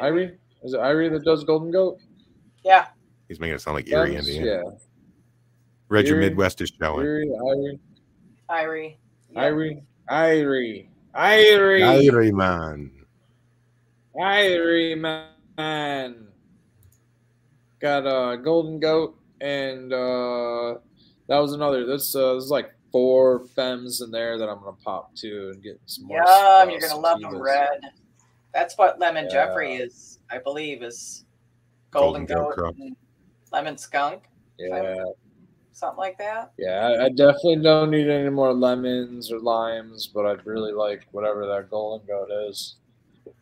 Irie. Is it Irie that does Golden Goat? Yeah. He's making it sound like Erie, Femmes? Indiana. Yeah, Read your Midwest is showing. Erie, Irie, Irie. Yeah. Irie, Irie, Irie. Irie, man. Irie man. Got a golden goat and uh that was another this uh this is like four fems in there that I'm gonna pop to and get some more. Yum, you're gonna love them red. That's what lemon Yeah. Jeffrey is, I believe, is golden, Golden Goat goat, and lemon skunk, Yeah, something like that. yeah. I, I definitely don't need any more lemons or limes, but I'd really like whatever that golden goat is.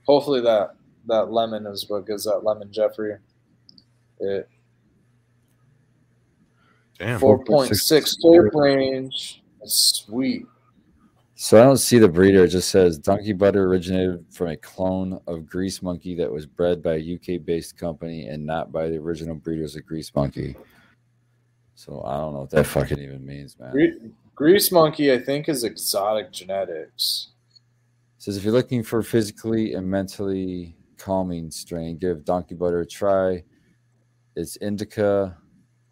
Hopefully that that lemon is what gives that lemon Jeffrey. It Damn. four point six tape range. That's sweet. So I don't see the breeder. It just says donkey butter originated from a clone of grease monkey that was bred by a UK based company and not by the original breeders of grease monkey. So I don't know what that fucking even means, man. Grease monkey, I think, is Exotic Genetix. says if you're looking for physically and mentally calming strain, give donkey butter a try. It's indica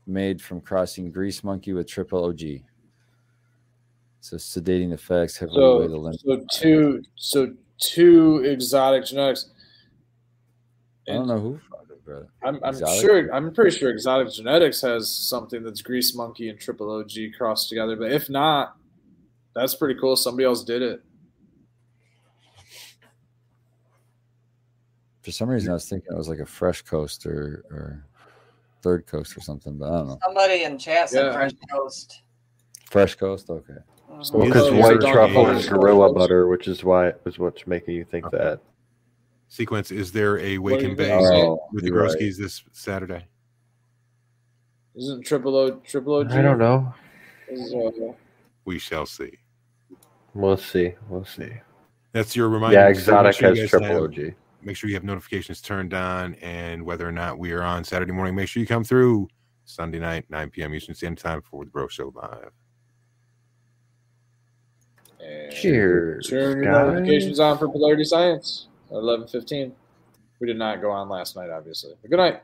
made from crossing grease monkey with triple OG. So sedating effects heavily weigh the So, limit. so two, so two Exotic Genetix. I don't know who fucking it. I'm, I'm sure. I'm pretty sure Exotic Genetix has something that's grease monkey and triple OG crossed together. But if not, that's pretty cool. Somebody else did it. For some reason, I was thinking it was like a fresh coast or, or Third Coast or something, but I don't know. Somebody in chat said Yeah. Fresh Coast. Fresh Coast, okay. Well, because white truffle is gorilla butter, which is why it was what's making you think Okay. that. Sequence, is there a What Wake and you Bake? Oh, with the you're right. This Saturday? Isn't triple O triple O? I don't know. We shall see. We'll see. We'll see. That's your reminder. Yeah, So exotic sure has guys triple have- OG. Make sure you have notifications turned on, and whether or not we are on Saturday morning, make sure you come through Sunday night, 9 p.m. Eastern Standard Time for the Bro Show live. And Cheers. Turn your notifications on for Polarity Science at eleven fifteen. We did not go on last night, obviously. But good night.